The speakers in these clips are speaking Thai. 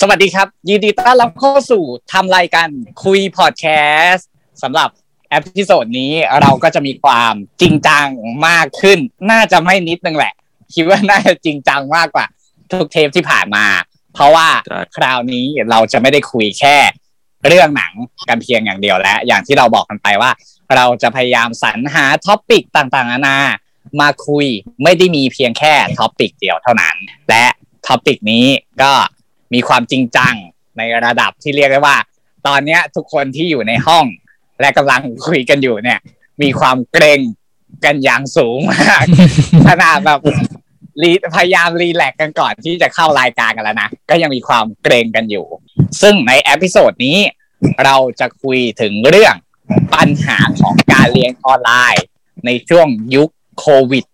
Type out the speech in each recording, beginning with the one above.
สวัสดีครับ ยินดีต้อนรับเข้าสู่ทำรายการคุยพอดแคสต์สำหรับ episode นี้เราก็จะมีความจริงจังมากขึ้น น่าจะไม่นิดนึงแหละ คิดว่าน่าจะจริงจังมากกว่า ทุกเทปที่ผ่านมา เพราะว่าคราวนี้เราจะไม่ได้คุยแค่ เรื่องหนังกันเพียงอย่างเดียวแล้ว อย่างที่เราบอกกันไปว่า เราจะพยายามสรรหา topic ต่างๆนานามาคุยไม่ได้มีเพียงแค่topic เดียวเท่านั้น และ topic นี้ก็ มีความจริงจังในระดับที่เรียกได้ว่า ตอนนี้ทุกคนที่อยู่ในห้อง และกำลังคุยกันอยู่เนี่ย มีความเกร็งกันอย่างสูงมากขนาดแบบ re- พยายาม relax กันก่อนที่จะเข้ารายการกันแล้วนะ ก็ยังมีความเกร็งกันอยู่ ซึ่งใน episode นี้ เราจะคุยถึงเรื่องปัญหาของการเรียนออนไลน์ ในช่วงยุคโควิด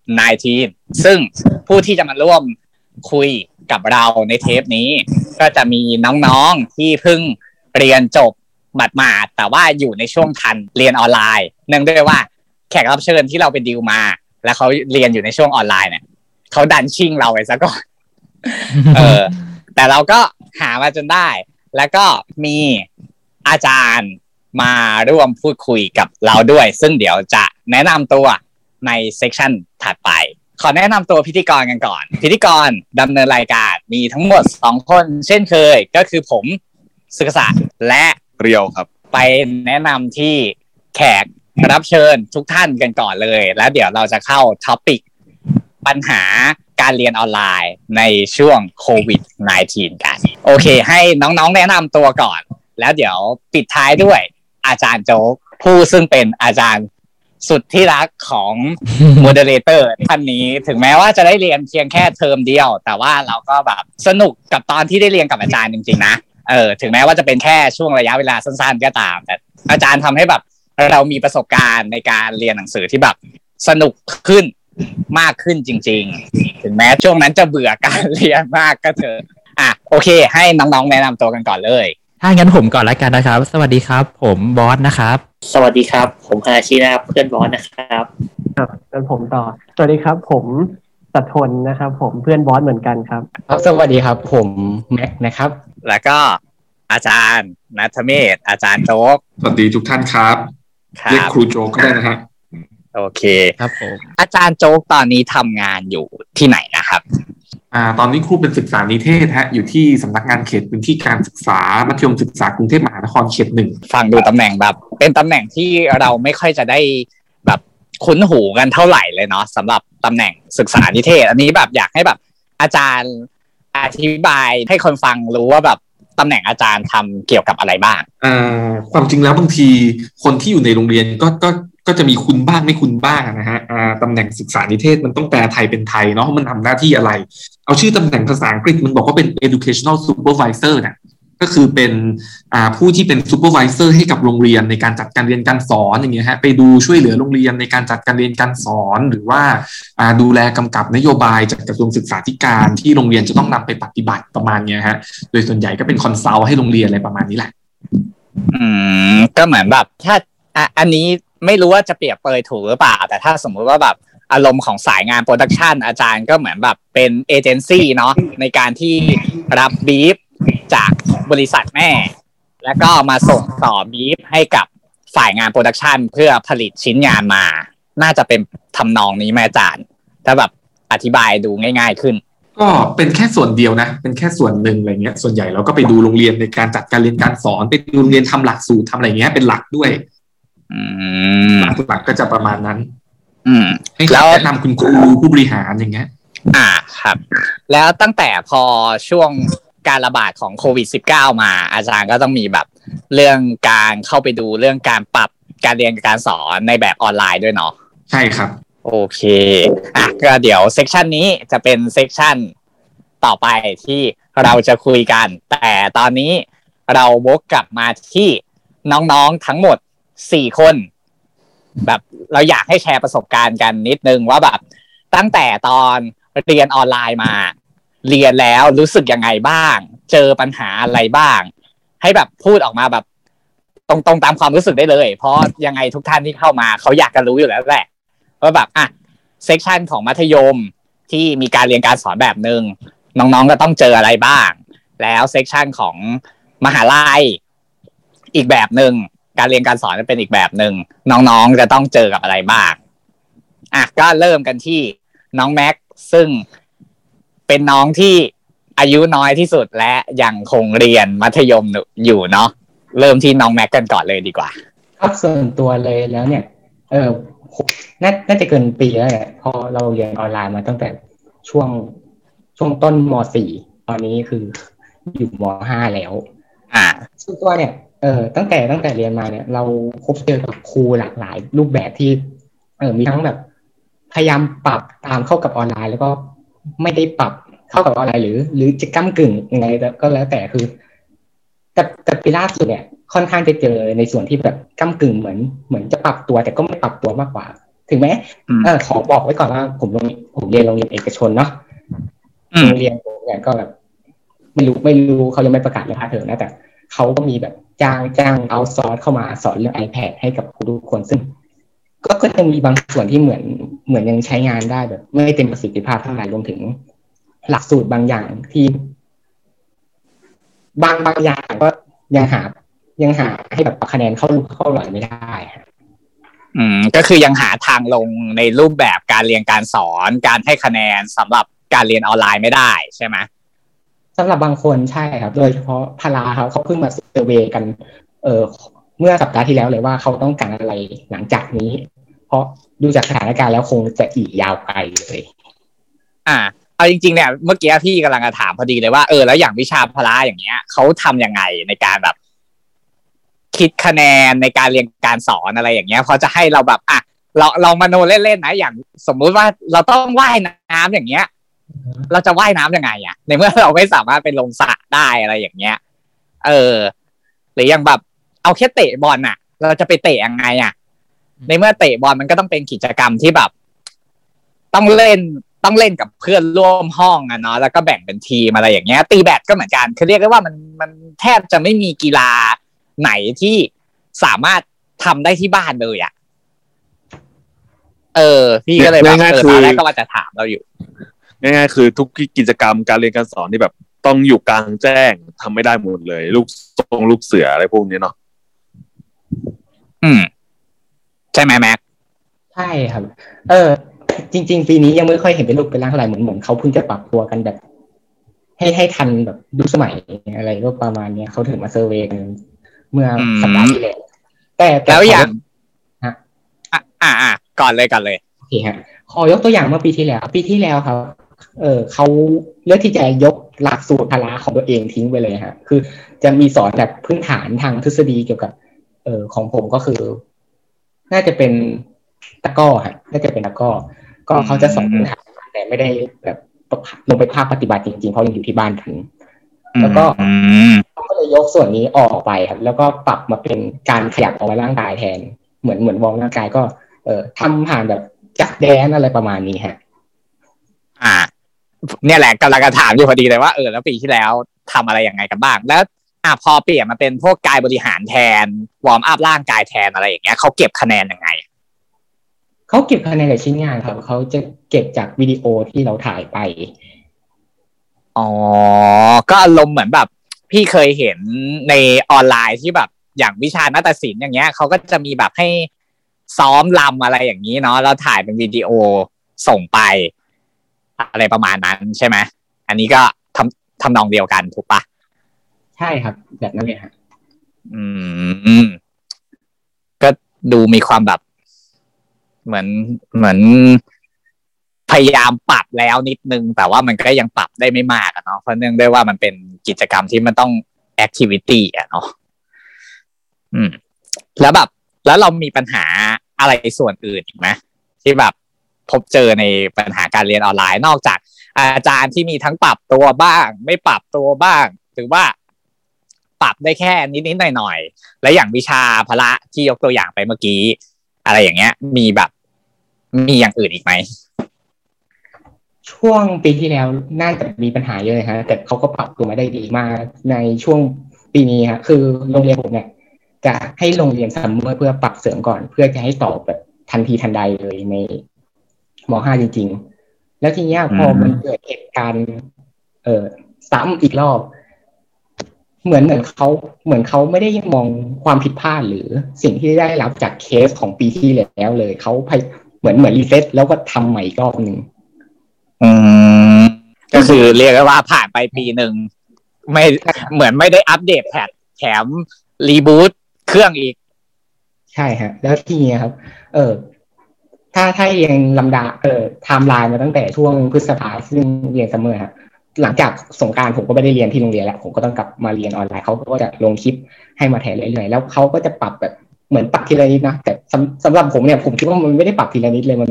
-19 ซึ่งผู้ที่จะมาร่วมคุยกับเราในเทปนี้ ก็จะมีน้องๆที่เพิ่งเรียนจบหมาดๆแต่ว่าอยู่ในช่วงทันเรียนออนไลน์ เนื่องด้วยว่าแขกรับเชิญที่เราไปดิวมา แล้วเขาเรียนอยู่ในช่วงออนไลน์เนี่ยเขาดันชิงเราไปซะก่อนเออ แต่เราก็หามาจนได้ แล้วก็มีอาจารย์มาร่วมพูดคุยกับเราด้วย ซึ่งเดี๋ยวจะแนะนำตัวใน session ถัดไป ขอแนะนำตัวพิธีกรกันก่อน พิธีกรดำเนินรายการมีทั้งหมดสองคน เช่นเคยก็คือผมศึกษาและเรียวครับ ไปแนะนำที่แขกรับเชิญทุกท่านกันก่อนเลย แล้วเดี๋ยวเราจะเข้า topic ปัญหาการเรียนออนไลน์ในช่วงโควิด -19 กัน โอเค ให้น้องๆ แนะนำตัวก่อน แล้วเดี๋ยวปิดท้ายด้วยอาจารย์โจ๊กผู้ซึ่งเป็นอาจารย์ สุดที่รักของ moderator ท่านนี้ ถึงแม้ว่าจะได้เรียนเพียงแค่เทอมเดียว แต่ว่าเราก็แบบสนุกกับตอนที่ได้เรียนกับอาจารย์จริงๆนะเออถึงแม้ว่าจะเป็นแค่ช่วงระยะเวลาสั้นๆก็ตาม แต่อาจารย์ทำให้แบบเรามีประสบการณ์ในการเรียนหนังสือที่แบบสนุกขึ้นมากขึ้นจริง ๆ ถึงแม้ช่วงนั้นจะเบื่อการเรียนมากก็เถอะอะโอเค ให้น้องๆแนะนำตัวกันก่อนเลย ถ้างั้นผมก่อนแล้วกันนะครับ สวัสดีครับ ผมบอสนะครับ สวัสดีครับ ผมฮาชินะครับเพื่อนบอสนะครับครับแล้วผมต่อ สวัสดีครับ ผมสัทธนนะครับ ผมเพื่อนบอสเหมือนกันครับครับสวัสดีครับ ผมแม็กนะครับ แล้วก็อาจารย์นัทเมศอาจารย์โจ๊กสวัสดีทุกท่านครับครัเรียกบครูโจกก็ได้นะฮะโอเคครับผมอาจารย์โจ๊กตอนนี้ทำงานอยู่ที่ไหนนะครับ อ่าตอนนี้ครูเป็นศึกษานิเทศฮะอยู่ที่สำนักงานเขตพื้นที่การศึกษามัธยมศึกษากรุงเทพมหานครเขตหนึ่งฟังดูตำแหน่งแบบ เป็นตำแหน่งที่เราไม่ค่อยจะได้แบบคุ้นหูกันเท่าไหร่เลยเนาะสำหรับตำแหน่งศึกษานิเทศ อันนี้แบบอยากให้แบบอาจารย์อธิบายให้คนฟังรู้ว่าแบบตำแหน่งอาจารย์ทำเกี่ยวกับอะไรบ้างอ่าความจริงแล้วบางทีคนที่อยู่ในโรงเรียนก็ก็ก็จะมีคุณบ้างไม่คุณบ้างนะฮะอ่าตำแหน่งศึกษานิเทศมันต้องแปลไทยเป็นไทยเนาะว่ามันทำหน้าที่อะไร เอาชื่อตำแหน่งภาษาอังกฤษมันบอกว่าเป็น educational supervisor นี่ยก็คือเป็นผู้ที่เป็น supervisor ให้กับโรงเรียนในการจัดการเรียนการสอนอย่างเงี้ยฮะไปดูช่วยเหลือโรงเรียนในการจัดการเรียนการสอน หรือว่าดูแลกำกับนโยบายจากกระทรวงศึกษาธิการที่โรงเรียนจะต้องนำไปปฏิบัติประมาณเนี้ยฮะโดยส่วนใหญ่ก็เป็น consult ให้โรงเรียนอะไรประมาณนี้แหละ อืมก็เหมือนแบบถ้าอะอันนี้ไม่รู้ว่าจะเปรียบเปรยถูกหรือเปล่า แต่ถ้าสมมุติว่าแบบ อารมณ์ของสายงาน production อาจารย์ก็เหมือนแบบเป็นเอเจนซี่เนาะในการที่รับบีฟจากบริษัทแม่ แล้วก็มาส่งต่อบีฟให้กับฝ่ายงาน production เพื่อผลิตชิ้นงานมา น่าจะเป็นทำนองนี้ไหมอาจารย์ ถ้าแบบอธิบายดูง่ายๆขึ้น ก็เป็นแค่ส่วนเดียวนะ เป็นแค่ส่วนหนึ่งอะไรเงี้ย ส่วนใหญ่เราก็ไปดูโรงเรียนในการจัดการเรียนการสอนไปดูโรงเรียนทำหลักสูตรทำอะไรเงี้ยเป็นหลักด้วยอืมหลักหลักก็จะประมาณนั้น อืมให้แล้วคำแนะนำคุณครูผู้บริหารอย่างเงี้ย อ่าครับ แล้วตั้งแต่พอช่วงการระบาดของโควิด -19 มา อาจารย์ก็ต้องมีแบบเรื่องการเข้าไปดูเรื่องการปรับการเรียนการสอนในแบบออนไลน์ด้วยเนาะใช่ครับ โอเคอะก็เดี๋ยว section นี้จะเป็น section ต่อไปที่เราจะคุยกัน แต่ตอนนี้เราวกกลับมาที่น้องๆทั้งหมดสี่คน แบบเราอยากให้แชร์ประสบการณ์กันนิดนึงว่าแบบตั้งแต่ตอนเรียนออนไลน์มา เรียนแล้วรู้สึกยังไงบ้าง เจอปัญหาอะไรบ้าง ให้แบบพูดออกมาแบบตรงๆตามความรู้สึกได้เลย เพราะยังไงทุกท่านที่เข้ามาเขาอยากจะรู้อยู่แล้วแหละว่าแบบอะ section ของมัธยมที่มีการเรียนการสอนแบบหนึ่งน้องๆก็ต้องเจออะไรบ้าง แล้ว section ของมหาลัยอีกแบบหนึ่ง การเรียนการสอนจะเป็นอีกแบบหนึ่งน้องๆจะต้องเจอกับอะไรบ้างอะก็เริ่มกันที่น้องแม็กซึ่งเป็นน้องที่อายุน้อยที่สุดและยังคงเรียนมัธยมอยู่เนาะเริ่มที่น้องแม็กกันก่อนเลยดีกว่าครับส่วนตัวเลยแล้วเนี่ย เออน่าน่าจะเกินปีแล้วแหละพอเราเรียนออนไลน์มาตั้งแต่ช่วงช่วงต้นม .4 ตอนนี้คืออยู่ม .5 แล้ว อ่าส่วนตัวเนี่ย เออตั้งแต่ตั้งแต่เรียนมาเนี่ย เราพบเจอกับครูหลากหลาย รูปแบบที่เออมีทั้งแบบ พยายามปรับตามเข้ากับออนไลน์ แล้วก็ไม่ได้ปรับเข้ากับออนไลน์หรือ หรือจะก้ากึ่งยังไงก็แล้วแต่คือ แต่แต่ปีล่าสุดเนี่ย ค่อนข้างจะเจอในส่วนที่แบบก้ากึ่งเหมือน เหมือนจะปรับตัว แต่ก็ไม่ปรับตัวมากกว่า ถึงแม้เออขอบอกไว้ก่อนว่าผมโรงผมเรียนโรงเรียนเอกชนเนาะโรงเรียนผมเนี่ยก็แบบไม่รู้ไม่รู้เขายังไม่ประกาศเลยค่าเทอมนะแต่เขาก็มีแบบ จ้างจ้างเอาซอสเข้ามาสอนเรื่อง iPad ให้กับทุกคนซึ่ง ก็ก็จะมีบางส่วนที่เหมือนเหมือนยังใช้งานได้แบบ ไม่เต็มประสิทธิภาพเท่าไหร่รวมถึง หลักสูตรบางอย่างที่ บางบางอย่างก็ยังหา ยังหาให้แบบคะแนนเข้าเข้าหล่อยไม่ได้อืมก็คือยังหาทางลงในรูปแบบการเรียนการสอน การให้คะแนนสำหรับการเรียนออนไลน์ไม่ได้ใช่ไหม สำหรับบางคนใช่ครับ โดยเฉพาะพาราครับเขาเพิ่งมาเซอร์เวกัน เออเมื่อสัปดาห์ที่แล้วเลยว่าเขาต้องการอะไรหลังจากนี้ เพราะดูจากสถานการณ์แล้วคงจะอีกยาวไกลเลย อ่าเอาจริงๆเนี่ยเมื่อกี้พี่กำลังจะถามพอดีเลยว่าเออแล้วอย่างวิชาพละอย่างเงี้ยเขาทํำยังไงในการแบบ คิดคะแนนในการเรียนการสอนอะไรอย่างเงี้ยเพราจะให้เราแบบอะเราเรามาโนเล่นๆนะอย่างสมมุติว่าเราต้องว่ายน้ำอย่างเงี้ย เราจะว่ายน้ํำยังไงอะในเมื่อเราไม่สามารถไปลงสระได้อะไรอย่างเงี้ย เออ หรืออย่างแบบเอาแค่เตะบอลน่ะ เราจะไปเตะยังไงอะในเมื่อเตะบอลมันก็ต้องเป็นกิจกรรมที่แบบ ต้องเล่นต้องเล่นกับเพื่อนร่วมห้องอะเนาะแล้วก็แบ่งเป็นทีมอะไรอย่างเงี้ย ตีแบดก็เหมือนกันคือเรียกได้ว่ามันมันแทบจะไม่มีกีฬาไหนที่สามารถทำได้ที่บ้านเลยอะเออ พี่ก็เลยแบบเออตอนแรกก็ว่าจะถามเราอยู่ ง่ายๆคือทุกกิจกรรมการเรียนการสอนที่แบบต้องอยู่กลางแจ้งทำไม่ได้หมดเลย ลูกทรงลูกเสืออะไรพวกนี้เนาะอืม ใช่ไหมแม็กใช่ครับ เออ จริง ๆ ปีนี้ยังไม่ค่อยเห็นเป็นรูปเป็นร่างเท่าไหร่เหมือนเหมือนเขาเพิ่งจะปรับตัวกันแบบ ให้ให้ทันแบบยุคสมัยอะไรก็ประมาณเนี้ยเขาถึงมาเซอร์เวย์กันเมื่อสัปดาห์ที่แล้วแต่ต่แล้วอย่างฮะอะอะอะก่อนเลยก่อนเลยโอเคฮะขอยกตัวอย่างเมื่อปีที่แล้ว ปีที่แล้วครับ เออเขาเลือกที่จะยกหลักสูตรพละของตัวเองทิ้งไปเลยฮะ คือจะมีสอนแบบพื้นฐานทางทฤษฎีเกี่ยวกับ เออของผมก็คือ น่าจะเป็นตะกร้อฮะน่าจะเป็นตะกร้อ ก็เขาจะสอนพื้นฐานแต่ไม่ได้แบบลงไปภาคปฏิบัติจริงๆ เพราะยังอยู่ที่บ้านถึงแล้วก็อืมเขาก็เลยยกส่วนนี้ออกไปครับ แล้วก็ปรับมาเป็นการขยับออกมาร่างกายแทน เหมือนเหมือน warm ร่างกายก็ เออทำผ่านแบบ Just Dance อะไรประมาณนี้ฮะ อ่า เนี่ยแหละกำลังจะถามอยู่พอดีเลยว่าเออแล้วปีที่แล้วทำอะไรยังไงกันบ้าง แล้วอะพอเปลี่ยนมาเป็นพวกกายบริหารแทน warm up ร่างกายแทนอะไรอย่างเงี้ยเขาเก็บคะแนนยังไงเขาเก็บคะแนนจากชิ้นงานครับเขาจะเก็บจากวิดีโอที่เราถ่ายไปอ๋อก็อารมณ์เหมือนแบบ พี่เคยเห็นในออนไลน์ที่แบบ อย่างวิชานาฏศิลป์อย่างเงี้ยเขาก็จะมีแบบให้ซ้อมลำอะไรอย่างนี้เนาะแล้วถ่ายเป็นวิดีโอส่งไป อะไรประมาณนั้นใช่ไหมอันนี้ก็ทำทำนองเดียวกันถูกปะใช่ครับ แบบนั้นเลยฮะอืม ก็ดูมีความแบบ เหมือนเหมือนพยายามปรับแล้วนิดนึง แต่ว่ามันก็ยังปรับได้ไม่มากอะเนาะเพราะเนื่องด้วยว่ามันเป็นกิจกรรมที่มันต้องแอคทิวิตี้อะเนาะอืม แล้วแบบ แล้วเรามีปัญหาอะไรส่วนอื่นอีกไหมที่แบบ พบเจอในปัญหาการเรียนออนไลน์นอกจาก อาจารย์ที่มีทั้งปรับตัวบ้าง ไม่ปรับตัวบ้าง หรือว่าปรับได้แค่นิดๆหน่อยๆและอย่างวิชาพละที่ยกตัวอย่างไปเมื่อกี้ อะไรอย่างเงี้ย มีแบบมีอย่างอื่นอีกไหมช่วงปีที่แล้วน่าจะมีปัญหาเยอะเลยฮะแต่เขาก็ปรับตัวมาได้ดีมากในช่วงปีนี้ฮะคือโรงเรียนผมเนี่ยจะให้โรงเรียนซัมเมอร์เพื่อปรับเสริมก่อน เพื่อจะให้ตอบแบบทันทีทันใดเลยใน ม .5 จริง ๆ แล้วทีเนี้ยพอมันเกิดเหตุการณ์เอ่อซ้ำอีกรอบ เหมือนเหมือนเขาเหมือนเขาไม่ได้มองความผิดพลาดหรือสิ่งที่ได้รับจากเคสของปีที่แล้วเลยเขาพยเหมือนเหมือน reset แล้วก็ทำใหม่อีกรอบหนึ่งอืมก็คือเรียกได้ว่าผ่านไปปีหนึ่งไม่เหมือนไม่ได้ update patch แถม reboot เครื่องอีก ใช่ฮะ แล้วทีนี้ครับ เออ ถ้าถ้าเรียงลำดับเออไทม์ไลน์มาตั้งแต่ช่วงพฤษภาซึ่งเรียนเสมอฮะหลังจากสงกรานต์ผมก็ไม่ได้เรียนที่โรงเรียนแล้วผมก็ต้องกลับมาเรียนออนไลน์เขาก็จะลงคลิปให้มาแทนเรื่อยๆแล้วเขาก็จะปรับแบบเหมือนปรับทีละนิดนะแต่สำหรับผมเนี่ยผมคิดว่ามันไม่ได้ปรับทีละนิดเลยมัน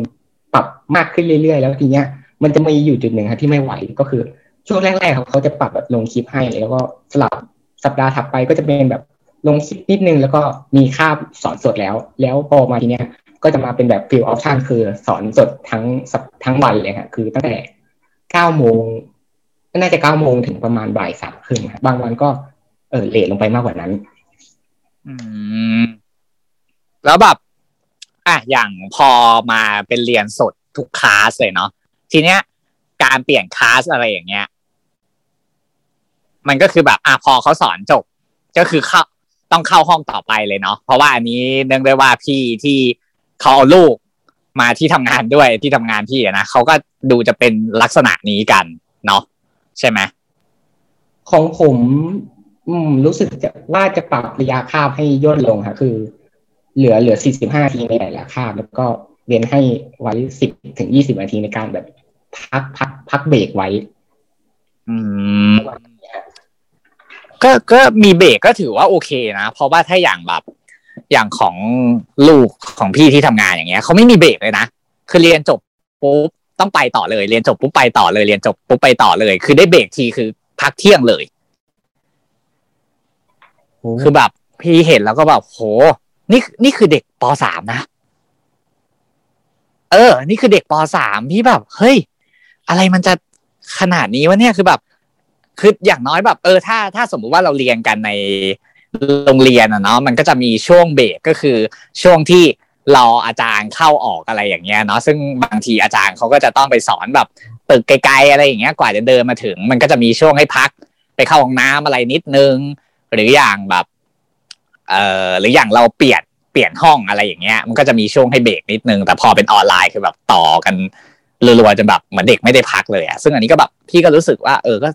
ปรับมากขึ้นเรื่อยๆ แล้วทีเนี้ยมันจะมีอยู่จุดหนึ่งครับที่ไม่ไหวก็คือ ช่วงแรกๆครับเขาจะปรับแบบลงคลิปให้แล้วก็สลับสัปดาห์ถัดไปก็จะเป็นแบบลงคลิปนิดนึงแล้วก็มีคาบสอนสดแล้ว แล้วพอมาทีเนี้ย ก็จะมาเป็นแบบ feel option คือสอนสดทั้งทั้งวันเลยครับคือตั้งแต่เก้าโมงน่าจะเก้าโมงถึงประมาณบ่ายสามครึ่งบบางวันก็เออเลทลงไปมากกว่านั้น อืม แล้วแบบอะอย่างพอมาเป็นเรียนสดทุกคลาสเลยเนาะทีเนี้ย การเปลี่ยนคลาสอะไรอย่างเงี้ย มันก็คือแบบอะพอเขาสอนจบ ก็คือเข้าต้องเข้าห้องต่อไปเลยเนาะเพราะว่าอันนี้เนื่องด้วยว่าพี่ที่ เขาเอาลูกมาที่ทำงานด้วยที่ทำงานพี่อะนะเขาก็ดูจะเป็นลักษณะนี้กันเนาะใช่ไหมของผม อืม รู้สึกจะว่าจะปรับระยะคาบให้ย่นลงค่ะ คือ เหลือเหลือ45นาทีในแต่ละคาบแล้วก็เรียนให้ไว้10ถึง20นาทีในการแบบ พักพัก พักเบรกไว้ อืมก็ก็มีเบรกก็ถือว่าโอเคนะ เพราะว่าถ้าอย่างแบบ อย่างของลูกของพี่ที่ทำงานอย่างเงี้ยเขาไม่มีเบรกเลยนะคือเรียนจบปุ๊บต้องไปต่อเลยเรียนจบปุ๊บไปต่อเลยเรียนจบปุ๊บไปต่อเลย คือได้เบรกทีคือพักเที่ยงเลย คือแบบพี่เห็นแล้วก็แบบโห นี่นี่คือเด็กปสามนะ เออ นี่คือเด็กปสามที่แบบ เฮ้ย อะไรมันจะขนาดนี้วะเนี่ยคือแบบ คืออย่างน้อยแบบ เออถ้าถ้าสมมุติว่าเราเรียนกันใน โรงเรียนอะเนาะมันก็จะมีช่วงเบรกก็คือช่วงที่รออาจารย์เข้าออกอะไรอย่างเงี้ยเนาะซึ่งบางทีอาจารย์เขาก็จะต้องไปสอนแบบตึกไกลๆอะไรอย่างเงี้ยกว่าจะเดินมาถึง มันก็จะมีช่วงให้พักไปเข้าห้องน้ำอะไรนิดนึง หรืออย่างแบบเอ่อหรืออย่างเราเปลี่ยนเปลี่ยนห้องอะไรอย่างเงี้ย มันก็จะมีช่วงให้เบรกนิดนึง แต่พอเป็นออนไลน์คือแบบต่อกันรัวๆจนแบบเหมือนเด็กไม่ได้พักเลยอะซึ่งอันนี้ก็แบบพี่ก็รู้สึกว่า เออก็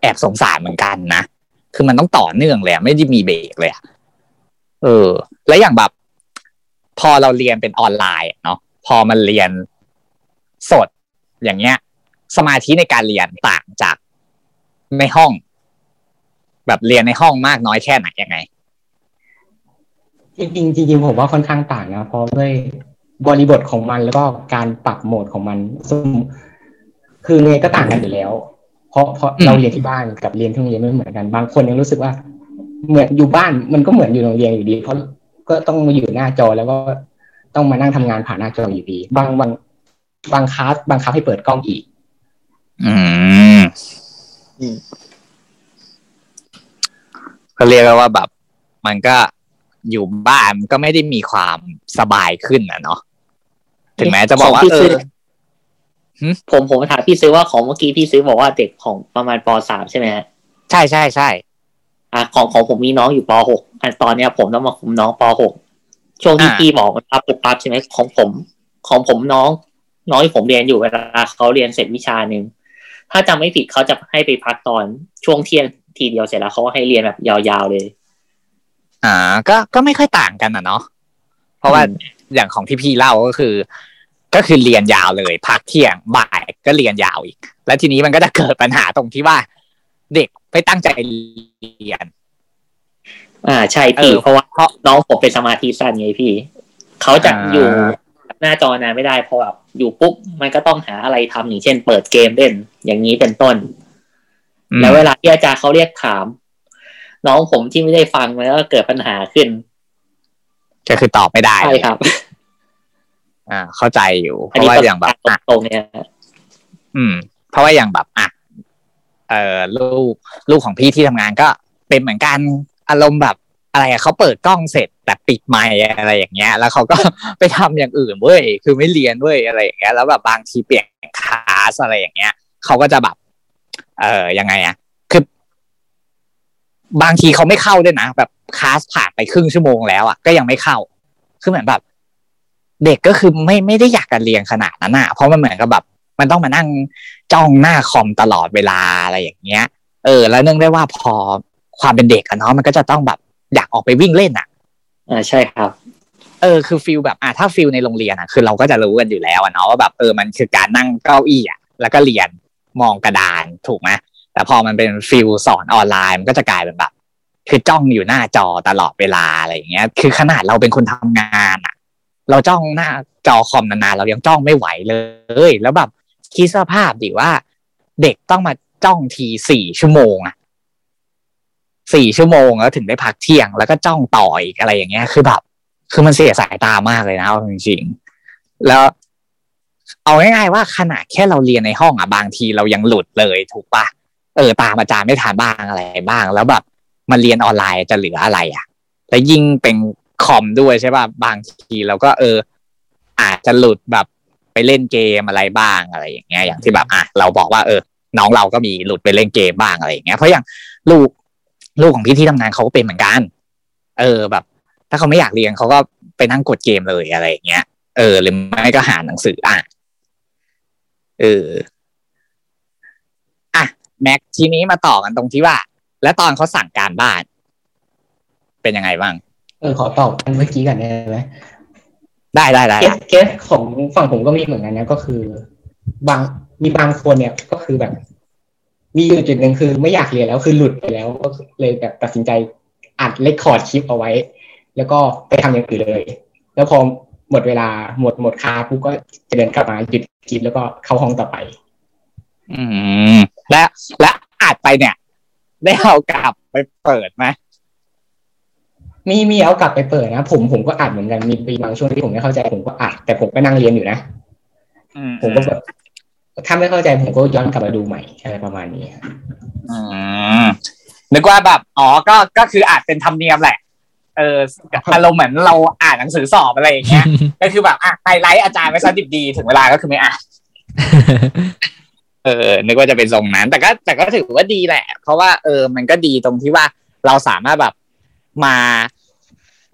แอบสงสารเหมือนกันนะ คือมันต้องต่อเนื่องเลยไม่ได้มีเบรกเลยอะเออ แล้วอย่างแบบ พอเราเรียนเป็นออนไลน์เนาะพอมันเรียนสดอย่างเงี้ย สมาธิในการเรียนต่างจากในห้อง แบบเรียนในห้องมากน้อยแค่ไหนยังไง จริงจริงผมว่าค่อนข้างต่างนะเพราะด้วยบริบทของมันแล้วก็การปรับโหมดของมัน คือไงก็ต่างกันอยู่แล้ว เพราะเพราะอืมเราเรียนที่บ้านกับเรียนที่โรงเรียนไม่เหมือนกันบางคนยังรู้สึกว่า เหมือนอยู่บ้านมันก็เหมือนอยู่โรงเรียนอยู่ดี เพราะก็ต้องมาอยู่หน้าจอแล้วก็ต้องมานั่งทำงานผ่านหน้าจออยู่ดี บางบางบางคลาสบางคลาสให้เปิดกล้องอีก อืมก็เรียกได้ว่าแบบ มันก็อยู่บ้านก็ไม่ได้มีความสบายขึ้นนะเนาะถึงแม้จะบอกว่าของพี่เอซื้อหึ ผมผมถามพี่ซื้อว่าของเมื่อกี้พี่ซื้อบอกว่าเด็กของประมาณปสามใช่ไหมฮะใช่ใช่ใช่อะของของผมมีน้องอยู่ปหกอันตอนเนี้ยผมต้องมาคุมน้องปหกช่วงที่พี่บอกมันปั๊บปุ๊บปั๊บใช่ไหมของผม ของผมน้อง น้องที่ผมเรียนอยู่เวลาเขาเรียนเสร็จวิชาหนึ่งถ้าจำไม่ผิดเขาจะให้ไปพักตอนช่วงเที่ยงทีเดียวเสร็จแล้วเขาก็ให้เรียนแบบยาวๆเลย อ่า ก็ก็ไม่ค่อยต่างกันนะเนาะเพราะว่าอย่างของที่พี่เล่าก็คือ ก็คือเรียนยาวเลยพักเที่ยงบ่ายก็เรียนยาวอีก แล้วทีนี้มันก็จะเกิดปัญหาตรงที่ว่า เด็กไม่ตั้งใจเรียน อ่าใช่พี่เออเพราะว่าเพราะน้องผมเป็นสมาธิสั้นไงพี่เขาจะอ่าอยู่หน้าจอนานไม่ได้เพราะแบบอยู่ปุ๊บมันก็ต้องหาอะไรทำอย่างเช่น เปิดเกมเล่นอย่างนี้เป็นต้นอืมแล้วเวลาที่อาจารย์เขาเรียกถาม น้องผมที่ไม่ได้ฟังมันก็เกิดปัญหาขึ้นก็คือตอบไม่ได้ใช่ครับ อ่า เข้าใจอยู่ เพอันราะนี้ว่าก็อย่างแบบอะตรงๆเนี่ยอืม เพราะว่าอย่างแบบอะเอ่อลูกลูกของพี่ที่ทำงานก็เป็นเหมือนกันอารมณ์แบบอะไรอะเขาเปิดกล้องเสร็จแต่ปิดไมค์อะไรอย่างเงี้ย แล้วเขาก็ไปทำอย่างอื่นเว้ยคือไม่เรียนเว้ยอะไรอย่างเงี้ย แล้วแบบบางทีเปลี่ยนคลาสอะไรอย่างเงี้ยเขาก็จะแบบ เออยังไงอะคือบางทีเขาไม่เข้าด้วยนะแบบคลาสผ่านไปครึ่งชั่วโมงแล้วอะก็ยังไม่เข้า คือเหมือนแบบ เด็กก็คือไม่ไม่ได้อยากการเรียนขนาดนั้นอะเพราะมันเหมือนกับแบบมันต้องมานั่งจ้องหน้าคอมตลอดเวลาอะไรอย่างเงี้ย เออ แล้วเนื่องได้ว่าพอความเป็นเด็กอะเนาะมันก็จะต้องแบบอยากออกไปวิ่งเล่นอะอ่าใช่ครับ เออคือ feel แบบอะถ้า feel ในโรงเรียนอะคือเราก็จะรู้กันอยู่แล้วอะเนาะว่าแบบเออมันคือการนั่งเก้าอี้อะแล้วก็เรียนมองกระดานถูกไหมแต่พอมันเป็น feel สอนออนไลน์มันก็จะกลายเป็นแบบ คือจ้องอยู่หน้าจอตลอดเวลาอะไรอย่างเงี้ย คือขนาดเราเป็นคนทำงานอะ เราจ้องหน้าจอคอมนานๆเรายังจ้องไม่ไหวเลย แล้วแบบคิดสภาพดิว่า เด็กต้องมาจ้องทีสี่ชั่วโมงอะสี่ชั่วโมงแล้วถึงได้พักเที่ยง แล้วก็จ้องต่ออีกอะไรอย่างเงี้ย คือแบบ คือมันเสียสายตามากเลยนะจริงๆแล้ว เอาง่ายๆว่าขนาดแค่เราเรียนในห้องอะบางทีเรายังหลุดเลยถูกปะเออตามอาจารย์ไม่ทันบ้างอะไรบ้าง แล้วแบบมาเรียนออนไลน์จะเหลืออะไรอะ แล้วยิ่งเป็น คอมด้วยใช่ป่ะบางทีเราก็เออ อาจจะหลุดแบบไปเล่นเกมอะไรบ้างอะไรอย่างเงี้ยอย่างที่แบบอะเราบอกว่าเออ น้องเราก็มีหลุดไปเล่นเกมบ้างอะไรอย่างเงี้ยเพราะอย่างลูกลูกของพี่ที่ทำงานเขาก็เป็นเหมือนกัน เออแบบ ถ้าเขาไม่อยากเรียนเขาก็ไปนั่งกดเกมเลยอะไรอย่างเงี้ยเออหรือไม่ก็หาหนังสืออ่านเอออะแม็กทีนี้มาต่อกันตรงที่ว่า แล้วตอนเขาสั่งการบ้าน เป็นยังไงบ้าง เออขอตอบอันเมื่อกี้ก่อนได้ไหมได้ได้ได้เคสเคสของฝั่งผมก็มีเหมือนกันนะก็คือ บางมีบางคนเนี่ยก็คือแบบ มีอยู่จุดหนึ่งคือไม่อยากเรียนแล้วคือหลุดไปแล้วก็เลยแบบตัดสินใจอัดเลคคอร์ดคลิปเอาไว้ แล้วก็ไปทำอย่างอื่นเลย แล้วพอหมดเวลาหมดหมดคาปุ๊บก็จะเดินกลับมาหยุดคลิปแล้วก็เข้าห้องต่อไป อืมและและอัดไปเนี่ย ได้เอากลับไปเปิดไหม มีมีเอากลับไปเปิดนะผมผมก็อัดเหมือนกันมีมีบางช่วงที่ผมไม่เข้าใจผมก็อัดแต่ผมก็นั่งเรียนอยู่นะอืมผมก็แบบถ้าไม่เข้าใจผมก็ย้อนกลับมาดูใหม่อะไรประมาณนี้อืมนึกว่าแบบอ๋อก็ก็คืออาจเป็นธรรมเนียมแหละ เอออารมณ์เหมือนเราอ่านหนังสือสอบอะไรอย่างเงี้ยก็คือแบบอะไฮไลท์อาจารย์ไว้ซะดิบดีถึงเวลาก็คือไม่อ่านเออ นึกว่าจะเป็นทรงนั้น แต่ก็แต่ก็ถือว่าดีแหละ เพราะว่าเออมันก็ดีตรงที่ว่าเราสามารถแบบ มา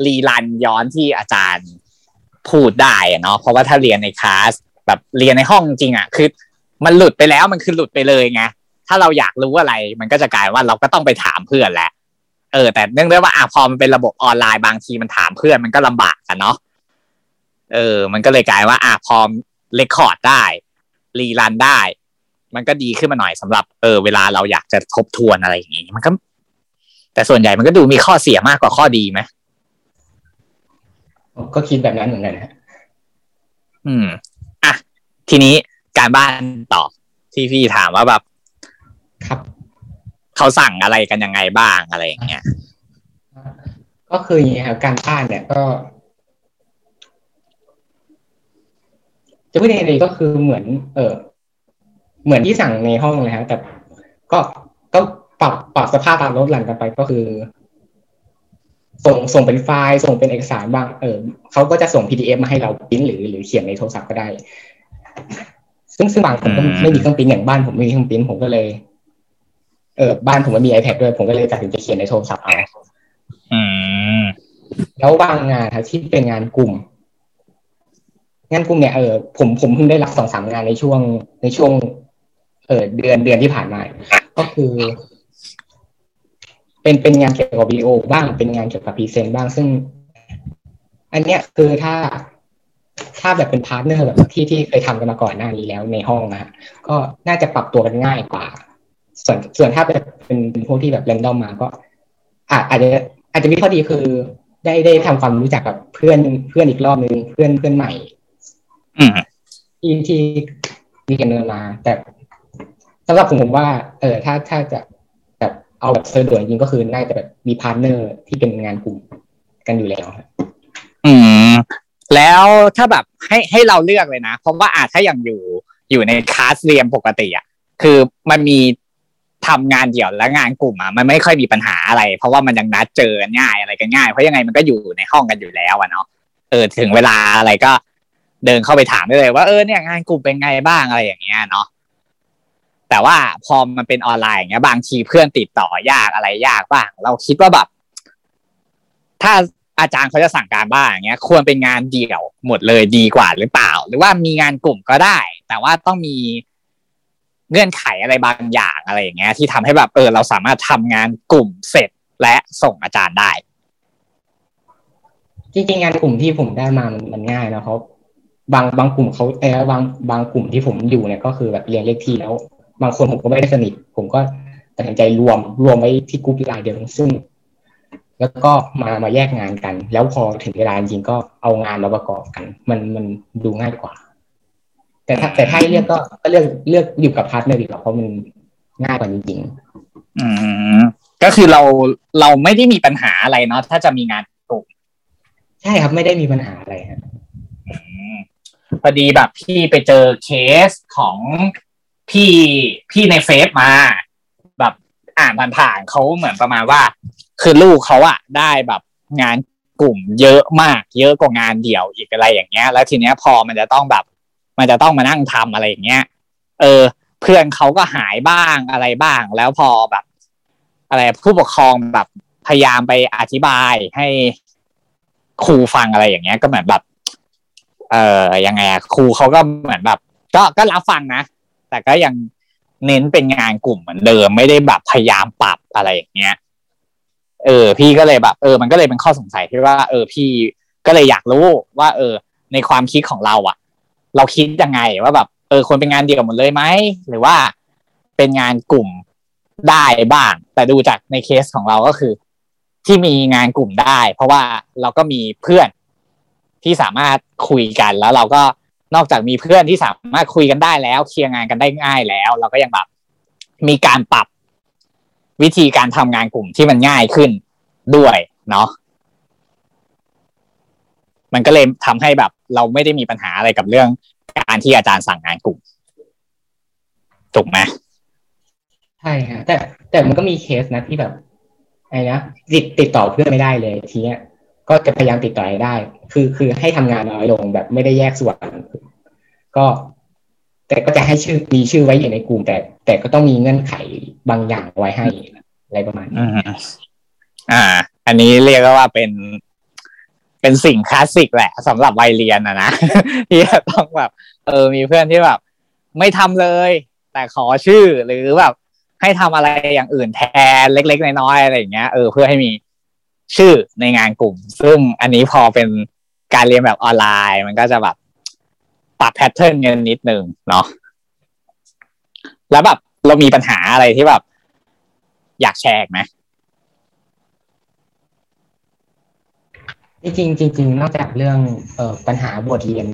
รีรันย้อนที่อาจารย์พูดได้เนาะเพราะว่าถ้าเรียนในคลาสแบบเรียนในห้องจริงอะคือ มันหลุดไปแล้วมันคือหลุดไปเลยไงถ้าเราอยากรู้อะไร มันก็จะกลายว่าเราก็ต้องไปถามเพื่อนแหละเออ แต่เนื่องด้วยว่าอะพอมันเป็นระบบออนไลน์บางทีมันถามเพื่อนมันก็ลำบากกันเนาะเออ มันก็เลยกลายว่าอะพอเรคคอร์ดได้รีรันได้ มันก็ดีขึ้นมาหน่อยสำหรับเออเวลาเราอยากจะทบทวนอะไรอย่างงี้ มันก็ แต่ส่วนใหญ่มันก็ดูมีข้อเสียมากกว่าข้อดีไหมผมก็คิดแบบนั้นเหมือนกันนะอืมอะทีนี้การบ้านต่อที่พี่ถามว่าแบบ ครับ เขาสั่งอะไรกันยังไงบ้างอะไรอย่างเงี้ยก็คืออย่างนี้ครับการบ้านเนี่ยก็จะพูดยังไงดีก็คือเหมือน เออเหมือนที่สั่งในห้องเลยครับแต่ก็ก็ ปรับปรับสภาพตามลดหลั่นกันไปก็คือ ส่งส่งเป็นไฟล์ส่งเป็นเอกสารบ้างเออเขาก็จะส่ง PDF มาให้เราพิมพ์หรือหรือเขียนในโทรศัพท์ก็ได้ ซึ่งซึ่งบางคนก็อืมไม่มีเครื่องพิมพ์อย่างบ้านผมไม่มีเครื่องพิมพ์ผมก็เลยเออบ้านผมไม่มี iPad ด้วยผมก็เลยตัดสินใจเขียนในโทรศัพท์เอาอืมแล้วบางงานครับที่เป็นงานกลุ่ม งานกลุ่มเนี่ยเออผมผมเพิ่งได้รับสองสามงานในช่วงในช่วง เออเดือนเดือนที่ผ่านมา ก็คือ เป็นเป็นงานเกี่ยวกับวิดีโอบ้างเป็นงานเกี่ยวกับ present บ้างซึ่ง อันเนี้ยคือถ้าถ้าแบบเป็น partner แบบที่ที่เคยทำกันมาก่อนหน้านี้แล้วในห้องนะฮะก็น่าจะปรับตัวกันง่ายกว่า ส่วนส่วนถ้าเป็นเป็นเป็นพวกที่แบบ random มาก็อาจอาจจะอาจจะมีข้อดีคือได้ได้ทำความรู้จักกับเพื่อนเพื่อนอีกรอบนึงเพื่อนเพื่อนใหม่ อืมที่ที่มีการ random มาแต่สำหรับผมผมว่า เออถ้าถ้าจะแบบ เอาแบบสะดวกจริงๆก็คือน่าจะแบบมี partner ที่เป็นงานกลุ่มกันอยู่แล้วครับอืม แล้วถ้าแบบให้ให้เราเลือกเลยนะ เพราะว่าอาจถ้าอย่างอยู่อยู่ในคลาสเรียนปกติอะคือมันมีทำงานเดี่ยวและงานกลุ่มอะมันไม่ค่อยมีปัญหาอะไร เพราะว่ามันยังนัดเจอกันง่ายอะไรกันง่ายเพราะยังไงมันก็อยู่ในห้องกันอยู่แล้วอะเนาะเออถึงเวลาอะไรก็เดินเข้าไปถามได้เลยว่าเออเนี่ยงานกลุ่มเป็นไงบ้างอะไรอย่างเงี้ยเนาะ แต่ว่าพอมันเป็นออนไลน์อย่างเงี้ย บางทีเพื่อนติดต่อยากอะไรยากบ้าง เราคิดว่าแบบ ถ้าอาจารย์เขาจะสั่งการบ้างอย่างเงี้ย ควรเป็นงานเดี่ยวหมดเลยดีกว่าหรือเปล่า หรือว่ามีงานกลุ่มก็ได้ แต่ว่าต้องมีเงื่อนไขอะไรบางอย่างอะไรอย่างเงี้ย ที่ทำให้แบบเออ เราสามารถทำงานกลุ่มเสร็จและส่งอาจารย์ได้ จริงๆงานกลุ่มที่ผมได้มามันมันง่ายนะเขาบางบางกลุ่มเขาเออบางบางกลุ่มที่ผมอยู่เนี่ยก็คือแบบเรียนเลขที่แล้ว บางคนผมก็ไม่ได้สนิท ผมก็ตัดสินใจรวมรวมไว้ที่กลุ่มไลน์เดียวซึ่ง แล้วก็มามาแยกงานกัน แล้วพอถึงเวลาจริงๆก็เอางานมาประกอบกัน มันมันดูง่ายกว่า แต่ถ้าแต่ถ้าให้เลือกก็ก็เลือกเลือกอยู่กับ partner ดีกว่าเพราะมันง่ายกว่าจริงอืมก็คือเราเราไม่ได้มีปัญหาอะไรเนาะถ้าจะมีงานกลุ่มๆใช่ครับไม่ได้มีปัญหาอะไรฮะอืมพอดีแบบพี่ไปเจอเคสของ พี่พี่ในเฟซมา แบบอ่านผ่านๆเขาเหมือนประมาณว่า คือลูกเขาอะได้แบบงานกลุ่มเยอะมาก เยอะกว่างานเดี่ยวอีกอะไรอย่างเงี้ย แล้วทีเนี้ยพอมันจะต้องแบบ มันจะต้องมานั่งทำอะไรอย่างเงี้ย เออ เพื่อนเขาก็หายบ้างอะไรบ้าง แล้วพอแบบ อะไรผู้ปกครองแบบพยายามไปอธิบายให้ครูฟังอะไรอย่างเงี้ย ก็เหมือนแบบ เออยังไงอะครูเขาก็เหมือนแบบ ก็ก็รับฟังนะ แต่ก็ยังเน้นเป็นงานกลุ่มเหมือนเดิม ไม่ได้แบบพยายามปรับอะไรอย่างเงี้ย เออ พี่ก็เลยแบบ เออ มันก็เลยเป็นข้อสงสัยที่ว่า เออ พี่ก็เลยอยากรู้ว่า เออ ในความคิดของเราอะเราคิดยังไงว่าแบบ เออควรเป็นงานเดียวหมดเลยไหมหรือว่าเป็นงานกลุ่มได้บ้าง แต่ดูจากในเคสของเราก็คือ ที่มีงานกลุ่มได้ เพราะว่าเราก็มีเพื่อนที่สามารถคุยกันแล้วเราก็ นอกจากมีเพื่อนที่สามารถคุยกันได้แล้วเคลียร์งานกันได้ง่ายแล้ว เราก็ยังแบบมีการปรับวิธีการทำงานกลุ่มที่มันง่ายขึ้นด้วยเนาะมันก็เลยทำให้แบบ เราไม่ได้มีปัญหาอะไรกับเรื่องการที่อาจารย์สั่งงานกลุ่มถูกไหมใช่ฮะแต่แต่มันก็มีเคสนะที่แบบไอ้นะติดติดต่อเพื่อนไม่ได้เลยทีเนี้ย ก็จะพยายามติดต่อได้ คือคือให้ทำงานน้อยลงแบบไม่ได้แยกส่วน ก็ แต่ก็จะให้ชื่อมีชื่อไว้อยู่ในกลุ่ม แต่ แต่ก็ต้องมีเงื่อนไขบางอย่างไว้ให้อะไรประมาณนี้อ่า อันนี้เรียกว่าเป็นเป็นสิ่งคลาสสิกแหละสำหรับวัยเรียนอะนะที่ต้องแบบเออมีเพื่อนที่แบบ ไม่ทำเลย แต่ขอชื่อหรือแบบให้ทำอะไรอย่างอื่นแทนเล็ก ๆ น้อยๆอะไรอย่างเงี้ยเออเพื่อให้มี ชื่อในงานกลุ่ม ซึ่งอันนี้พอเป็นการเรียนแบบออนไลน์ มันก็จะแบบปรับแพทเทิร์นกันนิดนึงเนาะแล้วแบบเรามีปัญหาอะไรที่แบบ อยากแชร์อีกไหมจริงๆจริงๆนอกจากเรื่องเอ่อปัญหาบทเรียน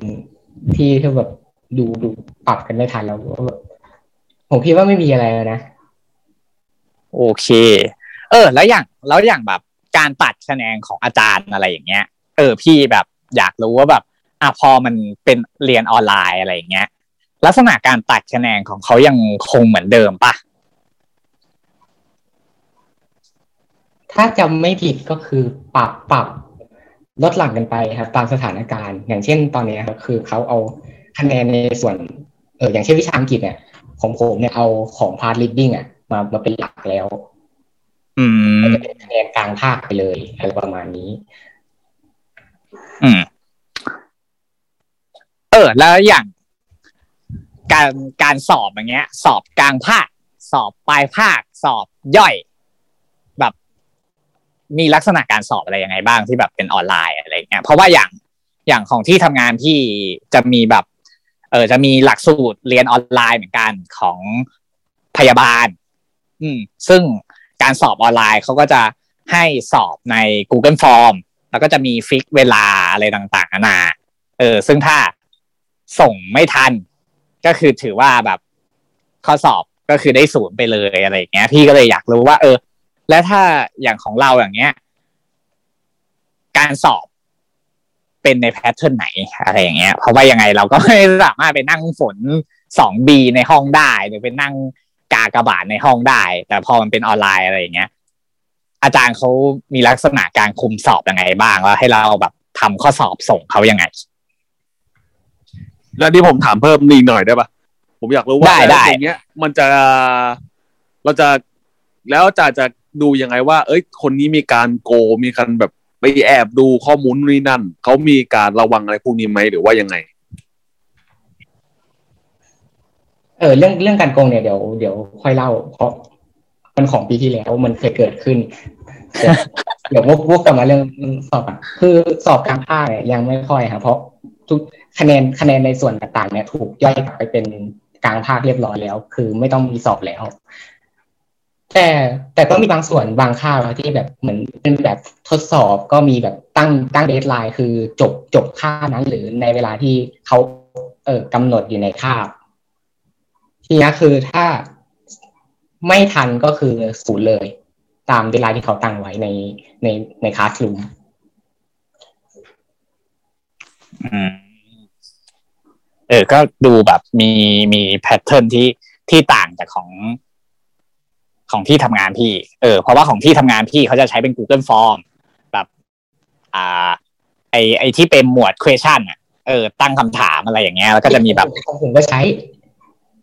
ที่ที่แบบดูดูปรับกันไม่ทันแล้วก็แบบผมคิดว่าไม่มีอะไรแล้วนะ โอเค เออ แล้วอย่างแล้วอย่างแบบ การตัดคะแนนของอาจารย์อะไรอย่างเงี้ย เออพี่แบบอยากรู้ว่าแบบอะพอมันเป็นเรียนออนไลน์อะไรอย่างเงี้ย ลักษณะการตัดคะแนนของเขายังคงเหมือนเดิมปะถ้าจำไม่ผิดก็คือปรับปรับลดหลั่งกันไปครับตามสถานการณ์ อย่างเช่นตอนนี้ครับคือเขาเอาคะแนนในส่วนเอออย่างเช่นวิชาอังกฤษเนี่ยของผมเนี่ยเอาของพาร์ทลิดดิ้งอะมามาเป็นหลักแล้ว ก็จะเป็นคะแนนกลางภาคไปเลยอะไรประมาณนี้ อืม เออ แล้วอย่าง การการสอบอย่างเงี้ย สอบกลางภาค สอบปลายภาค สอบย่อย แบบ มีลักษณะการสอบอะไรยังไงบ้างที่แบบเป็นออนไลน์อะไรเงี้ย เพราะว่าอย่างอย่างของที่ทำงานที่จะมีแบบ เออจะมีหลักสูตรเรียนออนไลน์เหมือนกันของพยาบาล อืม ซึ่ง การสอบออนไลน์เขาก็จะให้สอบใน Google Form แล้วก็จะมีฟิกเวลาอะไรต่างๆนานาเออซึ่งถ้าส่งไม่ทัน ก็คือถือว่าแบบข้อสอบก็คือได้ศูนย์ไปเลยอะไรอย่างเงี้ย พี่ก็เลยอยากรู้ว่า เออ แล้วถ้าอย่างของเราอย่างเงี้ย การสอบเป็นในแพทเทิร์นไหนอะไรอย่างเงี้ย เพราะว่ายังไงเราก็ไม่สามารถไปนั่งฝนสองบีในห้องได้หรือไปนั่ง กากบาทในห้องได้ แต่พอมันเป็นออนไลน์อะไรอย่างเงี้ย อาจารย์เขามีลักษณะการคุมสอบยังไงบ้างแล้วให้เราแบบทำข้อสอบส่งเขายังไง แล้วที่ผมถามเพิ่มอีกหน่อยได้ปะผมอยากรู้ว่าได้ได้อย่างเงี้ย มันจะเราจะแล้วจะจะดูยังไงว่า เอ้ย คนนี้มีการโกงมีการแบบไปแอบดูข้อมูลนู่นนี่นั่นเขามีการระวังอะไรพวกนี้ไหมหรือว่ายังไง เออเรื่องเรื่องการโกงเนี่ยเดี๋ยวเดี๋ยวค่อยเล่าเพราะมันของปีที่แล้วมันเคยเกิดขึ้น เดี๋ยววกวกกลับมาเรื่องสอบอะคือสอบกลางภาคเนี่ยยังไม่ค่อยครับเพราะทุกคะแนนคะแนนในส่วนต่างๆเนี่ย ถูกย่อยกลับไปเป็นกลางภาคเรียบร้อยแล้ว คือไม่ต้องมีสอบแล้ว แต่แต่ก็มีบางส่วนบางคาบอะที่แบบเหมือนเป็นแบบทดสอบก็มีแบบตั้งตั้งเดทไลน์คือจบจบค่านั้นหรือในเวลาที่เขาเออกำหนดอยู่ในคาบ ทีนี้คือถ้าไม่ทันก็คือศูนย์เลย ตามเวลาที่เขาตั้งไว้ในในในคลาสรูมอืมเออ ก็ดูแบบมีมีแพทเทิร์นที่ที่ต่างจากของของที่ทำงานพี่ เออ เพราะว่าของที่ทำงานพี่เขาจะใช้เป็น Google Form แบบ อ่า ไอไอที่เป็นหมวด question อะ เออ ตั้งคำถามอะไรอย่างเงี้ย แล้วก็จะมีแบบของผมก็ใช้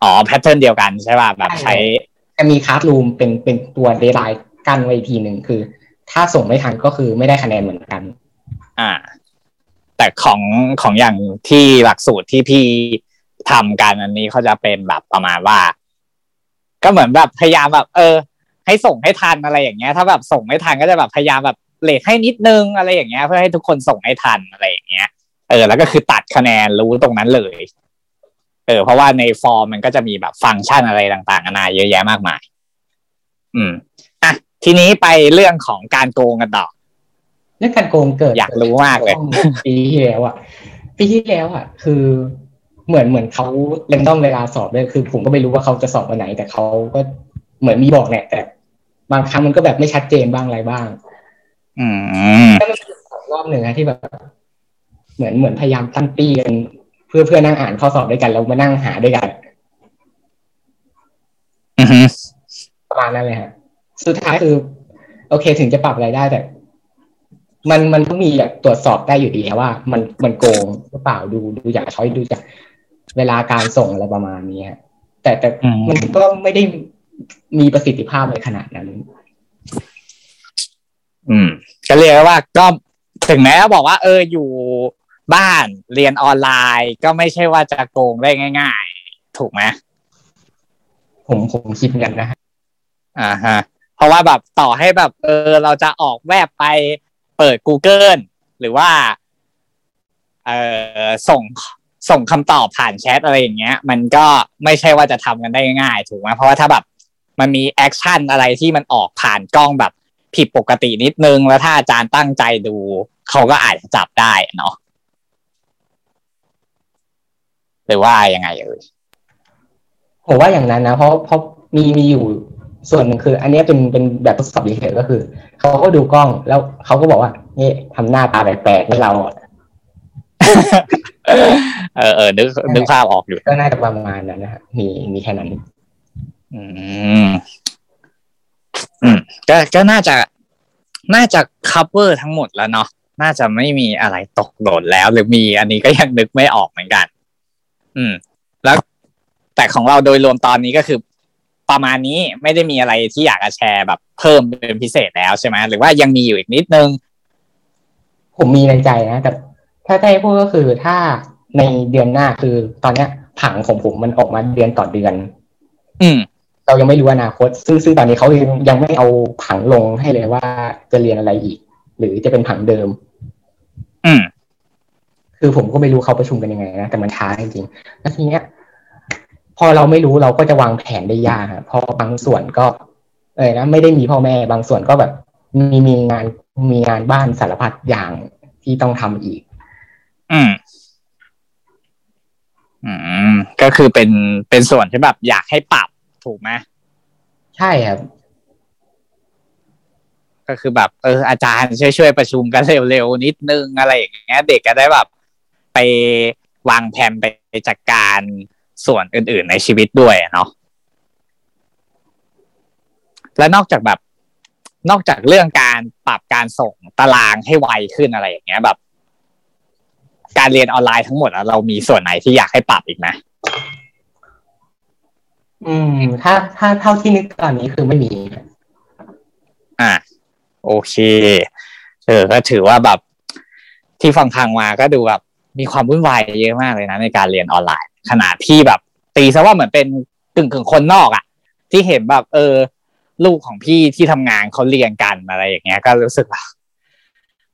อ๋อ pattern เดียวกันใช่ป่ะแบบใช้จะมี classroom เป็นเป็นตัว deadline กั้นไว้อีกทีหนึ่งคือ ถ้าส่งไม่ทันก็คือไม่ได้คะแนนเหมือนกัน อ่า แต่ของของอย่างที่หลักสูตรที่พี่ทำกันอันนี้เขาจะเป็นแบบประมาณว่า ก็เหมือนแบบพยายามแบบ เออ ให้ส่งให้ทันอะไรอย่างเงี้ย ถ้าแบบส่งไม่ทันก็จะแบบพยายามแบบ late ให้นิดนึงอะไรอย่างเงี้ย เพื่อให้ทุกคนส่งให้ทันอะไรอย่างเงี้ยเออแล้วก็คือตัดคะแนนรู้ตรงนั้นเลย เออเพราะว่าในฟอร์มมันก็จะมีแบบฟังก์ชันอะไรต่างๆนานาเยอะแยะมากมาย อืมอะทีนี้ไปเรื่องของการโกงกันต่อเรื่องการโกงเกิด อยากรู้มากเลย ปีที่แล้วอะ ปีที่แล้วอะ คือเหมือนเหมือนเขาเรนดอมเวลาสอบด้วยคือ ผมก็ไม่รู้ว่าเขาจะสอบวันไหน แต่เขาก็เหมือนมีบอกเนี่ยแต่ บางครั้งมันก็แบบไม่ชัดเจนบ้างอะไรบ้าง อืมแล้วมันมีรอบหนึ่งนะที่แบบ เหมือนเหมือนพยายามตั้งตี้กันเพื่อเพื่อนั่งอ่านข้อสอบด้วยกันแล้วมานั่งหาด้วยกันอือฮึประมาณนั้นเลยฮะสุดท้ายคือ โอเคถึงจะปรับอะไรได้แต่ มันมันก็มีแบบตรวจสอบได้อยู่ดีว่า มันมันโกงหรือเปล่าดูดูจากช้อยดูจากเวลาการส่งอะไรประมาณนี้ฮะแต่แต่อืมมันก็ไม่ได้มีประสิทธิภาพในขนาดนั้น อืม ก็เรียกว่าก็ถึงแม้ว่าบอกว่า เอออยู่ บ้านเรียนออนไลน์ก็ไม่ใช่ว่าจะโกงได้ง่าย ๆ ถูกไหมผมผมคิดกันนะฮะอ่าฮะเพราะว่าแบบต่อให้แบบ เออ เราจะออกแวบไปเปิด Google หรือว่า เออส่งส่งคำตอบผ่านแชทอะไรอย่างเงี้ย มันก็ไม่ใช่ว่าจะทำกันได้ง่ายๆถูกไหมเพราะว่าถ้าแบบมันมีแอคชั่นอะไรที่มันออกผ่านกล้องแบบผิดปกตินิดนึงแล้วถ้าอาจารย์ตั้งใจดู เขาก็อาจจะจับได้เนาะ หรือว่ายังไงเอ่ยผมว่าอย่างนั้นนะเพราะเพราะมีมีอยู่ส่วนหนึ่งคือ อันเนี้ยเป็นเป็นแบบทดสอบเฉยๆก็คือเขาก็ดูกล้องแล้วเขาก็บอกว่านี่ทำหน้าตาแปลกๆให้เราเออเออนึกนึกภาพออกอยู่ก็น่าจะประมาณนั้นนะฮะมีมีแค่นั้น อืมอืมก็ก็น่าจะน่าจะ cover ทั้งหมดแล้วเนาะน่าจะไม่มีอะไรตกหล่นแล้ว หรือมีอันนี้ก็ยังนึกไม่ออกเหมือนกัน อืม แล้วแต่ของเราโดยรวมตอนนี้ก็คือ ประมาณนี้ไม่ได้มีอะไรที่อยากจะแชร์แบบเพิ่มเป็นพิเศษแล้วใช่ไหมหรือว่ายังมีอยู่อีกนิดนึง ผมมีในใจนะแต่ถ้าได้พูดก็คือถ้าในเดือนหน้าคือตอนเนี้ยผังของผมมันออกมาเดือนต่อเดือน อืม เรายังไม่รู้อนาคต ซึ่งซึ่งตอนนี้เขายังยังไม่เอาผังลงให้เลยว่าจะเรียนอะไรอีก หรือจะเป็นผังเดิม อืม คือผมก็ไม่รู้เขาประชุมกันยังไงนะแต่มันช้าจริงๆแล้วทีเนี้ย พอเราไม่รู้เราก็จะวางแผนได้ยากครับเพราะบางส่วนก็เออนะไม่ได้มีพ่อแม่บางส่วนก็แบบ มีมีงานมีงานบ้านสารพัดอย่างที่ต้องทำอีก อืม อืม ก็คือเป็นเป็นส่วนที่แบบอยากให้ปรับถูกไหมใช่ครับ ก็คือแบบ เอออาจารย์ช่วยช่วยๆประชุมกันเร็วๆนิดนึงอะไรอย่างเงี้ย เด็กก็ได้แบบ ไปวางแผนไปจัดการส่วนอื่น ๆ ในชีวิตด้วยอะเนาะและนอกจากแบบนอกจากเรื่องการปรับการส่งตารางให้ไวขึ้นอะไรอย่างเงี้ยแบบ การเรียนออนไลน์ทั้งหมดอะเรามีส่วนไหนที่อยากให้ปรับอีกไหมอืม ถ้าถ้าเท่าที่นึกตอนนี้คือไม่มี อะโอเค เออ ก็ถือว่าแบบที่ฟังพังมาก็ดูแบบ มีความวุ่นวายเยอะมากเลยนะในการเรียนออนไลน์ ขนาดที่แบบตีซะว่าเหมือนเป็นกึ่งกึ่งคนนอกอะ่ะ ที่เห็นแบบเออ ลูกของพี่ที่ทำงานเขาเรียนกันอะไรอย่างเงี้ย ก็รู้สึกว่า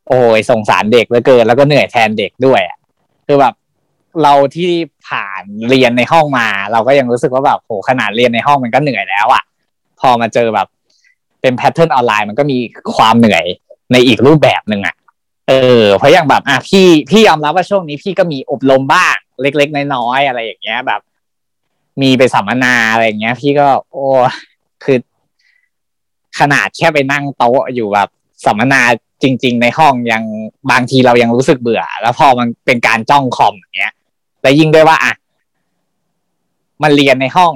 โอ้ยสงสารเด็กเหลือเกิน แล้วก็เหนื่อยแทนเด็กด้วยอะคือแบบเราที่ผ่านเรียนในห้องมา เราก็ยังรู้สึกว่าแบบโหขนาดเรียนในห้องมันก็เหนื่อยแล้วอะ่ะ พอมาเจอแบบ เป็นแพทเทิร์นออนไลน์มันก็มีความเหนื่อยในอีกรูปแบบหนึ่งอะ เออเพราะอย่างแบบอะพี่พี่ยอมรับว่าช่วงนี้พี่ก็มีอบรมบ้างเล็ก ๆ น้อยๆอะไรอย่างเงี้ยแบบ มีไปสัมมนาอะไรอย่างเงี้ย พี่ก็ โอ้คือ ขนาดแค่ไปนั่งโต๊ะอยู่แบบสัมมนาจริง ๆ ในห้องยังบางทีเรายังรู้สึกเบื่อ แล้วพอมันเป็นการจ้องคอมอย่างเงี้ยและยิ่งด้วยว่าอะมันเรียนในห้อง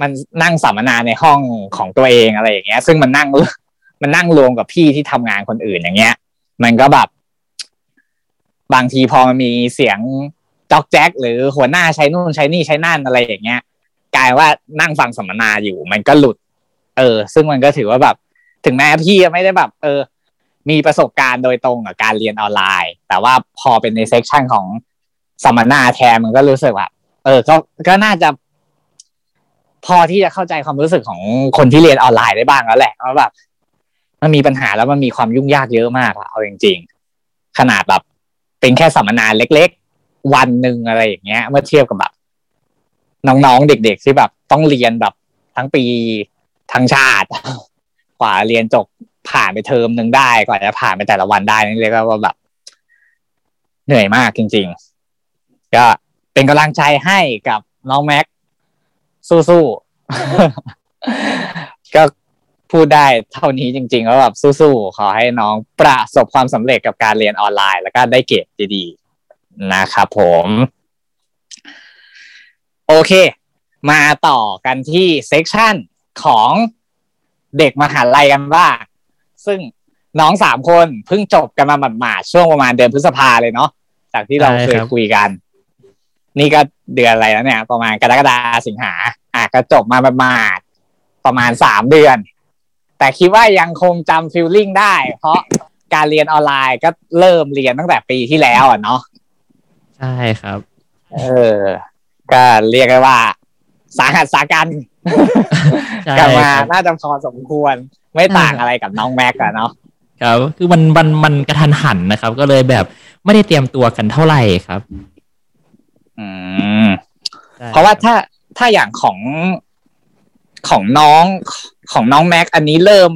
มันนั่งสัมมนาในห้องของตัวเองอะไรอย่างเงี้ย ซึ่งมันนั่งมันนั่งรวมกับพี่ที่ทำงานคนอื่นอย่างเงี้ย มันก็แบบ บางทีพอมันมีเสียงจ๊อกแจ๊กหรือหัวหน้าใช้นู่นใช้นี่ใช้นั่นอะไรอย่างเงี้ยกลายว่านั่งฟังสัมมนาอยู่ มันก็หลุด เออ ซึ่งมันก็ถือว่าแบบ ถึงแม้พี่ไม่ได้แบบ เออ มีประสบการณ์โดยตรงกับการเรียนออนไลน์ แต่ว่าพอเป็นใน section ของสัมมนาแทนมันก็รู้สึกแบบเออ ก็ก็น่าจะ พอที่จะเข้าใจความรู้สึกของคนที่เรียนออนไลน์ได้บ้างแล้วแหละว่าแบบ มันมีปัญหาแล้วมันมีความยุ่งยากเยอะมากเอาจริง ๆ ขนาดแบบเป็นแค่สัมมนาเล็ก ๆ วันหนึ่งอะไรอย่างเงี้ย เมื่อเทียบกับแบบน้องๆเด็ก ๆ ที่แบบต้องเรียนแบบทั้งปีทั้งชาติกว่าเรียนจบผ่านไปเทอมหนึ่งได้กว่าจะผ่านไปแต่ละวันได้นี่เรียกว่าแบบ เหนื่อยมากจริง ๆ ก็เป็นกำลังใจให้กับน้องแม็กสู้ๆก็ พูดได้เท่านี้จริงๆว่าแบบสู้ๆขอให้น้องประสบความสำเร็จกับการเรียนออนไลน์ แล้วก็ได้เกรดดีๆนะครับผม โอเค มาต่อกันที่เซกชันของเด็กมหาลัยกันบ้างซึ่งน้องสามคนเพิ่งจบกันมาหมาดๆช่วงประมาณเดือนพฤษภาเลยเนาะจากที่เราเคยคุยกัน นี่ก็เดือนอะไรแล้วเนี่ย ประมาณกรกฎาสิงหาอะก็จบมาประมาณประมาณสามเดือน แต่คิดว่ายังคงจำฟิลลิ่งได้ เพราะการเรียนออนไลน์ก็เริ่มเรียนตั้งแต่ปีที่แล้วอะเนาะใช่ครับ เออ ก็เรียกได้ว่า สาหัสสากันใช่กลับมาครับน่าจะพอสมควร ไม่ต่างอะไรกับน้องแม็กอะเนาะครับคือมันมันมันกระทันหันนะครับ ก็เลยแบบไม่ได้เตรียมตัวกันเท่าไหร่ครับ อืมใช่เพราะว่าถ้าถ้าอย่างของ ของน้องของน้องแม็กอันนี้เริ่ม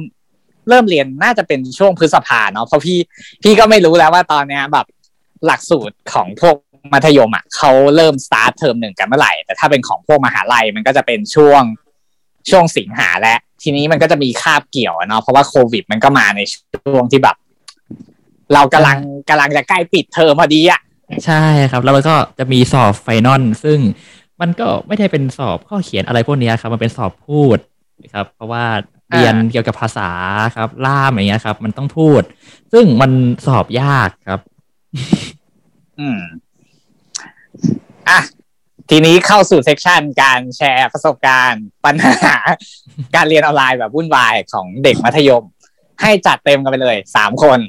เริ่มเรียนน่าจะเป็นช่วงพฤษภาเนาะเพราะพี่พี่ก็ไม่รู้แล้วว่าตอนเนี้ยแบบหลักสูตรของพวกมัธยมอะเขาเริ่มสตาร์ทเทอมหนึ่งกันเมื่อไหร่ แต่ถ้าเป็นของพวกมหาลัยมันก็จะเป็นช่วงช่วงสิงหาและ ทีนี้มันก็จะมีคาบเกี่ยวเนาะเพราะว่าโควิด มันก็มาในช่วงที่แบบ เรากำลังกำลังจะใกล้ปิดเทอมพอดีอะใช่ครับ แล้วก็จะมีสอบ final ซึ่ง มันก็ไม่ได้เป็นสอบข้อเขียนอะไรพวกเนี้ยครับ มันเป็นสอบพูดครับ เพราะว่าเรียนเกี่ยวกับภาษาครับล่ามอย่างเงี้ยครับ มันต้องพูด ซึ่งมันสอบยากครับ อืมอะทีนี้เข้าสู่ section การแชร์ประสบการณ์ปัญหา การเรียนออนไลน์แบบวุ่นวายของเด็กมัธยม ให้จัดเต็มกันไปเลยสามคน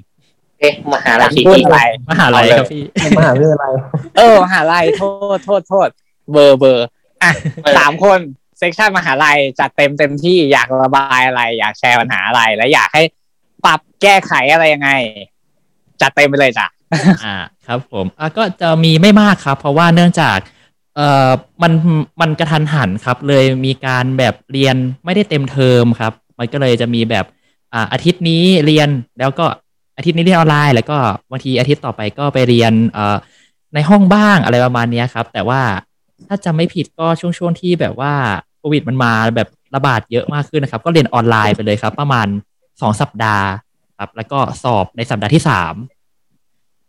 เอ๊ะมหาลัยที่พูดนี่อะไรมหาลัยครับพี่มหาวิทยาลัยเออมหาลัยโทษโทษโทษ เบอร์เบอร์อะสามคน section มหาลัยจัดเต็มเต็มที่อยากระบายอะไร อยากแชร์ปัญหาอะไร และอยากให้ปรับแก้ไขอะไรยังไง จัดเต็มไปเลยจ้ะอ่า ครับผมอะก็จะมีไม่มากครับ เพราะว่าเนื่องจากเอ่อมันมันกระทันหันครับ เลยมีการแบบเรียนไม่ได้เต็มเทอมครับ มันก็เลยจะมีแบบอ่าอาทิตย์นี้เรียนแล้วก็อาทิตย์นี้เรียนออนไลน์ แล้วก็บางทีอาทิตย์ต่อไปก็ไปเรียนเอ่อในห้องบ้างอะไรประมาณเนี้ยครับ แต่ว่า ถ้าจำไม่ผิดก็ช่วงช่วงที่แบบว่าโควิดมันมาแบบระบาดเยอะมากขึ้นนะครับ ก็เรียนออนไลน์ไปเลยครับ ประมาณสองสัปดาห์ครับ แล้วก็สอบในสัปดาห์ที่สาม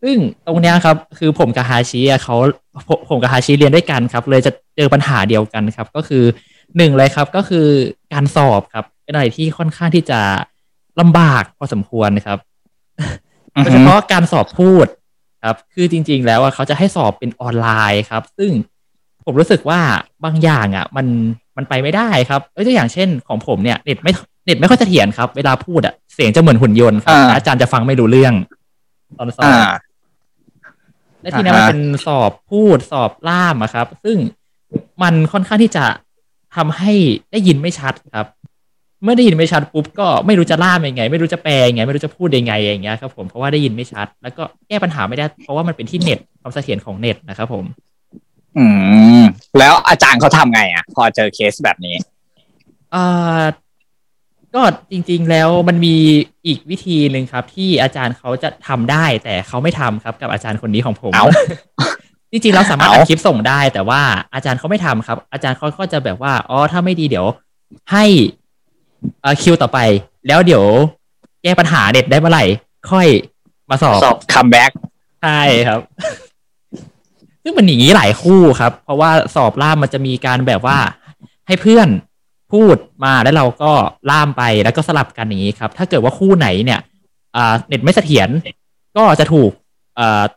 ซึ่งตรงเนี้ยครับ คือผมกับฮาชิเขาผมผมกับฮาชิเรียนด้วยกันครับ เลยจะเจอปัญหาเดียวกันครับ ก็คือหนึ่งเลยครับก็คือการสอบครับ เป็นอะไรที่ค่อนข้างที่จะลำบากพอสมควรนะครับโดยเฉพาะการสอบพูดครับ คือจริง ๆ แล้วเขาจะให้สอบเป็นออนไลน์ครับ ซึ่ง ผมรู้สึกว่าบางอย่างอะ มันมันไปไม่ได้ครับเอ้ยตัวอย่างเช่นของผมเนี่ยเน็ตไม่เน็ตไม่ค่อยเสถียรครับ เวลาพูดอะเสียงจะเหมือนหุ่นยนต์ครับอ่าอาจารย์จะฟังไม่รู้เรื่อง ตอนสอบอ่าและทีนี้มันอ่าฮะเป็นสอบพูดสอบล่ามอะครับ ซึ่งมันค่อนข้างที่จะทำให้ได้ยินไม่ชัดครับ เมื่อได้ยินไม่ชัดปุ๊บก็ไม่รู้จะล่ามยังไง ไม่รู้จะแปลยังไง ไม่รู้จะพูดยังไงอย่างเงี้ยครับผมเพราะว่าได้ยินไม่ชัด แล้วก็แก้ปัญหาไม่ได้เพราะว่ามันเป็นที่เน็ตความเสถียรของเน็ตนะครับผม อืมแล้วอาจารย์เขาทำไงอะ พอเจอเคสแบบนี้อ่าก็จริง ๆ แล้วมันมีอีกวิธีหนึ่งครับ ที่อาจารย์เขาจะทำได้ แต่เขาไม่ทำครับ กับอาจารย์คนนี้ของผมเอาจริงๆเราสามารถเอาอัดคลิปส่งได้ แต่ว่าอาจารย์เขาไม่ทำครับ อาจารย์เขาก็จะแบบว่าอ๋อถ้าไม่ดีเดี๋ยว ให้เอ่อคิวต่อไป แล้วเดี๋ยวแก้ปัญหาเน็ตได้เมื่อไหร่ ค่อยมาสอบสอบ comeback ใช่ครับ ซึ่งมันอย่างนี้หลายคู่ครับ เพราะว่าสอบล่ามมันจะมีการแบบว่าให้เพื่อนพูดมาแล้วเราก็ล่ามไปแล้วก็สลับกันอย่างนี้ครับ ถ้าเกิดว่าคู่ไหนเนี่ยเน็ตไม่เสถียรก็จะถูก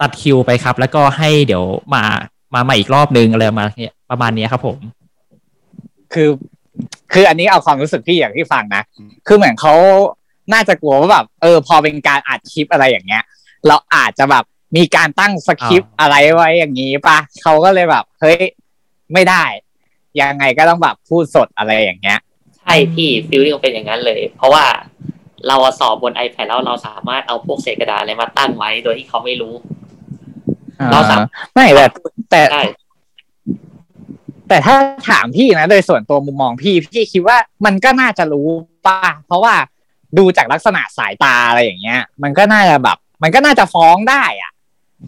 ตัดคิวไปครับ แล้วก็ให้เดี๋ยวมามาใหม่อีกรอบนึงอะไรประมาณเนี้ยประมาณนี้ครับผม คือ คืออันนี้เอาความรู้สึกพี่อย่างที่ฟังนะ คือเหมือนเขาน่าจะกลัวว่าแบบเออ พอเป็นการอัดคลิปอะไรอย่างเงี้ย เราอาจจะแบบ มีการตั้งสคริปต์อะไรไว้อย่างนี้ปะเขาก็เลยแบบเฮ้ยไม่ได้ ยังไงก็ต้องแบบพูดสดอะไรอย่างเงี้ย ใช่พี่ฟิลลิ่งเป็นอย่างนั้นเลย เพราะว่าเราอะสอบบน iPad แล้วเราสามารถเอาพวกเศษกระดาษอะไรมาตั้งไว้โดยที่เขาไม่รู้เราสามารถไม่แต่แต่ได้แต่ถ้าถามพี่นะ โดยส่วนตัวมุมมองพี่พี่คิดว่ามันก็น่าจะรู้ป่ะเพราะว่าดูจากลักษณะสายตาอะไรอย่างเงี้ย มันก็น่าจะแบบ มันก็น่าจะฟ้องได้ อะ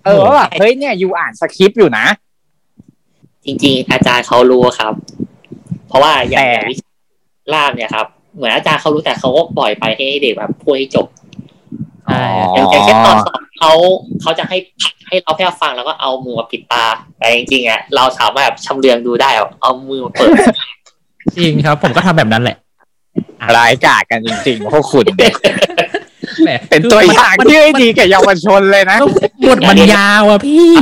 เออว่าแบบเฮ้ยเนี่ยยูอ่านสคริปต์อยู่นะ จริง ๆ อาจารย์เขารู้ครับ เพราะว่าอย่างแต่อย่างวิชาล่ามเนี่ยครับ เหมือนอาจารย์เขารู้แต่เขาก็ปล่อยไปให้เด็กแบบพูดให้จบใช่อย่างอย่างเช่นตอนสอบเขาเขาจะให้ให้เราแค่ฟังแล้วก็เอามือมาปิดตา แต่จริงๆอะเราสามารถแบบชำเลืองดูได้อะเอามือมาเปิด จริงครับ ผมก็ทำแบบนั้นแหละร้ายกาจกันจริงๆพวกคุณเนี่ย แหมเป็นตัวอย่างมันที่ไม่ดีแก่เยาวชนเลยนะบทมันยาวอะพี่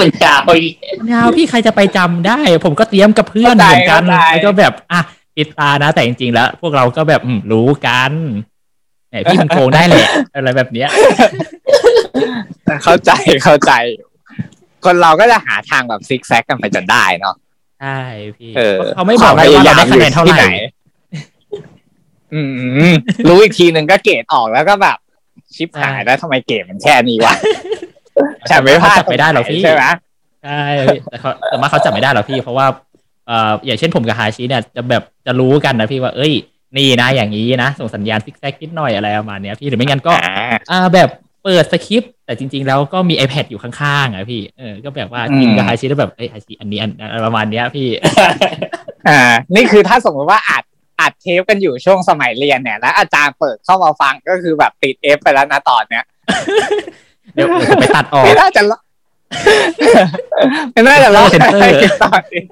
มันยาวอีกมันยาวพี่ใครจะไปจำได้ ผมก็เตรียมกับเพื่อนเข้าใจเหมือนกันเข้าใจแล้วก็แบบอะปิดตานะแต่จริงๆแล้ว พวกเราก็แบบอืมรู้กันแหมพี่มันโกงได้แหละอะไรแบบเนี้ยเข้าใจเข้าใจ คนเราก็จะหาทางแบบซิกแซกกันไปจนได้เนาะใช่พี่เออเขาไม่บอกเลยว่าเราได้คะแนนเท่าไหร่อืม รู้อีกทีหนึ่งก็เกรดออกแล้วก็แบบ ชิปหายแล้วทำไมเกรดมันแค่นี้วะแต่ไม่พลาดจับไม่ได้หรอกพี่ใช่ไหมใช่พี่แต่เขาแต่ว่าเขาจับไม่ได้หรอกพี่ เพราะว่าเอ่ออย่างเช่นผมกับฮาชิเนี่ยจะแบบจะรู้กันนะพี่ว่า เอ้ย นี่นะอย่างนี้นะ ส่งสัญญาณซิกแซกนิดหน่อยอะไรประมาณเนี้ยพี่หรือไม่งั้นก็ อ่าอ่าแบบเปิดสคริปต์แต่จริง ๆ แล้วก็มี iPad อยู่ข้างๆอะพี่เออก็แบบว่ากินกับฮาชิแล้วแบบเอ้ยฮาชิอันนี้อันอะไรประมาณเนี้ยพี่ อ่า นี่คือถ้าสมมติว่าอัด อัดเทปกันอยู่ช่วงสมัยเรียนเนี่ยแล้วอาจารย์เปิดเข้ามาฟังก็คือแบบติดเอฟไปแล้วนะตอนเนี้ยเดี๋ยวเดี๋ยวผมไปตัดออกไม่น่าจะรอดไม่น่าจะรอดเซ็นเซอร์ให้ติดตอนนี้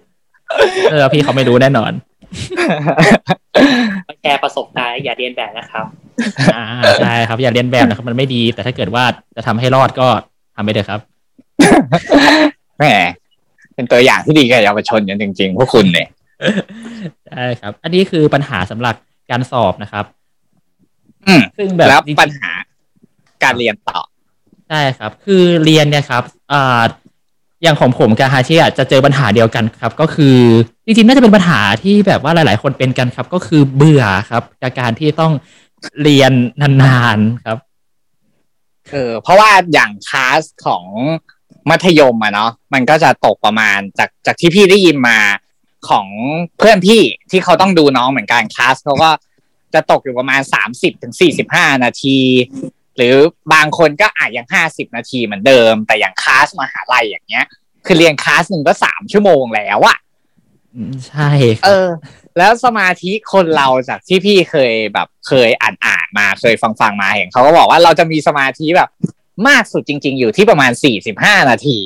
เออพี่เขาไม่รู้แน่นอนแชร์ประสบการณ์อย่าเรียนแบบนะครับอ่าใช่ครับอย่าเรียนแบบนะครับ มันไม่ดี แต่ถ้าเกิดว่าจะทำให้รอดก็ทำไปเถอะครับแหมเป็นตัวอย่างที่ดีแก่เยาวชนกันจริงๆพวกคุณเนี่ย ใช่ครับ อันนี้คือปัญหาสำหรับการสอบนะครับ อืมซึ่งแบบแล้วจริงๆปัญหาการเรียนต่อใช่ครับ คือเรียนเนี่ยครับอ่าอย่างของผมกับฮาชิอะจะเจอปัญหาเดียวกันครับ ก็คือจริงๆน่าจะเป็นปัญหาที่แบบว่าหลาย ๆ คนเป็นกันครับ ก็คือเบื่อครับจากการที่ต้องเรียนนานๆครับเออเพราะว่าอย่างคลาสของมัธยมอะเนาะมันก็จะตกประมาณจากจากที่พี่ได้ยินมา ของเพื่อนพี่ที่เขาต้องดูน้องเหมือนกันคลาสเขาก็จะตกอยู่ประมาณสามสิบถึงสี่สิบห้านาที หรือบางคนก็อาจยังห้าสิบนาทีเหมือนเดิม แต่อย่างคลาสมหาลัยอย่างเงี้ย คือเรียนคลาสหนึ่งก็สามชั่วโมงแล้วอะอืมใช่คเอรับอแล้วสมาธิคนเราจากที่พี่เคยแบบเคยอ่านอ่านมาเคยฟังฟังมาเห็นเขาก็บอกว่าเราจะมีสมาธิแบบมากสุดจริง ๆ อยู่ที่ประมาณสี่สิบห้านาที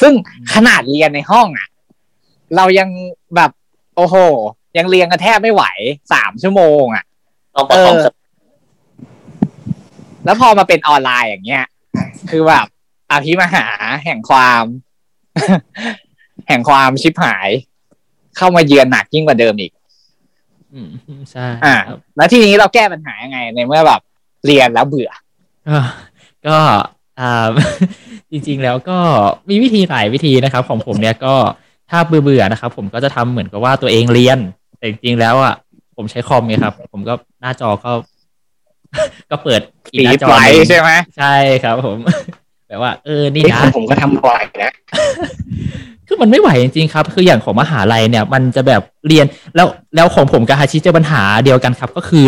ซึ่งขนาดเรียนในห้องอะ เรายังแบบโอ้โห ยังเรียนกันแทบไม่ไหวสามชั่วโมง อะต้องประคองเออแล้วพอมาเป็นออนไลน์อย่างเงี้ย คือแบบอภิมหาแห่งความ แห่งความชิบหาย เข้ามาเยือนหนักยิ่งกว่าเดิมอีก อืมใช่อ่าครับแล้วทีนี้เราแก้ปัญหายังไง ในเมื่อแบบเรียนแล้วเบื่อก็ก็อ่าจริงๆแล้วก็มีวิธีหลายวิธีนะครับ ของผมเนี่ยก็ ถ้าเบื่อๆนะครับ ผมก็จะทำเหมือนกับว่าตัวเองเรียน แต่จริงๆแล้วอะผมใช้คอมไงครับ ผมก็หน้าจอก็ ก็เปิดอีกปีหน้าจอไว้หนึ่งใช่ไหมใช่ครับ ผมแบบว่า เออนี่นี่นะผมผมก็ทำบ่อยนะคือมันไม่ไหวจริงๆครับ คืออย่างของมหาลัยเนี่ย มันจะแบบเรียนแล้วแล้วของผมกับฮาชิเจอปัญหาเดียวกันครับ ก็คือ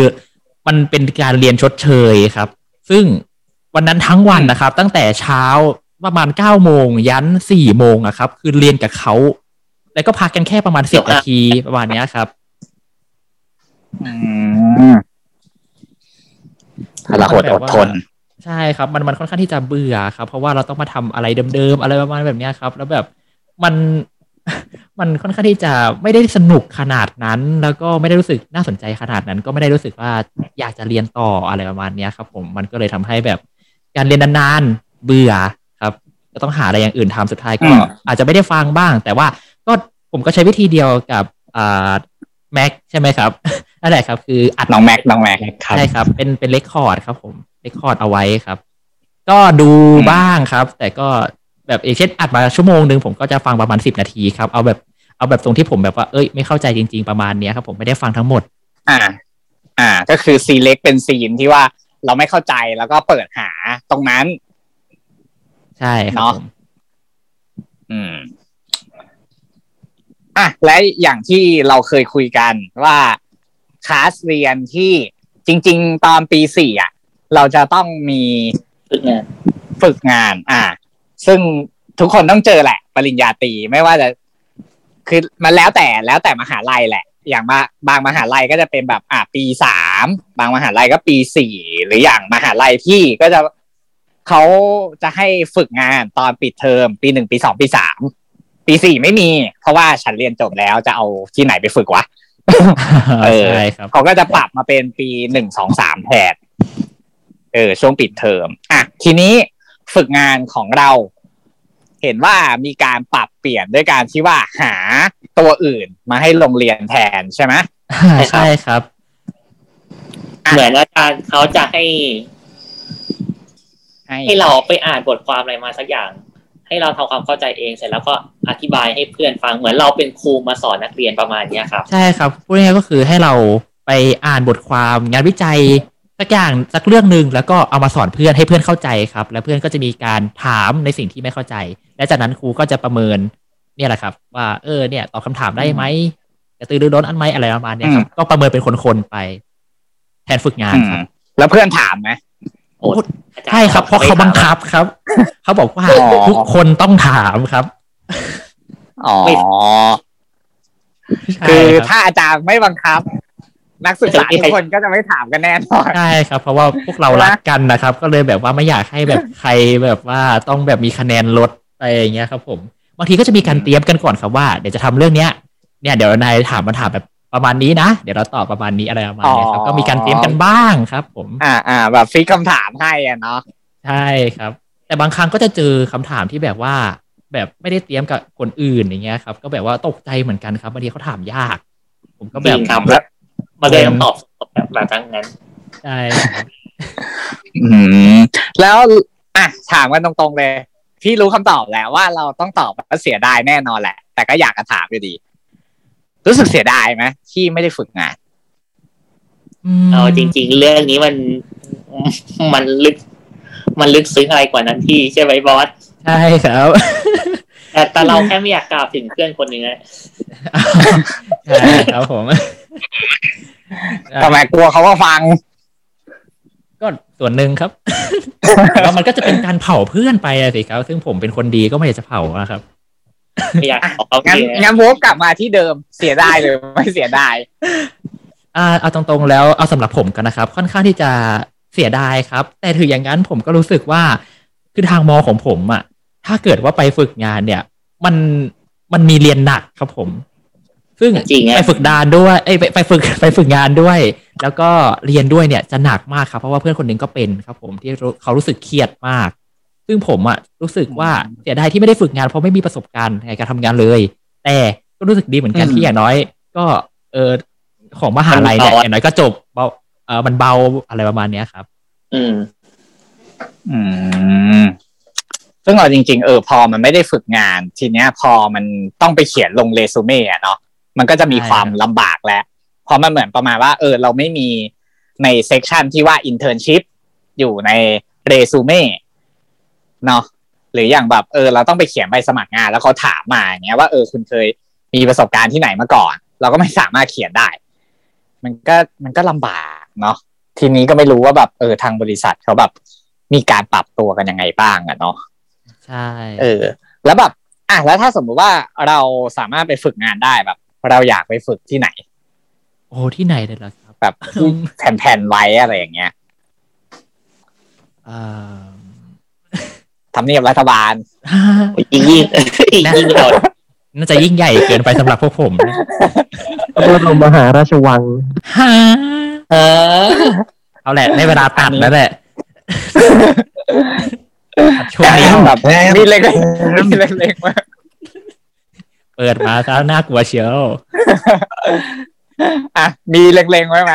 มันเป็นการเรียนชดเชยครับ ซึ่งวันนั้นทั้งวันนะครับ ตั้งแต่เช้าประมาณเก้าโมงยันสี่โมงอะครับ คือเรียนกับเขา แล้วก็พักกันแค่ประมาณสิบนาทีประมาณเนี้ยครับอืมพละหดอดทน ใช่ครับ มันมันค่อนข้างที่จะเบื่อครับ เพราะว่าเราต้องมาทำอะไรเดิมๆอะไรประมาณแบบเนี้ยครับ แล้วแบบมันมันค่อนข้างที่จะไม่ได้สนุกขนาดนั้น แล้วก็ไม่ได้รู้สึกน่าสนใจขนาดนั้น ก็ไม่ได้รู้สึกว่าอยากจะเรียนต่ออะไรประมาณเนี้ยครับ ผมมันก็เลยทำให้แบบการเรียนนานๆเบื่อครับ ก็ต้องหาอะไรอย่างอื่นทำสุดท้ายก็อืมอาจจะไม่ได้ฟังบ้าง แต่ว่า ก็ผมก็ใช้วิธีเดียวกับอ่าแม็กใช่ไหมครับนั่นแหละครับ คืออัดน้องแม็กน้องแม็กใช่ครับ เป็นเป็นเลคคอร์ดครับ ผมเลคคอร์ดเอาไว้ครับ ก็ดูอืมบ้างครับ แต่ก็แบบอย่างเช่นอัดมาชั่วโมงหนึ่งผมก็จะฟังประมาณสิบนาทีครับ เอาแบบเอาแบบตรงที่ผมแบบว่าเอ้ยไม่เข้าใจจริง ๆประมาณเนี้ยครับ ผมไม่ได้ฟังทั้งหมด อ่า อ่า ก็คือซีเล็กเป็นซีนที่ว่าเราไม่เข้าใจแล้วก็เปิดหาตรงนั้น ใช่ครับเนาะผมอืม อะและอย่างที่เราเคยคุยกันว่าคลาสเรียนที่จริง ๆ ตอนปีสี่อะ เราจะต้องมีฝึกงานฝึกงาน อ่า ซึ่งทุกคนต้องเจอแหละ ปริญญาตรีไม่ว่าจะคือมันแล้วแต่แล้วแต่มหาลัยแหละ อย่างบางบางมหาลัยก็จะเป็นแบบอ่าปีสามบางมหาลัยก็ปีสี่หรืออย่างมหาลัยที่ก็จะเขาจะให้ฝึกงานตอนปิดเทอมปีหนึ่งปีสองปีสาม ปีสี่ไม่มี เพราะว่าฉันเรียนจบแล้วจะเอาที่ไหนไปฝึกวะเออใช่ครับเขาก็จะปรับมาเป็นปีหนึ่งสองสามแทนเออช่วงปิดเทอมอะทีนี้ฝึกงานของเรา เห็นว่ามีการปรับเปลี่ยนด้วยการที่ว่าหาตัวอื่นมาให้โรงเรียนแทนใช่ไหมใช่ครับอะเหมือนอาจารย์เขาจะให้ให้ ให้เราไปอ่านบทความอะไรมาสักอย่าง ให้เราทำความเข้าใจเองเสร็จแล้วก็อธิบายให้เพื่อนฟังเหมือนเราเป็นครูมาสอนนักเรียนประมาณเนี้ยครับ ใช่ครับพูดง่ายๆก็คือให้เราไปอ่านบทความงานวิจัยสักอย่างสักเรื่องหนึ่งแล้วก็เอามาสอนเพื่อนให้เพื่อนเข้าใจครับ แล้วเพื่อนก็จะมีการถามในสิ่งที่ไม่เข้าใจ และจากนั้นครูก็จะประเมินเนี่ยแหละครับ ว่าเออเนี่ยตอบคำถามได้ไหมจะตื่นหรือร้นอันไหมอะไรประมาณเนี้ยครับก็ประเมินเป็นคนๆไป แทนฝึกงานอืคมรับแล้วเพื่อนถามไหมโอ้อาจารย์ ใช่ครับ เพราะเขาบังคับครับ เขาบอกว่าอ๋อทุกคนต้องถามครับ อ๋อใช่คือครับถ้าอาจารย์ไม่บังคับ นักศึกษาทุกคนก็จะไม่ถามกันแน่นอนใช่ครับ เพราะว่าพวกเรารักกันนะครับ ก็เลยแบบว่าไม่อยากให้แบบใครแบบว่าต้องแบบมีคะแนนลดอะไรอย่างเงี้ยครับ ผมบางทีก็จะมีการเตรียมกันก่อนครับว่าเดี๋ยวจะทำเรื่องเนี้ยเนี่ยเดี๋ยวนายถามมาถามแบบ ประมาณนี้นะ เดี๋ยวเราตอบประมาณนี้อะไรประมาณเนี้ยครับอ๋อก็มีการเตรียมกันบ้างครับ ผม อ่าอ่าแบบฟิกคำถามให้อะเนาะใช่ครับ แต่บางครั้งก็จะเจอคำถามที่แบบว่า แบบไม่ได้เตรียมกับคนอื่นอย่างเงี้ยครับ ก็แบบว่าตกใจเหมือนกันครับบางทีเขาถามยาก ผมก็จแบริบงครับแล้วมาเลยต้องตอบแบบแบบนั้นใช่ครับอืมแล้วอะถามกันตรงๆเลย พี่รู้คำตอบแล้วว่าเราต้องตอบว่าเสียดายแน่นอนแหละ แต่ก็อยากจะถามอยู่ดี รู้สึกเสียดายไหมที่ไม่ได้ฝึกงานมเอาจริง ๆ เรื่องนี้มันมันลึก มันลึกซึ้งอะไรกว่านั้นที่ใช่ไหมบอสใช่ครับแต่แต่เราแค่ไม่อยากกล่าวถึงเพื่อนคนหนึ่งนะใช่ครับผมทำไมกลัวเขาก็ฟัง ก็ส่วนหนึ่งครับแต่ว่ามันก็จะเป็นการเผาเพื่อนไปอะสิครับ ซึ่งผมเป็นคนดีก็ไม่อยากจะเผานะครับ ไม่อยากขอเอางั้นเองงั้นวกกลับมาที่เดิมเสียดายหรือไม่เสียดายอ่าเอาตรงๆแล้วเอาสำหรับผมกันนะครับ ค่อนข้างที่จะเสียดายครับ แต่ถึงอย่างนั้นผมก็รู้สึกว่าคือทางมอของผมอะถ้าเกิดว่าไปฝึกงานเนี่ย มันมันมีเรียนหนักครับผม ซึ่งจริงไปอะฝึกดานด้วยเอ้ยไปไปฝึกไปฝึกงานด้วย แล้วก็เรียนด้วยเนี่ยจะหนักมากครับ เพราะว่าเพื่อนคนหนึ่งก็เป็นครับ ผมที่รู้เขารู้สึกเครียดมาก ซึ่งผมอะรู้สึกว่าเสียดายที่ไม่ได้ฝึกงานเพราะไม่มีประสบการณ์ในการทำงานเลย แต่ก็รู้สึกดีเหมือนกันอืมที่อย่างน้อย ก็เออของมหาลัยเนี่ยมันเบาอย่างน้อยก็จบเบาเออมันเบาอะไรประมาณเนี้ยครับ อืม อืมซึ่งเอาจริง ๆ เออพอมันไม่ได้ฝึกงาน ทีเนี้ย พอมันต้องไปเขียนลงเรซูเม่อะเนาะมันก็จะมีใช่ความครับลำบากแล้วเพราะมันเหมือนประมาณว่า เออ เราไม่มีใน section ที่ว่า internship อยู่ในเรซูเม่ เนาะหรืออย่างแบบเออเราต้องไปเขียนใบสมัครงาน แล้วเขาถามมาอย่างเงี้ยว่าเออคุณเคยมีประสบการณ์ที่ไหนมาก่อน เราก็ไม่สามารถเขียนได้ มันก็มันก็ลำบากเนาะทีนี้ก็ไม่รู้ว่าแบบเออทางบริษัทเขาแบบมีการปรับตัวกันยังไงบ้างอะเนาะใช่เออ แล้วแบบอะแล้วถ้าสมมุติว่าเราสามารถไปฝึกงานได้แบบ เราอยากไปฝึกที่ไหน โอ้ที่ไหนเลยล่ะครับแบบที่แผ่นๆไว้อะไรอย่างเงี้ยเอ่อ ทำเนียบรัฐบาลยิ่งยิ่งยิ่งยิ่งเลยน่าจะยิ่งใหญ่เกินไปสำหรับพวกผมนะพระบรมมหาราชวังฮ่าเออ เอาแหละในเวลาตัดแล้วแหละตัดช่วงนี้แบบมีเล็กๆมีเล็กๆมาเปิดมาซะน่ากลัวเชียว อะ มีเล็งๆไว้ไหม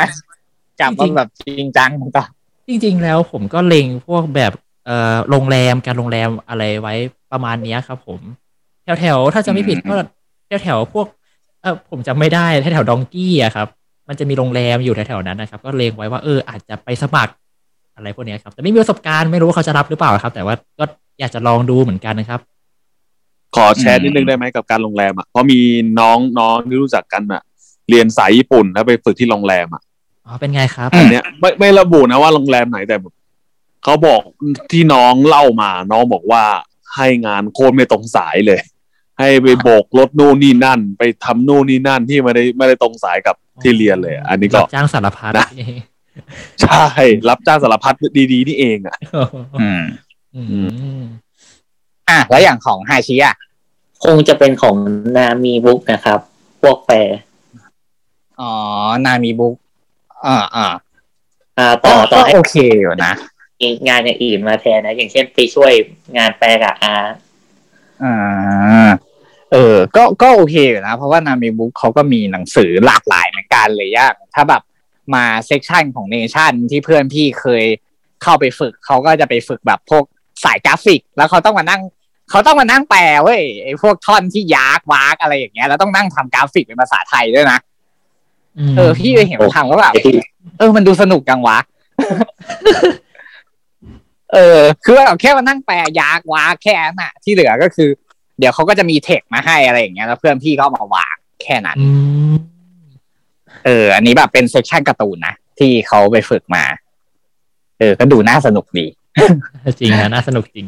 กลับมาแบบจริงจังต่อจริง ๆ แล้วผมก็เล็งพวกแบบเอ่อ โรงแรมการโรงแรมอะไรไว้ประมาณเนี้ยครับ ผม แถวๆถ้าจะไม่ผิดก็แถวๆพวกเออผมจำไม่ได้แถวๆดองกี้อะครับ มันจะมีโรงแรมอยู่แถวๆนั้นนะครับ ก็เล็งไว้ว่าเอออาจจะไปสมัครอะไรพวกเนี้ยครับ แต่ไม่มีประสบการณ์ไม่รู้ว่าเขาจะรับหรือเปล่าครับ แต่ว่าก็อยากจะลองดูเหมือนกันนะครับ ขอแชร์นิดนึงได้ไหมกับการโรงแรมอะเพราะมีน้องน้องที่รู้จักกันอะ เรียนสายญี่ปุ่นแล้วไปฝึกที่โรงแรมอะอ๋อเป็นไงครับอันเนี้ยไม่ไม่ระบุนะว่าโรงแรมไหนแต่แบบ เขาบอกที่น้องเล่ามา น้องบอกว่าให้งานโคตรไม่ตรงสายเลย ให้ไปโบกรถนู่นนี่นั่น ไปทำนู่นนี่นั่นที่ไม่ได้ไม่ได้ตรงสายกับที่เรียนเลย อันนี้ก็รับจ้างสารพัดนะใช่รับจ้างสารพัดดีๆนี่เองอะอืมอืมอะแล้วอย่างของฮาชิอะคงจะเป็นของนามีบุ๊กนะครับ พวกแฟร์อ๋อ นามีบุ๊กอ่าอ่าอ่าต่อต่อให้โอเคอยู่นะมี งานอย่างอื่นมาแทนนะ อย่างเช่นไปช่วยงานแปลกับอาอ่า เออ ก็ก็โอเคอยู่นะเพราะว่านามีบุ๊กเขาก็มีหนังสือหลากหลายเหมือนกันเลยยากถ้าแบบมาเซกชันของเนชั่นที่เพื่อนพี่เคยเข้าไปฝึกเขาก็จะไปฝึกแบบพวกสายกราฟิก แล้วเขาต้องมานั่งเขาต้องมานั่งแปลเว้ยไอ้พวกท่อนที่ยากวากอะไรอย่างเงี้ยแล้วต้องนั่งทำกราฟิกเป็นภาษาไทยด้วยนะเออพี่ไปเห็นเขาทำก็แบบเออมันดูสนุกจังวะ เออ คือแบบแค่มานั่งแปลยากวากแค่นั้นอะที่เหลือก็คือ เดี๋ยวเขาก็จะมีเทคมาให้อะไรอย่างเงี้ยแล้วเพื่อนพี่ก็เอามาวางแค่นั้นอืมเออ อันนี้แบบเป็นเซกชันการ์ตูนนะที่เขาไปฝึกมา เออ ก็ดูน่าสนุกดี จริงนะน่าสนุกจริง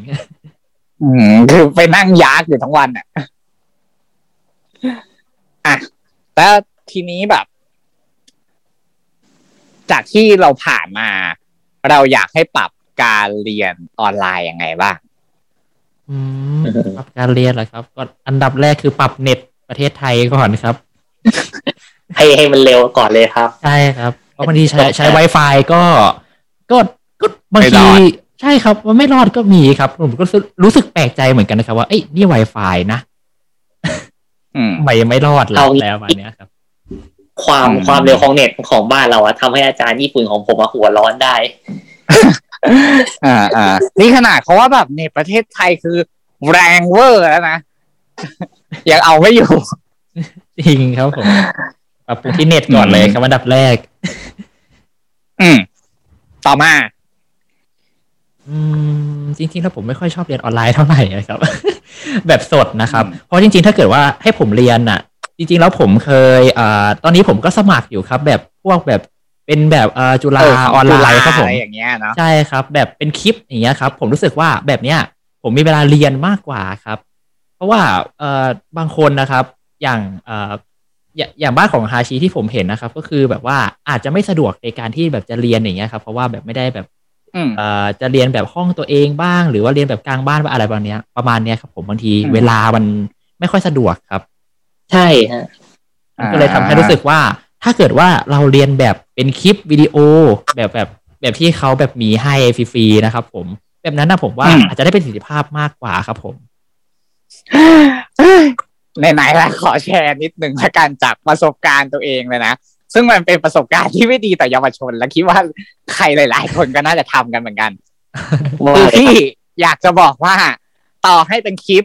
อืมคือไปนั่งยากอยู่ทั้งวันอะอะแต่ทีนี้แบบ จากที่เราผ่านมา เราอยากให้ปรับ การเรียนออนไลน์ยังไงบ้างอืมปรับการเรียนเหรอครับก็อันดับแรกคือปรับเน็ตประเทศไทยก่อนครับ ให้ให้มันเร็วก่อนเลยครับ ใช่ครับเพราะบางทีใช้ใช้ Wi-Fi ก็ก็ก็บางไม่รทีอดใช่ครับมันไม่รอดก็มีครับ ผมก็รู้สึกแปลกใจเหมือนกันนะครับ ว่าเอ้ยนี่ Wi-Fi นะอืมทำไมยังไม่รอดล่ะเอางี้แล้วมาเนี้ยครับ ความอืมความเร็วของเน็ตของบ้านเราอะทำให้อาจารย์ญี่ปุ่นของผมมาหัวร้อนได้ อ่าอ่านี่ขนาดเขาว่าแบบในประเทศไทยคือแรงเวอร์แล้วนะ ยังเอาไม่อยู่ จริงครับผมปรับปรุงที่เน็ตก่อนเลยครับอันดับแรก อืม ต่อมา อืม จริงๆ แล้วผมไม่ค่อยชอบเรียนออนไลน์เท่าไหร่นะครับ แบบสดนะครับ เพราะจริง ๆ ถ้าเกิดว่าให้ผมเรียนอะ จริง ๆ แล้วผมเคยอ่าตอนนี้ผมก็สมัครอยู่ครับ แบบพวกแบบ เป็นแบบอ่าจุฬาเออนไลน์ครับผมอะไรอย่างเงี้ยเนาะใช่ครับ แบบเป็นคลิปอย่างเงี้ยครับ ผมรู้สึกว่าแบบเนี้ยผมมีเวลาเรียนมากกว่าครับ เพราะว่าเอ่อบางคนนะครับอย่างเอ่ออย่าอย่างบ้านของฮาชิที่ผมเห็นนะครับ ก็คือแบบว่าอาจจะไม่สะดวกในการที่แบบจะเรียนอย่างเงี้ยครับเพราะว่าแบบไม่ได้แบบอืมเอ่อจะเรียนแบบห้องตัวเองบ้าง หรือว่าเรียนแบบกลางบ้านบ้างอะไรแบบเนี้ยประมาณเนี้ยครับ ผมบางทีอืมเวลามันไม่ค่อยสะดวกครับ ใช่ฮะมันก็เลยทำให้รู้สึกว่า ถ้าเกิดว่าเราเรียนแบบเป็นคลิปวิดีโอแบบแบบแบบที่เขาแบบมีให้ฟรีๆนะครับ ผม แบบนั้นนะผมว่าอืมอาจจะได้ประสิทธิภาพมากกว่าครับผมไหนๆแล้วขอแชร์นิดหนึ่งละกันจากประสบการณ์ตัวเองเลยนะ ซึ่งมันเป็นประสบการณ์ที่ไม่ดีต่อเยาวชน และคิดว่าใครหลาย ๆ คนก็น่าจะทำกันเหมือนกันคือพี่อยากจะบอกว่า ต่อให้เป็นคลิป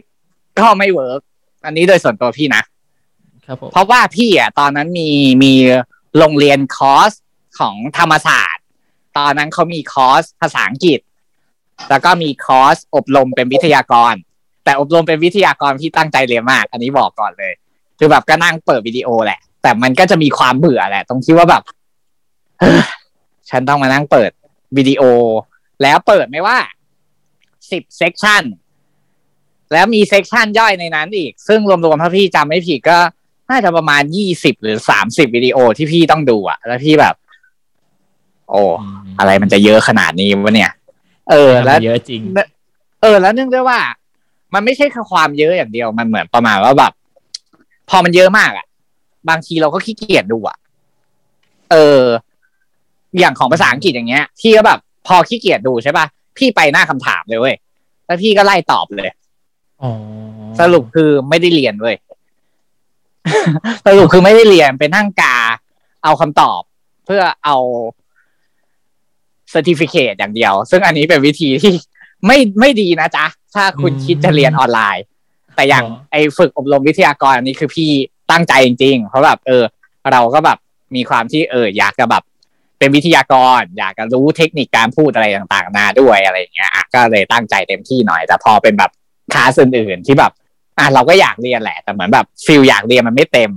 ก็ไม่เวิร์กอันนี้โดยส่วนตัวพี่นะครับผม เพราะว่าพี่อะตอนนั้นมีมีโรงเรียนคอร์สของธรรมศาสตร์ ตอนนั้นเขามีคอร์สภาษาอังกฤษ แล้วก็มีคอร์สอบรมเป็นวิทยากร แต่อบรมเป็นวิทยากรที่ตั้งใจเรียนมาก อันนี้บอกก่อนเลย คือแบบก็นั่งเปิดวิดีโอแหละ แต่มันก็จะมีความเบื่อแหละ ตรงที่ว่าแบบฉันต้องมานั่งเปิดวิดีโอ แล้วเปิดไม่ว่าสิบ section แล้วมี section ย่อยในนั้นอีก ซึ่งรวมๆถ้าพี่จำไม่ผิดก็ น่าจะประมาณยี่สิบหรือสามสิบวิดีโอที่พี่ต้องดูอะแล้วพี่แบบ โอ้อะไรมันจะเยอะขนาดนี้วะเนี่ย เออ แล้วเยอะจริง เออ แล้วเนื่องด้วยว่า มันไม่ใช่แค่ความเยอะอย่างเดียวมันเหมือนประมาณว่าแบบ พอมันเยอะมากอะบางทีเราก็ขี้เกียจดูอะเออ อย่างของภาษาอังกฤษอย่างเงี้ยพี่ก็แบบ พอขี้เกียจดูใช่ป่ะพี่ไปหน้าคำถามเลยเว้ยแล้วพี่ก็ไล่ตอบเลยอ๋อสรุปคือไม่ได้เรียนเว้ย สรุปคือไม่ได้เรียนเป็นนั่งกา เอาคำตอบเพื่อเอา certificate อย่างเดียว ซึ่งอันนี้เป็นวิธีที่ไม่ไม่ดีนะจ๊ะ ถ้าคุณคิดจะเรียนออนไลน์ แต่อย่างไอ้ฝึกอบรมวิทยากรอันนี้คือพี่ตั้งใจจริงๆ เพราะแบบเออ เราก็แบบมีความที่เอออยากจะแบบเป็นวิทยากร อยากจะรู้เทคนิคการพูดอะไรต่างๆนาด้วยอะไรอย่างเงี้ยอะก็เลยตั้งใจเต็มที่หน่อย แต่พอเป็นแบบคลาสอื่นๆที่แบบ อะเราก็อยากเรียนแหละ แต่เหมือนแบบ feel อยากเรียนมันไม่เต็ม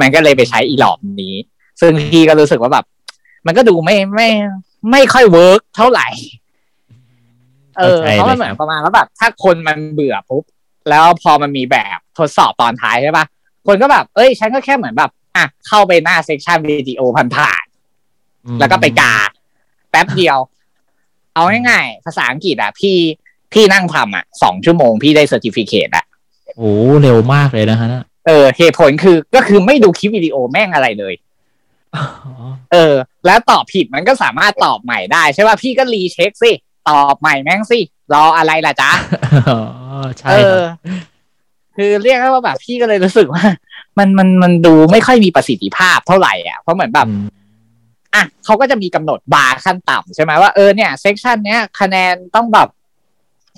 มันก็เลยไปใช้อีหรอบนี้ ซึ่งพี่ก็รู้สึกว่าแบบ มันก็ดูไม่ไม่ไม่ค่อย work เท่าไหร่ เออเข้าใจเพราะมันเลยเหมือนครับประมาณว่าแบบ ถ้าคนมันเบื่อปุ๊บแล้วพอมันมีแบบทดสอบตอนท้ายใช่ปะคนก็แบบ เอ้ย ฉันก็แค่เหมือนแบบ อะ เข้าไปหน้า section วิดีโอผ่านๆแล้วก็ไปกา แป๊บเดียว เอาง่ายๆภาษาอังกฤษอะ พี่พี่นั่งทำอะสองชั่วโมงพี่ได้ certificate อะ โอ้เร็วมากเลยนะฮะน่ะเออเหตุผลคือก็คือไม่ดูคลิปวิดีโอแม่งอะไรเลยอ๋อเออ แล้วตอบผิดมันก็สามารถตอบใหม่ได้ ใช่ป่ะพี่ก็ recheck สิตอบใหม่แม่งสิรออะไรล่ะจ๊ะอ๋อใช่ครับเออคือเรียกได้ว่าแบบพี่ก็เลยรู้สึกว่า มันมันมันดูไม่ค่อยมีประสิทธิภาพเท่าไหร่อะเพราะเหมือนแบบอืมอะเขาก็จะมีกำหนดบาร์ขั้นต่ำใช่ไหมว่าเออเนี่ยเซกชันเนี้ยคะแนนต้องแบบ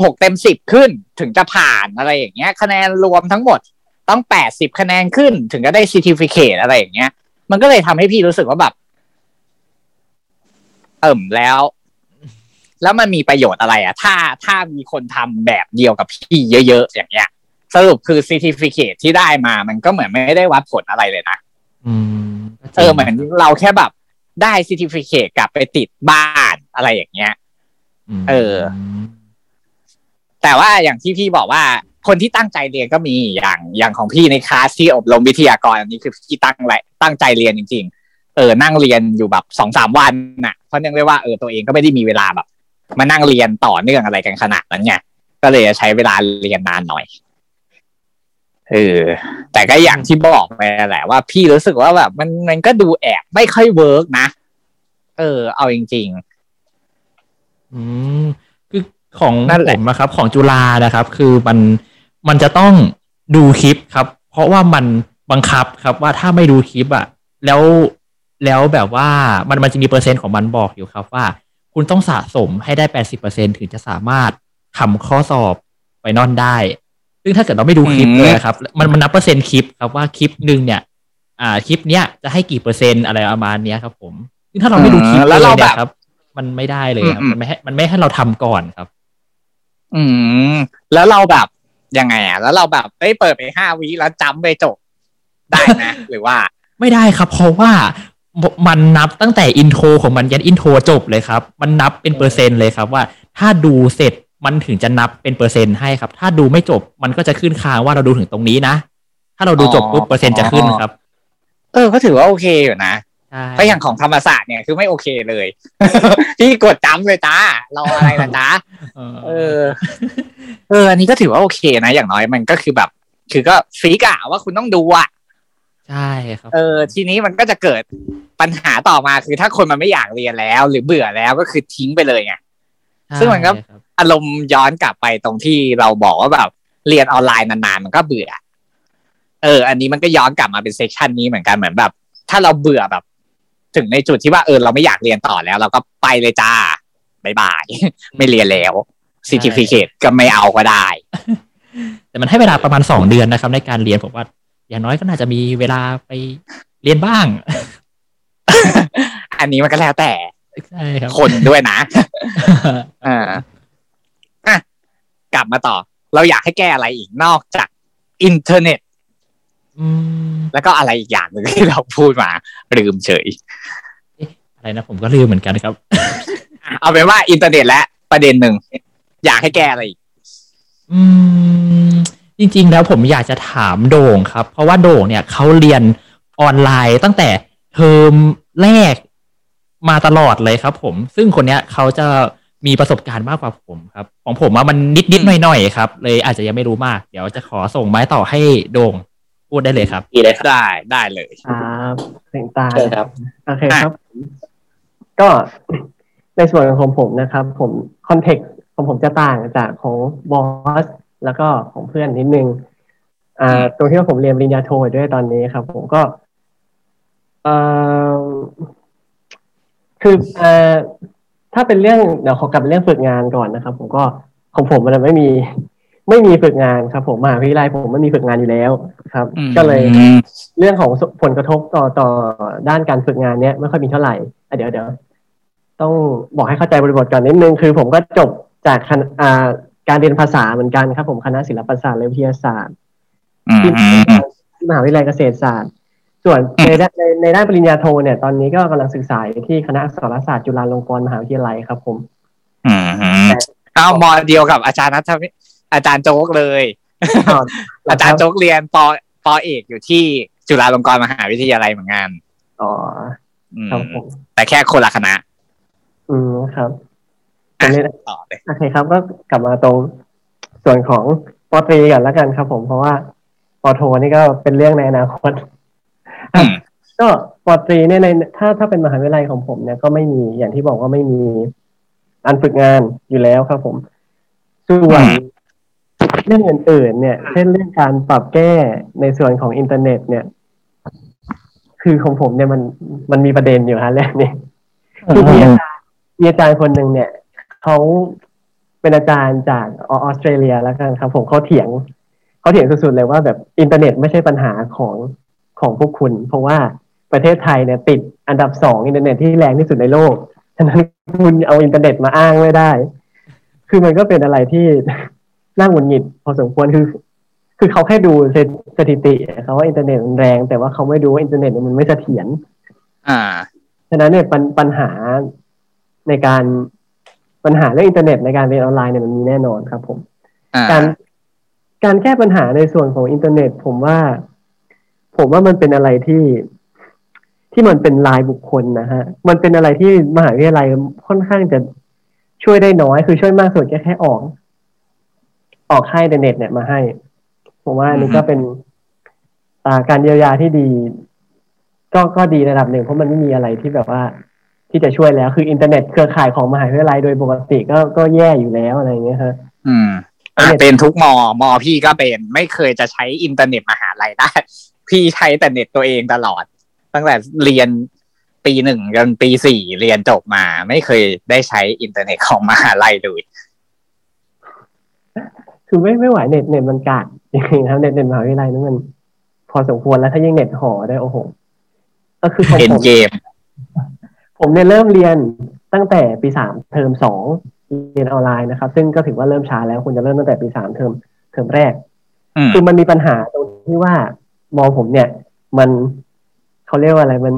หกเต็มสิบขึ้นถึงจะผ่านอะไรอย่างเงี้ย คะแนนรวมทั้งหมดต้องแปดสิบคะแนนขึ้นถึงจะได้ certificate อะไรอย่างเงี้ย มันก็เลยทำให้พี่รู้สึกว่าแบบ เอิ่มแล้ว แล้วมันมีประโยชน์อะไรอะถ้าถ้ามีคนทำแบบเดียวกับพี่เยอะๆอย่างเงี้ย สรุปคือ certificate ที่ได้มา มันก็เหมือนไม่ได้วัดผลอะไรเลยนะอืมก็จริงเออเหมือนเราแค่แบบได้ certificate กลับไปติดบ้านอะไรอย่างเงี้ยมเออ แต่ว่าอย่างที่พี่บอกว่าคนที่ตั้งใจเรียนก็มีอย่างอย่างของพี่ในคลาสที่อบรมวิทยากรอันนี้คือพี่ตั้งแหละตั้งใจเรียนจริง ๆ เออนั่งเรียนอยู่แบบสองสามวันน่ะเพราะเนื่องด้วยว่าเออตัวเองก็ไม่ได้มีเวลาแบบ มานั่งเรียนต่อเนื่องอะไรกันขนาดนั้นไงก็เลยใช้เวลาเรียนนานหน่อยเออแต่ก็อย่างที่บอกไปแหละว่าพี่รู้สึกว่าแบบมันมันก็ดูแอบไม่ค่อย work นะ เออ เอาจริงอืมคือ ของนั่นแหละผมนะครับของจุฬานะครับ คือมันมันจะต้องดูคลิปครับ เพราะว่ามันบังคับครับว่าถ้าไม่ดูคลิปอะแล้วแล้วแบบว่ามันมันจะมีเปอร์เซ็นต์ของมันบอกอยู่ครับว่า คุณต้องสะสมให้ได้แปดสิบเปอร์เซ็นต์ถึงจะสามารถทำข้อสอบไปนอนได้ ซึ่งถ้าเกิดเราไม่ดูคลิปอืมเลยครับ มันมันนับเปอร์เซ็นต์คลิปครับว่าคลิปหนึ่งเนี่ย อ่าคลิปเนี้ยจะให้กี่เปอร์เซ็นต์อะไรประมาณเนี้ยครับ ผมซึ่งถ้าเราไม่ดูคลิปอืมเลแล้วยเราเนี่แบบยครับ มันไม่ได้เลยครับอืมมันไม่ให้มันไม่ให้เราทำก่อนครับๆ อืม แล้วเราแบบยังไงอะ แล้วเราแบบเอ้ยเปิดไปห้าวิแล้วจำไปจบ ได้ไหมหรือว่า ไม่ได้ครับ เพราะว่ามันนับตั้งแต่อินโทรของมันยันอินโทรจบเลยครับ มันนับเป็นเปอร์เซ็นต์เลยครับว่า ถ้าดูเสร็จมันถึงจะนับเป็นเปอร์เซ็นต์ให้ครับ ถ้าดูไม่จบมันก็จะขึ้นค้างว่าเราดูถึงตรงนี้นะ ถ้าเราดูจบปุ๊บเปอร์เซ็นต์จะขึ้นครับ เออ ก็ถือว่าโอเคอยู่นะใช่ เพราะอย่างของธรรมศาสตร์เนี่ยคือไม่โอเคเลยพี่กดจำเลยจ้ารออะไรล่ะจ้าเออเออ เอออันนี้ก็ถือว่าโอเคนะ อย่างน้อยมันก็คือแบบ คือก็ฟีกอะว่าคุณต้องดูอะใช่ครับเออทีนี้มันก็จะเกิดปัญหาต่อมาคือถ้าคนมันไม่อยากเรียนแล้ว หรือเบื่อแล้วก็คือทิ้งไปเลยไงซึ่งมันก็ใช่ครับอารมณ์ย้อนกลับไปตรงที่เราบอกว่าแบบเรียนออนไลน์นานๆมันก็เบื่อ เออ อันนี้มันก็ย้อนกลับมาเป็น session นี้เหมือนกันเหมือนแบบ ถ้าเราเบื่อแบบ ถึงในจุดที่ว่าเออเราไม่อยากเรียนต่อแล้ว เราก็ไปเลยจ้า bye bye ไม่เรียนแล้ว certificate ก็ไม่เอาก็ได้ แต่มันให้เวลาประมาณสองเดือนนะครับ ในการเรียนผมว่า อย่างน้อยก็น่าจะมีเวลาไปเรียนบ้าง อันนี้มันก็แล้วแต่ใช่ครับคนด้วยนะอ่าอะกลับมาต่อ เราอยากให้แก้อะไรอีกนอกจากอินเทอร์เน็ตอืม แล้วก็อะไรอีกอย่างหนึ่งที่เราพูดมาลืมเฉย อะไรนะผมก็ลืมเหมือนกันครับอะเอาเป็นว่าอินเทอร์เน็ตและประเด็นหนึ่ง อยากให้แก้อะไรอีก อืม จริง ๆ แล้วผมอยากจะถามโด่งครับ เพราะว่าโด่งเนี่ยเขาเรียนออนไลน์ตั้งแต่เทอมแรกมาตลอดเลยครับ ผม ซึ่งคนเนี้ยเขาจะมีประสบการณ์มากกว่าผมครับ ของผมอะมันนิดนิดหน่อยหน่อยๆครับ เลยอาจจะยังไม่รู้มาก เดี๋ยวจะขอส่งไม้ต่อให้โด่ง พูดได้เลยครับดีเลยครับได้ได้เลยครับเสียงตาเชิญครับโอเคครับผมก็ในส่วนของผมนะครับ ผม context ของผมจะต่างจากของบอสแล้วก็ของเพื่อนนิดนึง อ่าตรงที่ว่าผมเรียนปริญญาโทอยู่ด้วยตอนนี้ครับ ผมก็เอ่อคือเอ่อถ้าเป็นเรื่องเดี๋ยวขอกลับไปเรื่องฝึกงานก่อนนะครับ ผมก็ของผมมันไม่มี ไม่มีฝึกงานครับ ผมมหาวิทยาลัยผมไม่มีฝึกงานอยู่แล้วครับอืมก็เลยเรื่องของผลกระทบต่อต่อด้านการฝึกงานเนี้ยไม่ค่อยมีเท่าไหร่อะเดี๋ยวเดี๋ยวต้องบอกให้เข้าใจบริบทก่อนนิดนึงคือ ผมก็จบจากคณะอ่าการเรียนภาษาเหมือนกันครับ ผมคณะศิลปศาสตร์และวิทยาศาสตร์อืมที่อืมอืมมหาวิทยาลัยเกษตรศาสตร์ ส่วนในด้านในในด้านปริญญาโทเนี่ยตอนนี้ก็กำลังศึกษาอยู่ที่คณะอักษรศาสตร์จุฬาลงกรณ์มหาวิทยาลัยครับ ผมอืมอืมเอามอเดียวกับอาจารย์นัทวิ อาจารย์โจ๊กเลย อาจารย์โจ๊กเรียนปอปอเอกอยู่ที่จุฬาลงกรณ์มหาวิทยาลัยเหมือนกันอ๋ออืมครับผมแต่แค่คนละคณะ อืมครับตรอะงนี้ต่อเลยโอเคครับ ก็กลับมาตรงส่วนของปอตรีก่อนแล้วกันครับ ผมเพราะว่าปอโทนี่ก็เป็นเรื่องในอนาคตอืมก็ปอตรีเนี่ยในถ้าถ้าเป็นมหาวิทยาลัยของผมเนี่ยก็ไม่มีอย่างที่บอกว่าไม่มีอันฝึกงานอยู่แล้วครับผม ส่วน เรื่องอื่นๆ เนี่ย เช่นเรื่องการปรับแก้ในส่วนของอินเทอร์เน็ต เนี่ย คือของผมเนี่ยมันมันมีประเด็นอยู่ฮะเรื่องนี้คือมีอาจารย์มีอาจารย์คนหนึ่งเนี่ยเขาเป็นอาจารย์จากออสเตรเลียแล้วกันครับ ผมเขาเถียงเขาเถียงสุดๆเลยว่าแบบอินเทอร์เน็ตไม่ใช่ปัญหาของของพวกคุณ เพราะว่าประเทศไทยเนี่ย ติดอันดับสองอินเทอร์เน็ตที่แรงที่สุดในโลกฉะนั้นคุณเอาอินเทอร์เน็ตมาอ้างไม่ได้ คือมันก็เป็นอะไรที่ น่าหงุดหงิดพอสมควรคือ คือเขาแค่ดูสถิติเขาว่าอินเทอร์เน็ตมันแรง แต่ว่าเขาไม่ดูว่าอินเทอร์เน็ตมันไม่เสถียรอ่าฉะนั้นเนี่ยปัญปัญหาในการปัญหาเรื่องอินเทอร์เน็ตในการเรียนออนไลน์เนี่ยมันมีแน่นอนครับ ผมอ่าการการแก้ปัญหาในส่วนของอินเทอร์เน็ต ผมว่า ผมว่ามันเป็นอะไรที่ที่มันเป็นรายบุคคลนะฮะ มันเป็นอะไรที่มหาวิทยาลัยค่อนข้างจะช่วยได้น้อย คือช่วยมากสุดแค่แค่ออก ออกค่าอินเทอร์เน็ตเนี่ยมาให้ ผมว่าอันนี้ก็เป็นอ่าการเยียวยาที่ดี ก็ก็ดีระดับหนึ่งเพราะมันไม่มีอะไรที่แบบว่าที่จะช่วยแล้วคืออินเทอร์เน็ตเครือข่ายของมหาวิทยาลัยโดยปกติก็ก็แย่อยู่แล้วอะไรอย่างเงี้ยครับอืมอะเป็นทุกมอมอพี่ก็เป็นไม่เคยจะใช้อินเทอร์เน็ตมหาลัยได้ พี่ใช้แต่เน็ตตัวเองตลอด ตั้งแต่เรียนปีหนึ่งจนปีสี่เรียนจบมา ไม่เคยได้ใช้อินเทอร์เน็ตของมหาลัยเลย คือไม่ไม่ไหวเน็ตเน็ตมันกากจริงๆครับเน็ตเน็ตมหาวิทยาลัยนั้นมัน พอสมควรแล้วถ้ายิ่งเน็ตหอได้โอ้โหก็คือของเอ็นผมเกม ผมเนี่ยเริ่มเรียนตั้งแต่ปีสามเทอมสองเรียนออนไลน์นะครับ ซึ่งก็ถือว่าเริ่มช้าแล้วควรจะเริ่มตั้งแต่ปีสามเทอมเทอมแรกอืมคือมันมีปัญหาตรงที่ว่ามอผมเนี่ย มันเขาเรียกว่าอะไรมัน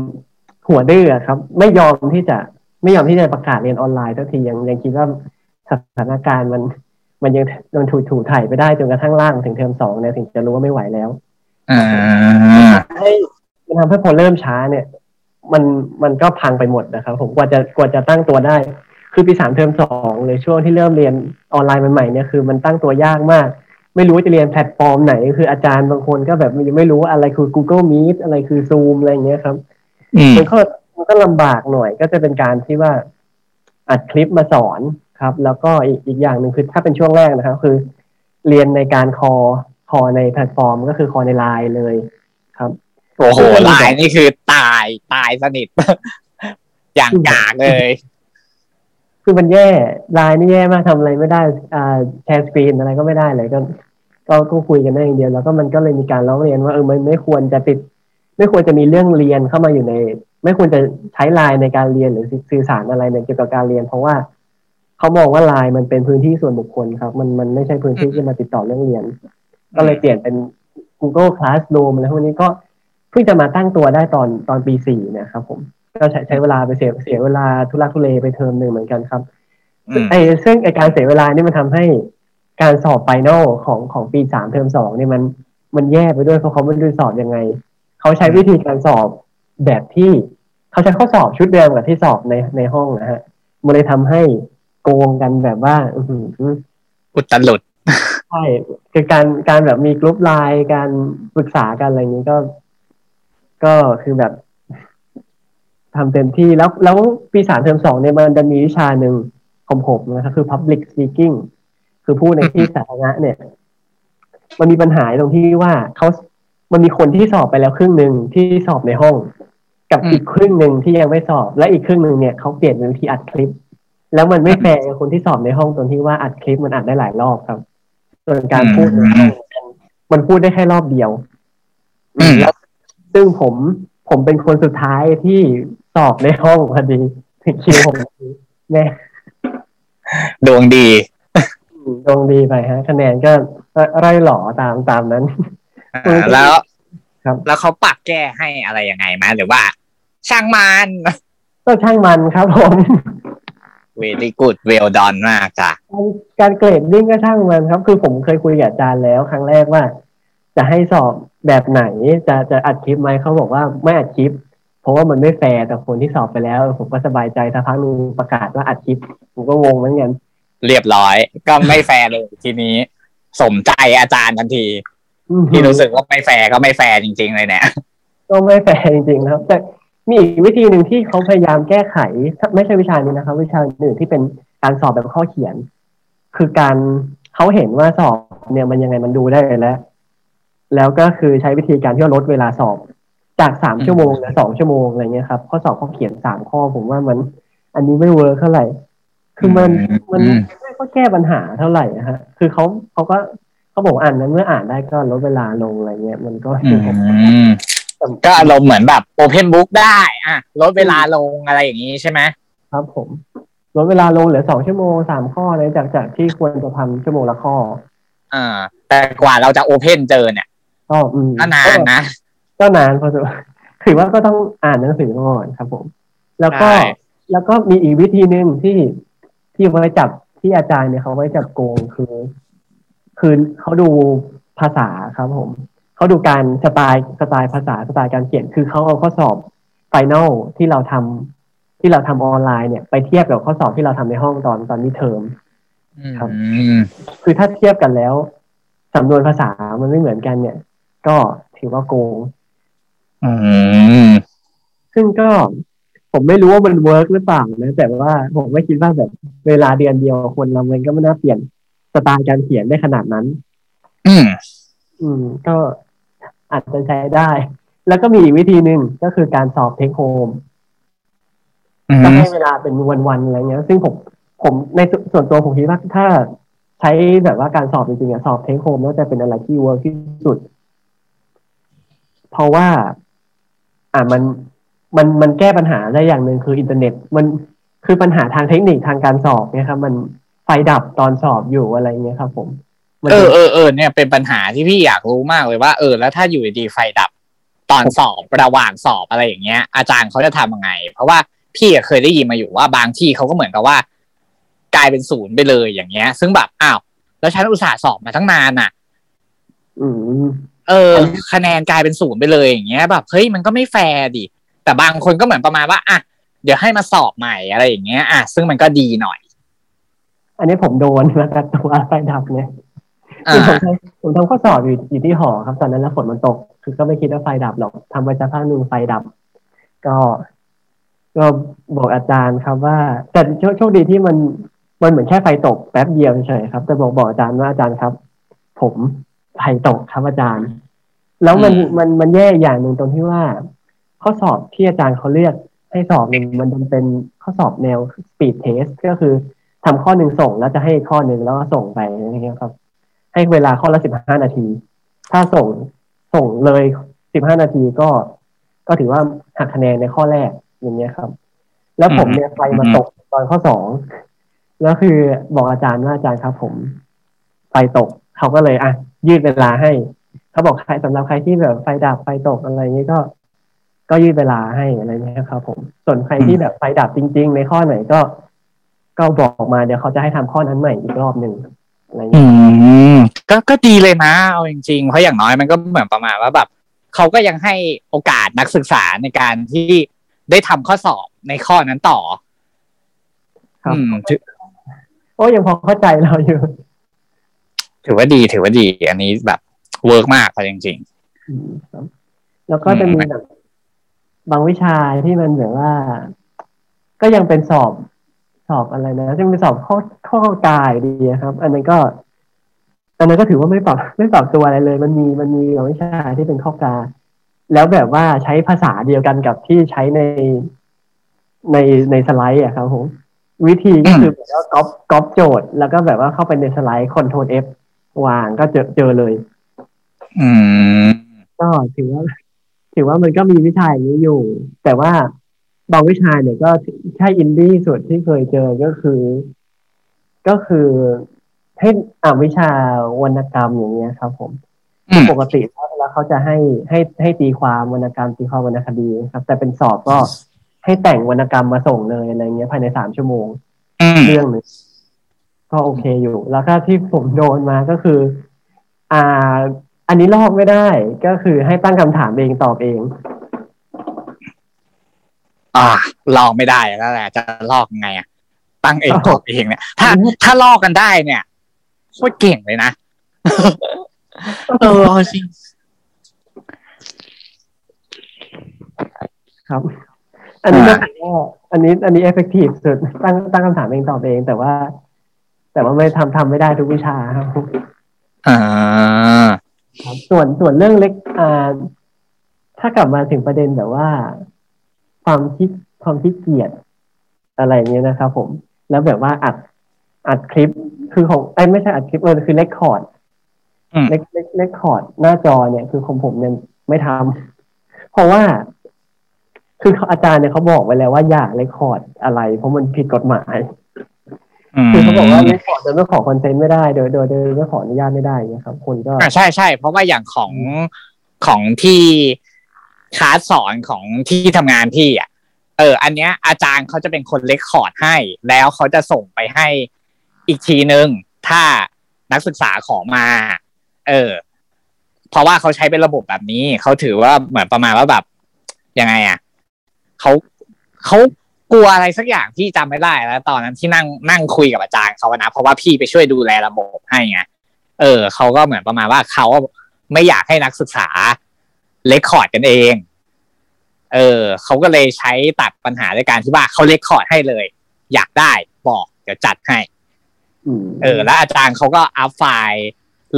หัวดื้ออะครับ ไม่ยอมที่จะไม่ยอมที่จะประกาศเรียนออนไลน์สักทียังยังคิดว่าสถานการณ์มัน มันยังมันถูถูถ่ายไปได้จนกระทั่งลากถึงเทอมสองเนี่ยถึงจะรู้ว่าไม่ไหวแล้วอ่าให้มันทำให้พอเริ่มช้าเนี่ย มันมันก็พังไปหมดนะครับ ผมกว่าจะกว่าจะตั้งตัวได้ คือปีสามเทอมสองเลยช่วงที่เริ่มเรียนออนไลน์ใหม่ๆเนี่ยคือมันตั้งตัวยากมาก ไม่รู้ว่าจะเรียนแพลตฟอร์มไหน คืออาจารย์บางคนก็แบบยังไม่รู้ว่าอะไรคือ Google Meet อะไรคือ Zoom อะไรอย่างเงี้ยครับอืมมันก็มันก็ลำบากหน่อยก็จะเป็นการที่ว่าอัดคลิปมาสอน ครับ แล้วก็อีกอีกอย่างหนึ่งคือถ้าเป็นช่วงแรกนะครับ คือ เรียนในการ call call ในแพลตฟอร์ม ก็คือ call ในไลน์เลยครับโอ้โหลายนี่คือตายตายสนิทอย่างกากเลย คือมันแย่ไลน์นี่แย่มากทำอะไรไม่ได้อ่า share screen อะไรก็ไม่ได้เลยก็ก็ก็คุยกันได้อย่างเดียวแล้วก็มันก็เลยมีการร้องเรียนว่าเออมันไม่ควรจะติด ไม่ควรจะมีเรื่องเรียนเข้ามาอยู่ใน ไม่ควรจะใช้ไลน์ในการเรียนหรือสื่อสารอะไรในเกี่ยวกับการเรียน เพราะว่า เขามองว่าไลน์มันเป็นพื้นที่ส่วนบุคคลครับ มันมันไม่ใช่พื้นที่ที่มาติดต่อเรื่องเรียน ก็เลยเปลี่ยนเป็น Google Classroom อะไรพวกนี้ก็เพิ่งจะมาตั้งตัวได้ตอนตอนปีสี่เนะครับผมก็ใช้ใช้เวลาไปเสียเสียเวลาทุลักทุเลไปเทอมหนึ่งเหมือนกันครับอืมไอ้ซึ่งไอการเสียเวลานี่มันทำให้การสอบ final ของของปีสามเทอมสองเนี่ยมันมันแย่ไปด้วยเพราะเขาไม่รู้สอบยังไง เขาใช้วิธีการสอบแบบที่เขาใช้ข้อสอบชุดเดิมกับที่สอบในในห้องนะฮะมันเลยทำให้ โกงกันแบบว่าอื้อหืออุตลุดใช่คือการการแบบมีกลุ่มไลน์การปรึกษากันอะไรอย่างนี้ก็ ก็คือแบบทำเต็มที่แล้วแล้วปีสามเทอมสองเนี่ยมันจะมีวิชาหนึ่งของผมนะครับ คือ public speaking คือพูดในที่สาธารณะเนี่ย มันมีปัญหาตรงที่ว่าเขามันมีคนที่สอบไปแล้วครึ่งหนึ่งที่สอบในห้อง กับอืมอีกครึ่งหนึ่งที่ยังไม่สอบ และอีกครึ่งหนึ่งเนี่ยเขาเปลี่ยนเป็นวิธีอัดคลิป แล้วมันไม่แฟร์กับคนที่สอบในห้องตรงที่ว่าอัดคลิปมันอัดได้หลายรอบครับ ส่วนการพูดในห้องมันมันพูดได้แค่รอบเดียวอืมแล้วซึ่งผมผมเป็นคนสุดท้ายที่สอบในห้องพอดีถึงคิวผมพอดีแน่ดวงดีดวงดีไปฮะ คะแนนก็ไร่หล่อตามตามนั้นอ่าแล้วครับ แล้วเขาปรับแก้ให้อะไรยังไงไหมหรือว่า ช่างมัน ก็ช่างมันครับผม very good well done มากจ้ะการการ grading ก็ช่างมันครับ คือผมเคยคุยกับอาจารย์แล้วครั้งแรกว่า จะให้สอบแบบไหนจะจะอัดคลิปไหมเขาบอกว่าไม่อัดคลิป เพราะว่ามันไม่แฟร์แต่คนที่สอบไปแล้ว ผมก็สบายใจสักพักหนึ่งประกาศว่าอัดคลิป ผมก็งงเหมือนกันเรียบร้อย ก็ไม่แฟร์เลยทีนี้ สมใจอาจารย์ทันทีอืมที่รู้สึกว่าไม่แฟร์ก็ไม่แฟร์จริง ๆ เลยเนี่ยก็ไม่แฟร์จริงๆนะครับ แต่ มีอีกวิธีหนึ่งที่เขาพยายามแก้ไข ไม่ใช่วิชานี้นะครับ วิชาอื่นที่เป็นการสอบแบบข้อเขียน คือการเขาเห็นว่าสอบเนี่ยมันยังไงมันดูได้แล้ว แล้วก็คือใช้วิธีการที่ว่าลดเวลาสอบ จากสามอืมชั่วโมงเหลือสองชั่วโมงอะไรเงี้ยครับข้อสอบข้อเขียนสามข้อผมว่ามัน อันนี้ไม่เวิร์คเท่าไหร่ คือมันมันไม่ก็แก้ปัญหาเท่าไหร่นะฮะ คือเขาเขาก็เขาบอกว่าอ่านนั้นเมื่ออ่านได้ก็ลดเวลาลงอะไรเงี้ยมันก็ อืมก็อารมณ์เหมือนแบบ open book ได้ อะลดเวลาลงอะไรอย่างนี้ใช่ไหมครับผมลดเวลาลงเหลือสองชั่วโมงสามข้อเลยจากจากที่ควรจะทำชั่วโมงละข้อ อ่า แต่กว่าเราจะ open เจอเนี่ยก็อืมก็นานนะก็นานพอสมควรถือว่าก็ต้องอ่านหนังสือก่อนครับผม แล้วก็ใช่แล้วก็มีอีกวิธีหนึ่งที่ที่ไว้จับที่อาจารย์เนี่ยเขาไว้จับโกงคือ คือเขาดูภาษาครับผม เขาดูการสไตล์สไตล์ภาษาสไตล์การเขียน คือเขาเอาข้อสอบ final ที่เราทำที่เราทำออนไลน์เนี่ยไปเทียบกับข้อสอบที่เราทำในห้องตอนตอน midterm ครับอืมคือถ้าเทียบกันแล้วสำนวนภาษามันไม่เหมือนกันเนี่ย ก็ถือว่าโกงอืมซึ่งก็ผมไม่รู้ว่ามัน work หรือเปล่านะแต่ว่าผมไม่คิดว่าแบบเวลาเดือนเดียวคนเรามันก็ไม่น่าเปลี่ยนสไตล์การเขียนได้ขนาดนั้น อืม อืม ก็ อาจจะใช้ได้ แล้วก็มีอีกวิธีหนึ่งก็คือการสอบ take home อืมก็ให้เวลาเป็นวันๆอะไรเงี้ย ซึ่งผมผมในส่วนส่วนตัวผมคิดว่าถ้าใช้แบบว่าการสอบจริงๆอะสอบ take home น่าจะเป็นอะไรที่ work ที่สุด เพราะว่า อ่ามันมันมันแก้ปัญหาได้อย่างหนึ่งคืออินเทอร์เน็ต มันคือปัญหาทางเทคนิคทางการสอบเนี่ยครับ มันไฟดับตอนสอบอยู่อะไรเงี้ยครับ ผมมัน เอจะอเออเออเนี่ยเป็นปัญหาที่พี่อยากรู้มากเลยว่าเออแล้วถ้าอยู่ดีๆไฟดับตอนสอบระหว่างสอบอะไรอย่างเงี้ย อาจารย์เขาจะทำยังไง เพราะว่าพี่อะเคยได้ยินมาอยู่ว่าบางที่เขาก็เหมือนกับว่า กลายเป็นศูนย์ไปเลยอย่างเงี้ย ซึ่งแบบอ้าวแล้วฉันอุตส่าห์สอบมาตั้งนานอะอืมเออ คะแนนกลายเป็นศูนย์ไปเลยอย่างเงี้ยแบบเฮ้ยมันก็ไม่แฟร์ดิแต่บางคนก็เหมือนประมาณว่าอะเดี๋ยวให้มาสอบใหม่อะไรอย่างเงี้ย อะซึ่งมันก็ดีหน่อย อันนี้ผมโดนมาจากตัวไฟดับเนี่ยอ่า คือผมทำผมทำข้อสอบอยู่อยู่ที่หอครับตอนนั้นแล้วฝนมันตก คือก็ไม่คิดว่าไฟดับหรอกทำไปสักพักหนึ่งไฟดับ ก็ก็บอกอาจารย์ครับว่า แต่โชคโชคดีที่มันมันเหมือนแค่ไฟตกแป๊บเดียวเฉยๆครับ แต่บอกบอกอาจารย์ว่าอาจารย์ครับ ผมไทยตกครับอาจารย์ แล้วมันอืมมันมันแย่อย่างหนึ่งตรงที่ว่า ข้อสอบที่อาจารย์เขาเลือกให้สอบเนี่ยมันดันเป็นข้อสอบแนว speed test ก็คือทำข้อหนึ่งส่งแล้วจะให้ข้อหนึ่งแล้วก็ส่งไปอะไรเงี้ยครับ ให้เวลาข้อละสิบห้านาที ถ้าส่งส่งเลยสิบห้านาทีก็ ก็ถือว่าหักคะแนนในข้อแรกอย่างเงี้ยครับ แล้วผมเนี่ยไฟมาตกตอนข้อสองแล้วคือบอกอาจารย์ว่าอาจารย์ครับ ผมไฟตกเขาก็เลยอะยืดเวลาให้ เขาบอกใครสำหรับใครที่แบบไฟดับไฟตกอะไรเงี้ยก็ ก็ยืดเวลาให้อะไรเงี้ยครับผมส่วนใครที่แบบไฟดับจริง ๆ ในข้อไหนก็ ก็บอกมาเดี๋ยวเขาจะให้ทำข้อนั้นใหม่อีกรอบหนึ่งอะไรอืเงี้ยม ก็ก็ดีเลยนะเอาจริงๆเพราะอย่างน้อยมันก็เหมือนประมาณว่าแบบเขาก็ยังให้โอกาสนักศึกษาในการที่ได้ทำข้อสอบในข้อนั้นต่อครับอืมถือโอ้ยังพอเข้าใจเราอยู่ ถือว่าดีถือว่าดี อันนี้แบบ work มากเลยจริงอืมครับแล้วก็จะมีแบบบางวิชาที่มันแบบว่า ก็ยังเป็นสอบสอบอะไรนะยังเป็นสอบข้อข้อกาอยู่ดีอะครับ อันนั้นก็ อันนั้นก็ถือว่าไม่ปรับไม่ปรับตัวอะไรเลย มันมีมันมีบางวิชาที่เป็นข้อกา แล้วแบบว่าใช้ภาษาเดียวกันกับที่ใช้ในในในสไลด์อะครับผมวิธีก็คือแบบว่าก๊อปก๊อปโจทย์ แล้วก็แบบว่าเข้าไปในสไลด์ control F วางก็เจอเจอเลยๆอืมก็ถือว่า ถือว่ามันก็มีวิชาอย่างนี้อยู่ แต่ว่าบางวิชาเนี่ยก็ใช่อินดี้สุดที่เคยเจอก็คือ ก็คือ ให้อ่าวิชาวรรณกรรมอย่างเงี้ยครับผมอืมปกติแล้วเขาจะให้ให้ให้ตีความวรรณกรรมตีความวรรณคดีครับ แต่เป็นสอบก็ให้แต่งวรรณกรรมมาส่งเลยอะไรเงี้ยภายในสามชั่วโมงอืมเรื่องหนึ่งก็โอเคอยู่ แล้วก็ที่ผมโดนมาก็คือ อ่า อันนี้ลอกไม่ได้ก็คือให้ตั้งคำถามเองตอบเอง อ่าลอกไม่ได้แล้วแหละจะลอกยังไงอะตั้งเองอ้าวตอบเองเนี่ย ถ้าถ้าลอกกันได้เนี่ยโคตรเก่งเลยนะเออเอาจริงครับ อันนี้ก็อ่าถือว่าอันนี้ อันนี้ effective สุดตั้งตั้งคำถามเองตอบเอง แต่ว่า แต่ว่าไม่ทำทำไม่ได้ทุกวิชาครับอ่าครับส่วนส่วนเรื่องเล็กอ่าถ้ากลับมาถึงประเด็นแบบว่า ความคิดความขี้เกียจอะไรเงี้ยนะครับผม แล้วแบบว่าอัดอัดคลิป คือของเอ้ยไม่ใช่อัดคลิปเออคือ record อืม re record หน้าจอเนี่ยคือของผมเนี่ยไม่ทำเพราะว่าคือเขาอาจารย์เนี่ยเขาบอกไว้แล้วว่าอย่า record อะไร เพราะมันผิดกฎหมายคือเขาบอกว่า re cord โดยไม่ขอ consent ไม่ได้โดยโดยโดยไม่ขออนุญาตไม่ได้เนี่ยครับคนก็อ่าใช่ใช่เพราะว่าอย่างของของที่คลาสสอนของที่ทำงานพี่อะเออ อันเนี้ยอาจารย์เขาจะเป็นคน record ให้ แล้วเขาจะส่งไปให้ อีกทีหนึ่งถ้านักศึกษาขอมา เออ เพราะว่าเขาใช้เป็นระบบแบบนี้ เขาถือว่าเหมือนประมาณว่าแบบยังไงอะเขาเขากลัวอะไรสักอย่างพี่จำไม่ได้แล้วตอนนั้นที่นั่งนั่งคุยกับอาจารย์เขาอะนะเพราะว่าพี่ไปช่วยดูแลระบบให้ไงเออเขาก็เหมือนประมาณว่าเขาไม่อยากให้นักศึกษาเลคคอร์ดกันเอง เออเขาก็เลยใช้ตัดปัญหาด้วยการที่ว่าเขาเลคคอร์ดให้เลย อยากได้บอกเดี๋ยวจัดให้ เออ แล้วอาจารย์เขาก็อัพไฟล์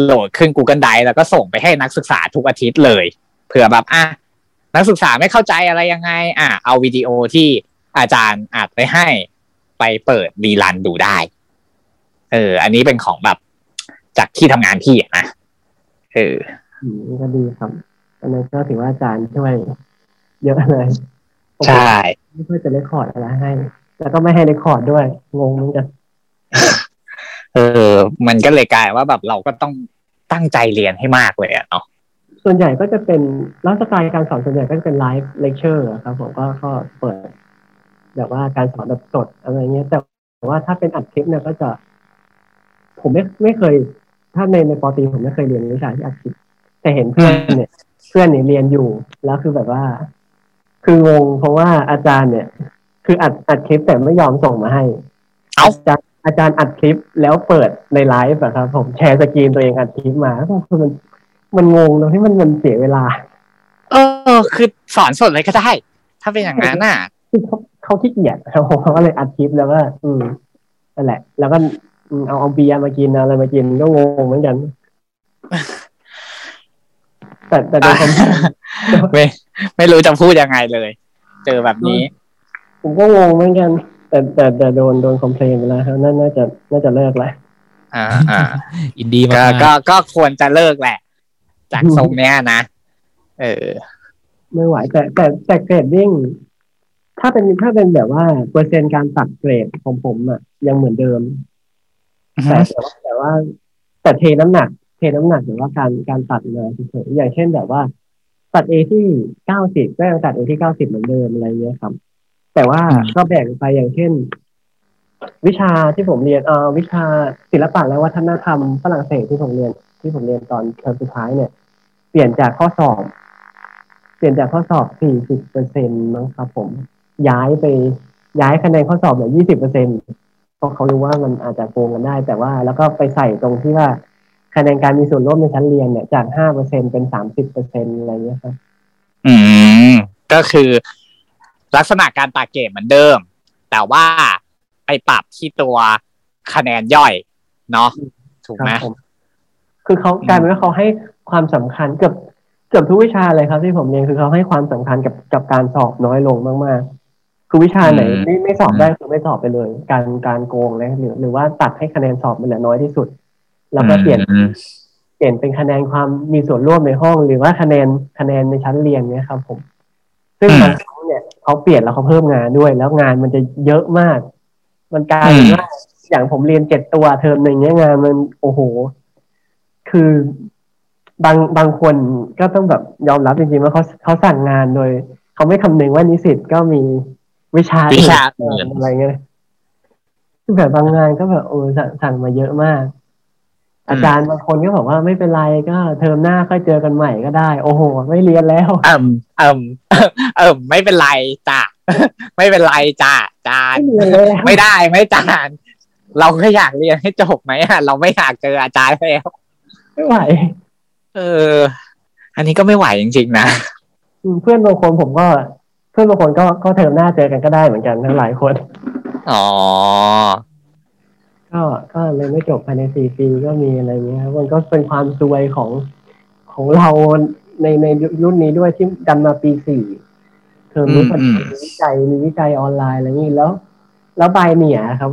โหลดขึ้น Google Drive แล้วก็ส่งไปให้นักศึกษาทุกอาทิตย์เลยเผื่อแบบอะนักศึกษาไม่เข้าใจอะไรยังไง อะเอาวิดีโอที่อาจารย์อัดไปให้ไปเปิดรีรันดูได้ เออ อันนี้เป็นของแบบจากที่ทำงานพี่อะนะเอออืมก็ดีครับอันนั้นก็ถือว่าอาจารย์ช่วยเยอะเลยใช่ไม่ค่อยจะ record อะไรให้ แล้วก็ไม่ให้ record ด้วย งงเหมือนกัน เออ มันก็เลยกลายว่าแบบเราก็ต้องตั้งใจเรียนให้มากเลยอะเนาะส่วนใหญ่ก็จะเป็นแล้วสไตล์การสอนส่วนใหญ่ก็จะเป็น live lecture ครับผมก็ก็เปิดแบบว่าการสอนแบบสดอะไรเงี้ย แต่ว่าถ้าเป็นอัดคลิปเนี่ยก็จะ ผมไม่ไม่เคย ถ้าในในป.ตรีผมไม่เคยเรียนวิชาที่อัดคลิปแต่เห็นเพื่อนเนี่ย เพื่อนเนี่ยเรียนอยู่แล้วคือแบบว่า คืองงเพราะว่าอาจารย์เนี่ย คืออัดอัดคลิปแต่ไม่ยอมส่งมาให้เอ้าจารย์ อาจารย์อัดคลิปแล้วเปิดในไลฟ์อะครับ ผมแชร์สกรีนตัวเองอัดคลิปมาคือมันมันงงตรงที่มันมันเสียเวลา เออ คือสอนสดเลยก็ได้ ถ้าเป็นอย่างนั้นน่ะคือเขาเขาขี้เกียจเขาเขาก็เลยอัดคลิปแล้วก็ อืมนั่นแหละ แล้วก็อืมเอาเอาเบียร์มากินเอาอะไรมากินก็งงเหมือนกัน แต่แต่โดยความไม่ไม่รู้จะพูดยังไงเลย เจอแบบนี้ ผมก็งงเหมือนกัน แต่แต่แต่โดนโดน complain ไปแล้วครับน่าน่าจะน่าจะเลิกแล้วอ่าอ่าอินดี้มาก็กก็ก็ควรจะเลิกแหละ จากทรงเนี้ยนะ เออ ไม่ไหวแต่แต่แต่ gradingถ้าเป็นถ้าเป็นแบบว่า เปอร์เซ็นต์การตัดเกรดของผมอะยังเหมือนเดิม แต่แต่ว่า แต่ว่าแต่เทน้ำหนัก เทน้ำหนักหรือว่าการการตัดมาเฉยๆอย่างเช่นแบบว่า ตัด A ที่เก้าสิบก็ยังตัด A ที่เก้าสิบเหมือนเดิมอะไรเงี้ยครับ แต่ว่าก็แบ่งไปอย่างเช่น วิชาที่ผมเรียนเอ่อวิชาศิลปะและวัฒนธรรมฝรั่งเศสที่ผมเรียน ที่ผมเรียนตอนเทอมสุดท้ายเนี่ย เปลี่ยนจากข้อสอบ เปลี่ยนจากข้อสอบสี่สิบเปอร์เซ็นต์มั้งครับ ผม ย้ายไปย้ายคะแนนข้อสอบเหลือยี่สิบเปอร์เซ็นต์เพราะเขารู้ว่ามันอาจจะโกงกันได้ แต่ว่าแล้วก็ไปใส่ตรงที่ว่าคะแนนการมีส่วนร่วมในชั้นเรียนเนี่ยจากห้าเปอร์เซ็นเป็นสามสิบเปอร์เซ็นอะไรเงี้ยครับ อืม ก็คือ ลักษณะการตัดเกรดเหมือนเดิม แต่ว่าไปปรับที่ตัวคะแนนย่อยเนาะถูกครับไหมผมคือเขากลายเป็นว่าเขาให้ความสำคัญเกือบเกือบทุกวิชาเลยครับที่ผมเรียนคือเขาให้ความสำคัญกับกับการสอบน้อยลงมากๆ คือวิชาไหนอืมไม่ไม่สอบได้คือไม่สอบไปเลย การการโกงเลยหรือหรือว่าตัดให้คะแนนสอบมันเหลือน้อยที่สุด แล้วก็เปลี่ยนอืมเปลี่ยนเป็นคะแนนความมีส่วนร่วมในห้อง หรือว่าคะแนนคะแนนในชั้นเรียนเนี่ยครับ ผม ซึ่งอืมบางครั้งเนี่ย เขาเปลี่ยนแล้วเขาเพิ่มงานด้วย แล้วงานมันจะเยอะมาก มันกลายเป็นว่าอย่างผมเรียนเจ็ดตัวเทอมหนึ่งเนี่ยงานมันโอ้โห คือบางบางคนก็ต้องแบบยอมรับจริงๆว่าเขาเขาสั่งงานโดยเขาไม่คำนึงว่านิสิตก็มีวิชาวิชาอื่อื่นนอะไรเงี้ยคือแบบบางงานก็แบบโอ้สั่งสั่งมาเยอะมาก อาจารย์บางคนก็บอกว่าไม่เป็นไรก็เทอมหน้าค่อยเจอกันใหม่ก็ได้ โอ้โห ไม่เรียนแล้วเอิ่มเอิ่มเอิ่มไม่เป็นไรจ้ะไม่เป็นไรจ้ะจานไม่เรียนแล้วไม่ได้ไม่จานเราก็อยากเรียนให้จบไหมอะเราไม่อยากเจออาจารย์แล้วไม่ไหว เออ อันนี้ก็ไม่ไหวจริงๆนะอืมเพื่อนบางคนผมก็ เพื่อนบางคนก็ก็เทอมหน้าเจอกันก็ได้เหมือนกันทั้งหลายคนอ๋อ ก็ก็เลยไม่จบภายในสี่ปีก็มีอะไรเงี้ยครับมันก็เป็นความซวยของของเราในในรุ่นนี้ด้วยที่ดันมาปีสี่เทอมนี้อืมมันอืมมีวิจัยมีวิจัยออนไลน์อะไรอย่างนี้แล้ว แล้วใบเนี่ยครับ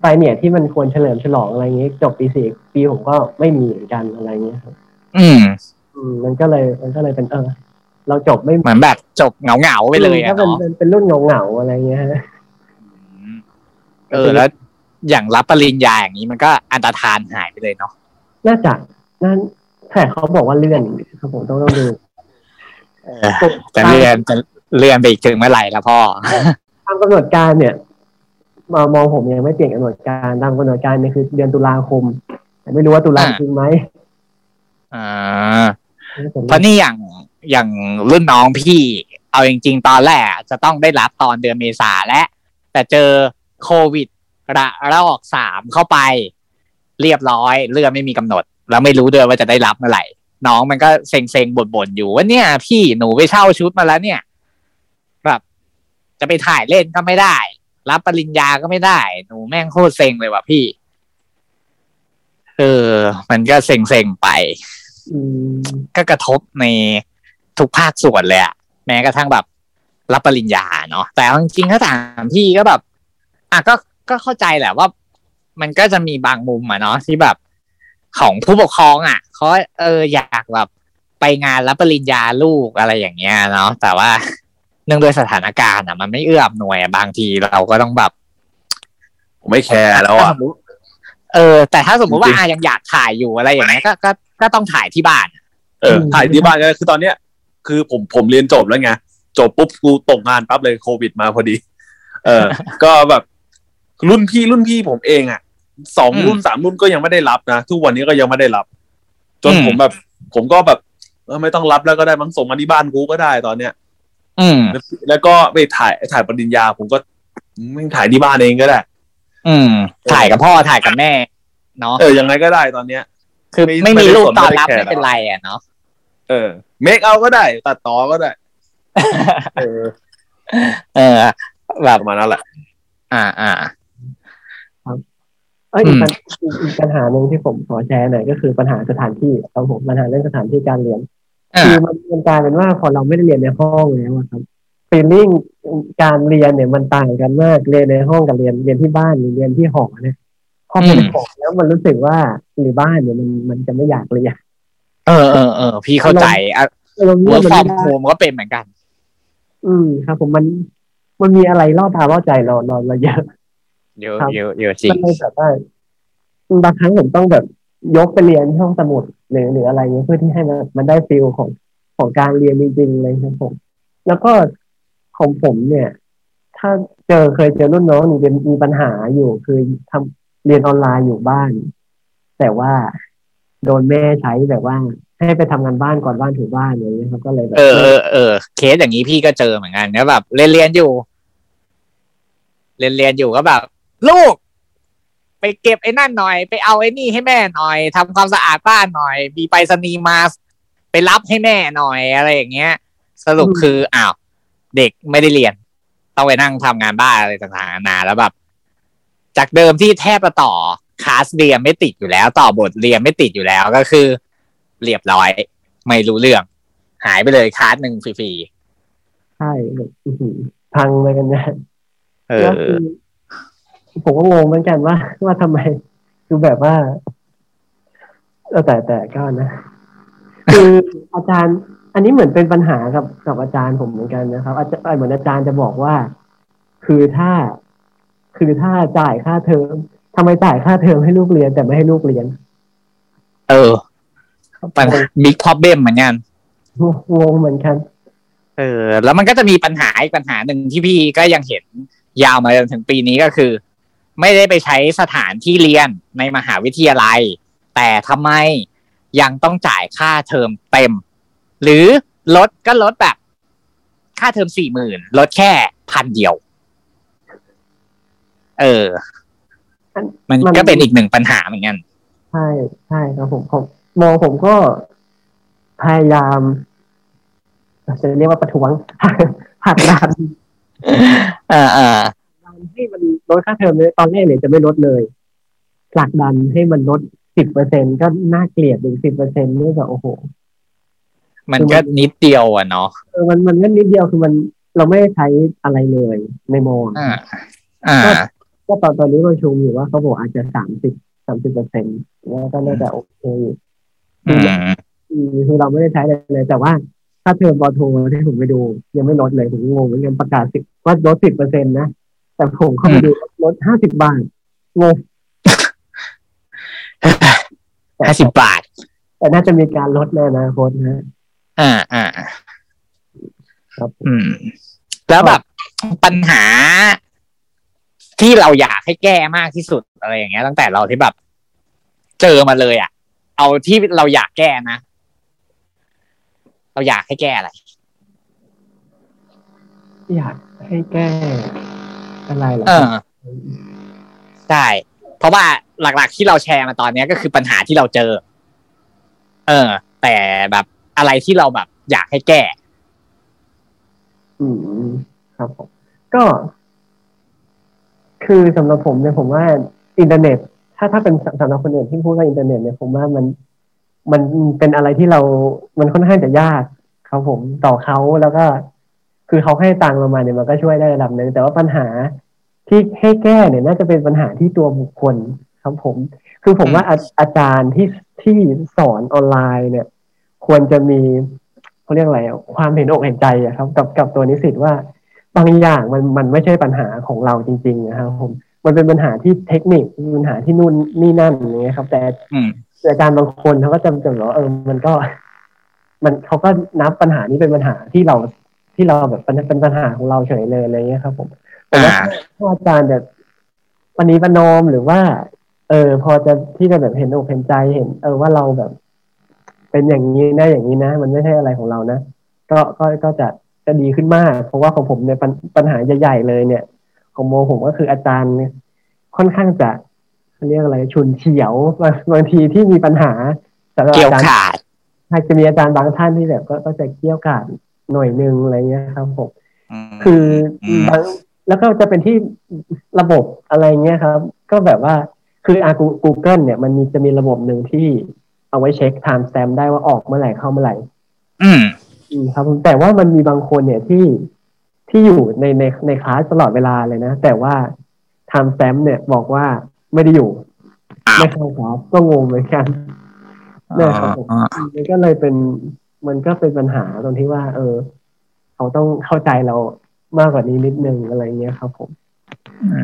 ใบเนี่ยที่มันควรเฉลิมฉลองอะไรเงี้ยจบปีสี่ปีผมก็ไม่มีเหมือนกันอะไรเงี้ยครับ อืมอืมมันก็เลยมันก็เลยเป็นเออ เราจบไม่เหมือนแบบจบเหงาๆไปเลยถ้าอะเป็นเนาะเป็นเป็นรุ่นเหงาๆอะไรเงี้ยฮะเออแล้ว อย่างรับปริญญาอย่างนี้มันก็อันตรธานหายไปเลยเนาะน่าจะนั่นแต่เขาบอกว่าเลื่อนครับผมต้องต้องดูเออจะเลื่อนจะเลื่อนไปอีกถึงเมื่อไหร่ละพ่อตามกำหนดการเนี่ยมามองผมยังไม่เปลี่ยนกำหนดการตามกำหนดการเนี่ยคือเดือนตุลาคม แต่ไม่รู้ว่าตุลาอ่าจริงไหมอ่าเพราะนี่อย่างอย่างรุ่นน้องพี่เอาจริง ๆ ตอนแรกอะจะต้องได้รับตอนเดือนเมษาและ แต่เจอโควิด ระลอกสามเข้าไป เรียบร้อยเรื่องไม่มีกำหนด แล้วไม่รู้ด้วยว่าจะได้รับเมื่อไหร่ น้องมันก็เซ็งเซ็งบ่นบ่นๆอยู่ว่าเนี่ย พี่หนูไปเช่าชุดมาแล้วเนี่ยแบบจะไปถ่ายเล่นก็ไม่ได้ รับปริญญาก็ไม่ได้ หนูแม่งโคตรเซ็งเลยว่ะพี่ เออ มันก็เซ็งเซ็งๆไปอืมก็กระทบในทุกภาคส่วนเลยอะแม้กระทั่งแบบรับปริญญาเนาะแต่เอาจริงๆถ้าถามพี่ก็แบบอะก็ ก็เข้าใจแหละว่า มันก็จะมีบางมุมอะเนาะที่แบบของผู้ปกครองอะเขาเอออยากแบบไปงานรับปริญญาลูกอะไรอย่างเงี้ยเนาะแต่ว่าเนื่องด้วยสถานการณ์อะมันไม่เอื้ออำนวยอะบางทีเราก็ต้องแบบผมไม่แคร์แล้วอะถ้าสมมุติเออ แต่ถ้าสมมุติว่าจริงๆอะยังอยากถ่ายอยู่อะไรอย่างเงี้ยก็ก็ก็ต้องถ่ายที่บ้าน เออ ถ่ายที่บ้านก็คือตอนเนี้ย คือผมผมเรียนจบแล้วไงจบปุ๊บกูตกงานปั๊บเลยโควิดมาพอดี เออ ก็แบบ รุ่นพี่รุ่นพี่ผมเองอะสองอืมรุ่นสามรุ่นก็ยังไม่ได้รับนะทุกวันนี้ก็ยังไม่ได้รับ จนอืมผมแบบ ผมก็แบบเออไม่ต้องรับแล้วก็ได้มั้งส่งมาที่บ้านกูก็ได้ตอนเนี้ย อืมแล้วแล้วก็ไปถ่ายถ่ายปริญญา ผมก็ไม่ถ่ายที่บ้านเองก็ได้ อืม ถ่ายกับพ่อถ่ายกับแม่เนาะเออยังไงก็ได้ตอนเนี้ย คือไม่ไม่ไม่มีได้รูปสนตอนไม่ได้รับแคร์ไม่เป็นไรอะเนาะเออ เมคเอาก็ได้ ตัดต่อก็ได้ เออ เออแบบประมาณนั้นแหละ อ่าอ่า เอ้ยอีกอืมปัญอีกอีกปัญหาหนึ่งที่ผมขอแชร์หน่อยก็คือปัญหาสถานที่ครับผมปัญหาเรื่องสถานที่การเรียนอ่าคือมันมันกลายเป็นว่าพอเราไม่ได้เรียนในห้องแล้วอะครับfeeling การเรียนเนี่ยมันต่างกันมากเรียนในห้องกับเรียนเรียนที่บ้านหรือเรียนที่หอเนี่ยพอเป็นหอแล้วมันรู้สึกว่าหรือบ้านเนี่ยมันมันจะไม่อยากเรียนเออเออเออพี่เข้าใจอะเราเรียนมันฟอไม่ได้ work from home ก็เป็นเหมือนกัน อืมครับ ผมมันมันมีอะไรล่อตาล่อใจเราเราเราเยอะ เยอะครับเยอะเยอะจริงมันเลยแบบว่าบางครั้งผมต้องแบบยกไปเรียนที่ห้องสมุดหรือหรืออะไรเงี้ยเพื่อที่ให้มันมันได้ feel ของของการเรียนจริงๆเลยครับผม แล้วก็ของผมเนี่ย ถ้าเจอเคยเจอรุ่นน้องนี่เป็นมีปัญหาอยู่คือทำเรียนออนไลน์อยู่บ้าน แต่ว่าโดนแม่ใช้แบบว่าให้ไปทำงานบ้านก่อนบ้านถูบ้านอย่างเงี้ยครับก็เลยแบบเออเออเออเคสอย่างนี้พี่ก็เจอเหมือนกันนะแบบเรียนเรียนอยู่ เรียนเรียนอยู่ก็แบบ ลูก ไปเก็บไอ้นั่นหน่อย ไปเอาไอ้นี่ให้แม่หน่อยทำความสะอาดบ้านหน่อย มีไปรษณีย์มาไปรับให้แม่หน่อยอะไรอย่างเงี้ย สรุปคืออ้าวเด็กไม่ได้เรียน ต้องไปนั่งทำงานบ้านอะไรต่างๆนานาแล้วแบบ จากเดิมที่แทบจะต่อคลาสเรียนไม่ติดอยู่แล้ว ต่อบทเรียนไม่ติดอยู่แล้วก็คือ เรียบร้อย ไม่รู้เรื่อง หายไปเลยคลาสหนึ่งฟรีใช่แบบอื้อหือพังเลยกันเนี่ยๆเอแล้วอคือ ผมก็งงเหมือนกันว่า ว่าทำไมคือแบบว่าเออแต่แต่ก็นะคืออาจารย์ อันนี้เหมือนเป็นปัญหากับกับอาจารย์ผมเหมือนกันนะครับ อาจารย์เหมือนอาจารย์จะบอกว่า คือถ้าคือถ้าจ่ายค่าเทอมทำไมจ่ายค่าเทอมให้ลูกเรียนแต่ไม่ให้ลูกเรียน เออปัญหาบิ๊กพ o อบเบมเหมือนกันงงเหมือนกัน เออ แล้วมันก็จะมีปัญหาอีกปัญหาหนึ่งที่พี่ก็ยังเห็นยาวมาจนถึงปีนี้ก็คือ ไม่ได้ไปใช้สถานที่เรียนในมหาวิทยาลัย แต่ทำไมยังต้องจ่ายค่าเทอมเต็ม หรือลดก็ลดแบบ ค่าเทอมสี่หมื่นลดแค่พันเดียว เอออันมันมันก็เป็นอีกหนึ่งปัญหาเหมือนกันใช่ใช่ครับผมผมมองผมก็พยายามจะเรียกว่าประท้วงผลักดันอ่าอ่า ให้มันลดค่าเทอมเลยตอนแรกเนี่ยจะไม่ลดเลยผลักดันให้มันลดสิบเปอร์เซ็นก็น่าเกลียดถึงสิบเปอร์เซ็นต์นี่แบบโอ้โห มันก็นิดเดียวอะเนาะเออมันมันก็นิดเดียวคือมันเราไม่ได้ใช้อะไรเลยในมองอ่าอ่าก็ตอนตอนนี้ประชุมอยู่ว่าเขาบอกอาจจะสามสิบสามสิบเปอร์เซ็นต์ว่าก็น่าจะโอเคอยู่อืมอืมคือเราไม่ได้ใช้เลยเลย แต่ว่าถ้าเทอมปอโทที่ผมไปดู ยังไม่ลดเลยผมงงเหมือนกันประกาศสิบว่าลดสิบเปอร์เซ็นต์นะ แต่ผมเข้าไปดูลดห้าสิบบาทงงห้าสิบบาท แต่น่าจะมีการลดในอนาคตนะอ่าอ่าครับ อืม แล้วแบบปัญหาที่เราอยากให้แก้มากที่สุดอะไรอย่างเงี้ย ตั้งแต่เราที่แบบ เจอมาเลยอะ เอาที่เราอยากแก้นะ เราอยากให้แก้อะไร อยากให้แก้ อะไรเหรอเออใช่เพราะว่าหลักๆที่เราแชร์มาตอนเนี้ยก็คือปัญหาที่เราเจอ เออ แต่แบบอะไรที่เราแบบ อยากให้แก้ อืมครับผมก็ คือสำหรับผมเนี่ยผมว่าอินเทอร์เน็ต ถ้าถ้าเป็นสำหรับคนอื่นที่พูดว่าอินเทอร์เน็ตเนี่ยผมว่ามันมันเป็นอะไรที่เรา มันค่อนข้างจะยากครับผมต่อเขาแล้วก็ คือเขาให้ตังค์เรามาเนี่ยมันก็ช่วยได้ระดับหนึ่งแต่ว่าปัญหาที่ให้แก้เนี่ยน่าจะเป็นปัญหาที่ตัวบุคคลครับผม คือผมว่าอาอาจารย์ที่ที่สอนออนไลน์เนี่ย ควรจะมีเขาเรียกอะไรอะความเห็นอกเห็นใจอะครับ กับกับตัวนิสิตว่าบางอย่างมันมันไม่ใช่ปัญหาของเราจริง ๆ นะครับผม มันเป็นปัญหาที่เทคนิคมีปัญหาที่นู่นนี่นั่นอย่างเงี้ยครับ แต่อืมอาจารย์บางคนเขาก็จำจำว่าเออมันก็ มันเขาก็นับปัญหานี้เป็นปัญหาที่เรา ที่เราแบบเป็นเป็นปัญหาของเราเฉยเลยอะไรเงี้ยครับ ผมแต่ว่าอ่าถ้าอาจารย์แบบปณีประนอมหรือว่า เออ พอจะที่จะแบบเห็นอกเห็นใจเห็น เออว่าเราแบบ เป็นอย่างนี้นะอย่างนี้นะ มันไม่ใช่อะไรของเรานะก็ก็ก็จะจะดีขึ้นมาก เพราะว่าของผมเนี่ยปัญปัญหาใหญ่ๆเลยเนี่ย ของโมผมก็คืออาจารย์เนี่ยค่อนข้างจะเขาเรียกอะไรชุนเฉียวบางบางทีที่มีปัญหาสำหรับเกรี้ยวอาจารย์กราดใช่จะมีอาจารย์บางท่านที่แบบก็ก็จะเกรี้ยวกราด หน่อยนึงอะไรเงี้ยครับผมมคืออมบางแล้วก็จะเป็นที่ระบบอะไรเงี้ยครับ ก็แบบว่าคืออากูเกิลเนี่ยมันมีจะมีระบบหนึ่งที่เอาไว้เช็ค time stamp ได้ว่าออกเมื่อไหร่เข้าเมื่อไหร่ อืมอืมครับผมแต่ว่ามันมีบางคนเนี่ยที่ที่อยู่ในในในคลาสตลอดเวลาเลยนะ แต่ว่าไทม์สแตมป์เนี่ยบอกว่าไม่ได้อยู่อ้าวไม่เข้าคลาสก็งงเหมือนกันนะครับผมมันก็เลยเป็น มันก็เป็นปัญหาตรงที่ว่า เออ เขาต้องเข้าใจเรามากกว่านี้นิดนึงอะไรเงี้ยครับผม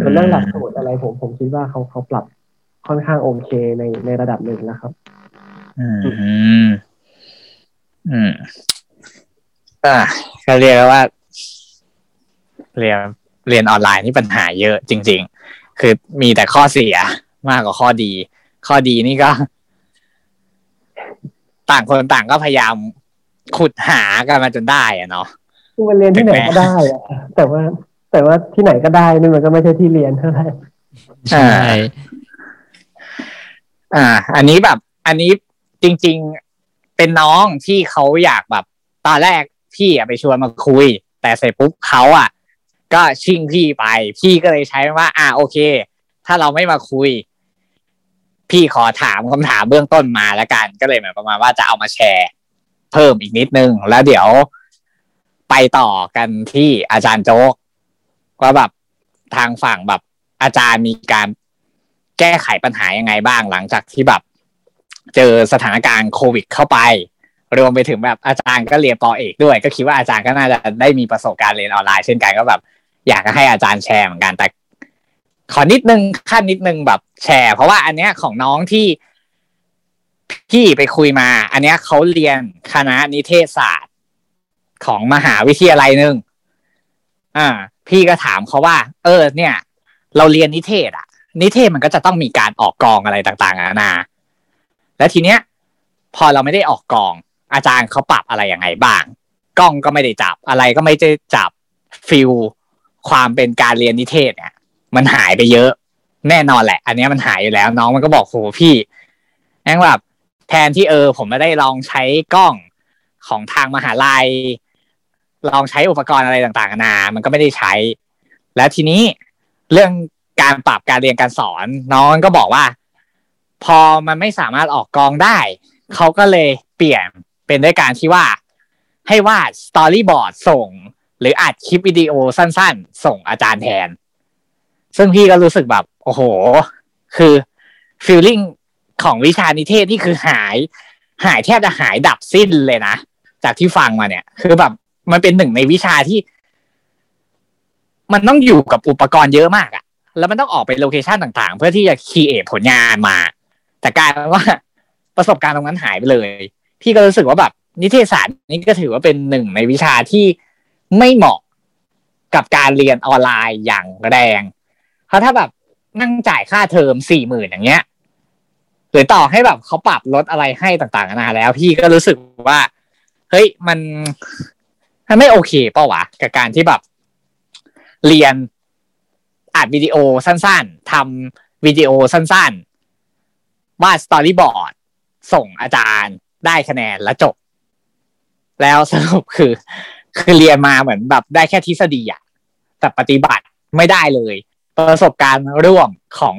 ส่วนเรื่องหลักสูตรอะไรผม ผมคิดว่าเขาเขาปรับค่อนข้างโอเคในในระดับหนึ่งแล้วครับ อืม อืม อ่าก็เรียกว่า เรียนเรียนออนไลน์นี่ปัญหาเยอะจริง ๆ คือมีแต่ข้อเสียมากกว่าข้อดี ข้อดีนี่ก็ ต่างคนต่างก็พยายาม ขุดหากันมาจนได้อะเนาะคือมันเรียนที่ไหนก็ได้อะแต่ว่าแต่ว่าที่ไหนก็ได้นี่มันก็ไม่ใช่ที่เรียนเท่าไหร่ใช่อ่า อันนี้แบบ อันนี้จริง ๆเป็นน้องที่เขาอยากแบบ ตอนแรกพี่อะไปชวนมาคุย แต่เสร็จปุ๊บเขาอะ ก็ชิ่งพี่ไป พี่ก็เลยใช้ว่า อ่าโอเค ถ้าเราไม่มาคุย พี่ขอถามคำถามเบื้องต้นมาแล้วกัน ก็เลยเหมือนประมาณว่าจะเอามาแชร์ เพิ่มอีกนิดนึง แล้วเดี๋ยวไปต่อกันที่อาจารย์โจ๊กว่าแบบทางฝั่งแบบอาจารย์มีการแก้ไขปัญหายังไงบ้างหลังจากที่แบบ เจอสถานการณ์โควิดเข้าไป รวมไปถึงแบบอาจารย์ก็เรียนปอเอกด้วย ก็คิดว่าอาจารย์ก็น่าจะได้มีประสบการณ์เรียนออนไลน์เช่นกันก็แบบ อยากจะให้อาจารย์แชร์เหมือนกันแต่ขอนิดนึงขั้นนิดนึงแบบแชร์ เพราะว่าอันเนี้ยของน้องที่ พี่ไปคุยมา อันเนี้ยเขาเรียนคณะนิเทศศาสตร์ของมหาวิทยาลัยหนึ่งอ่า พี่ก็ถามเขาว่า เออ เนี่ย เราเรียนนิเทศอะนิเทศมันก็จะต้องมีการออกกองอะไรต่างๆนานา แล้วทีเนี้ย พอเราไม่ได้ออกกอง อาจารย์เขาปรับอะไรยังไงบ้าง กล้องก็ไม่ได้จับอะไรก็ไม่ได้จับฟิลความเป็นการเรียนนิเทศเนี่ย มันหายไปเยอะ แน่นอนแหละ อันเนี้ยมันหายอยู่แล้ว น้องมันก็บอกโหพี่แม่งแบบ แทนที่เออ ผมไม่ได้ลองใช้กล้องของทางมหาลัย ลองใช้อุปกรณ์อะไรต่างๆนานามันก็ไม่ได้ใช้ แล้วทีนี้เรื่องการปรับการเรียนการสอน น้องก็บอกว่า พอมันไม่สามารถออกกองได้ เขาก็เลยเปลี่ยนเป็นด้วยการที่ว่า ให้วาดสตอรี่บอร์ดส่ง หรืออัดคลิปวิดีโอสั้นๆ ส่งอาจารย์แทน ซึ่งพี่ก็รู้สึกแบบ โอ้โห คือ feeling ของวิชานิเทศที่คือหาย หายแทบจะหายดับสิ้นเลยนะ จากที่ฟังมาเนี่ย คือแบบมันเป็นหนึ่งในวิชาที่ มันต้องอยู่กับอุปกรณ์เยอะมากอะแล้วมันต้องออกไป location ต่างๆ เพื่อที่จะ create ผลงานมา แต่กลายเป็นว่าประสบการณ์ตรงนั้นหายไปเลย พี่ก็รู้สึกว่าแบบนิเทศศาสตร์นี่ก็ถือว่าเป็นหนึ่งในวิชาที่ไม่เหมาะกับการเรียนออนไลน์อย่างแรง เพราะถ้าแบบนั่งจ่ายค่าเทอมสี่หมื่นอย่างเงี้ย หรือต่อให้แบบเขาปรับลดอะไรให้ต่างๆนานาแล้ว พี่ก็รู้สึกว่า เฮ้ยมันมันไม่โอเคเปล่าวะกับการที่แบบ เรียนอัดวิดีโอสั้นๆทำวิดีโอสั้นๆวาด storyboard ส่งอาจารย์ได้คะแนนแล้วจบ แล้วสรุปคือ คือเรียนมาเหมือนแบบได้แค่ทฤษฎีอะแต่ปฏิบัติไม่ได้เลย ประสบการณ์ร่วมของ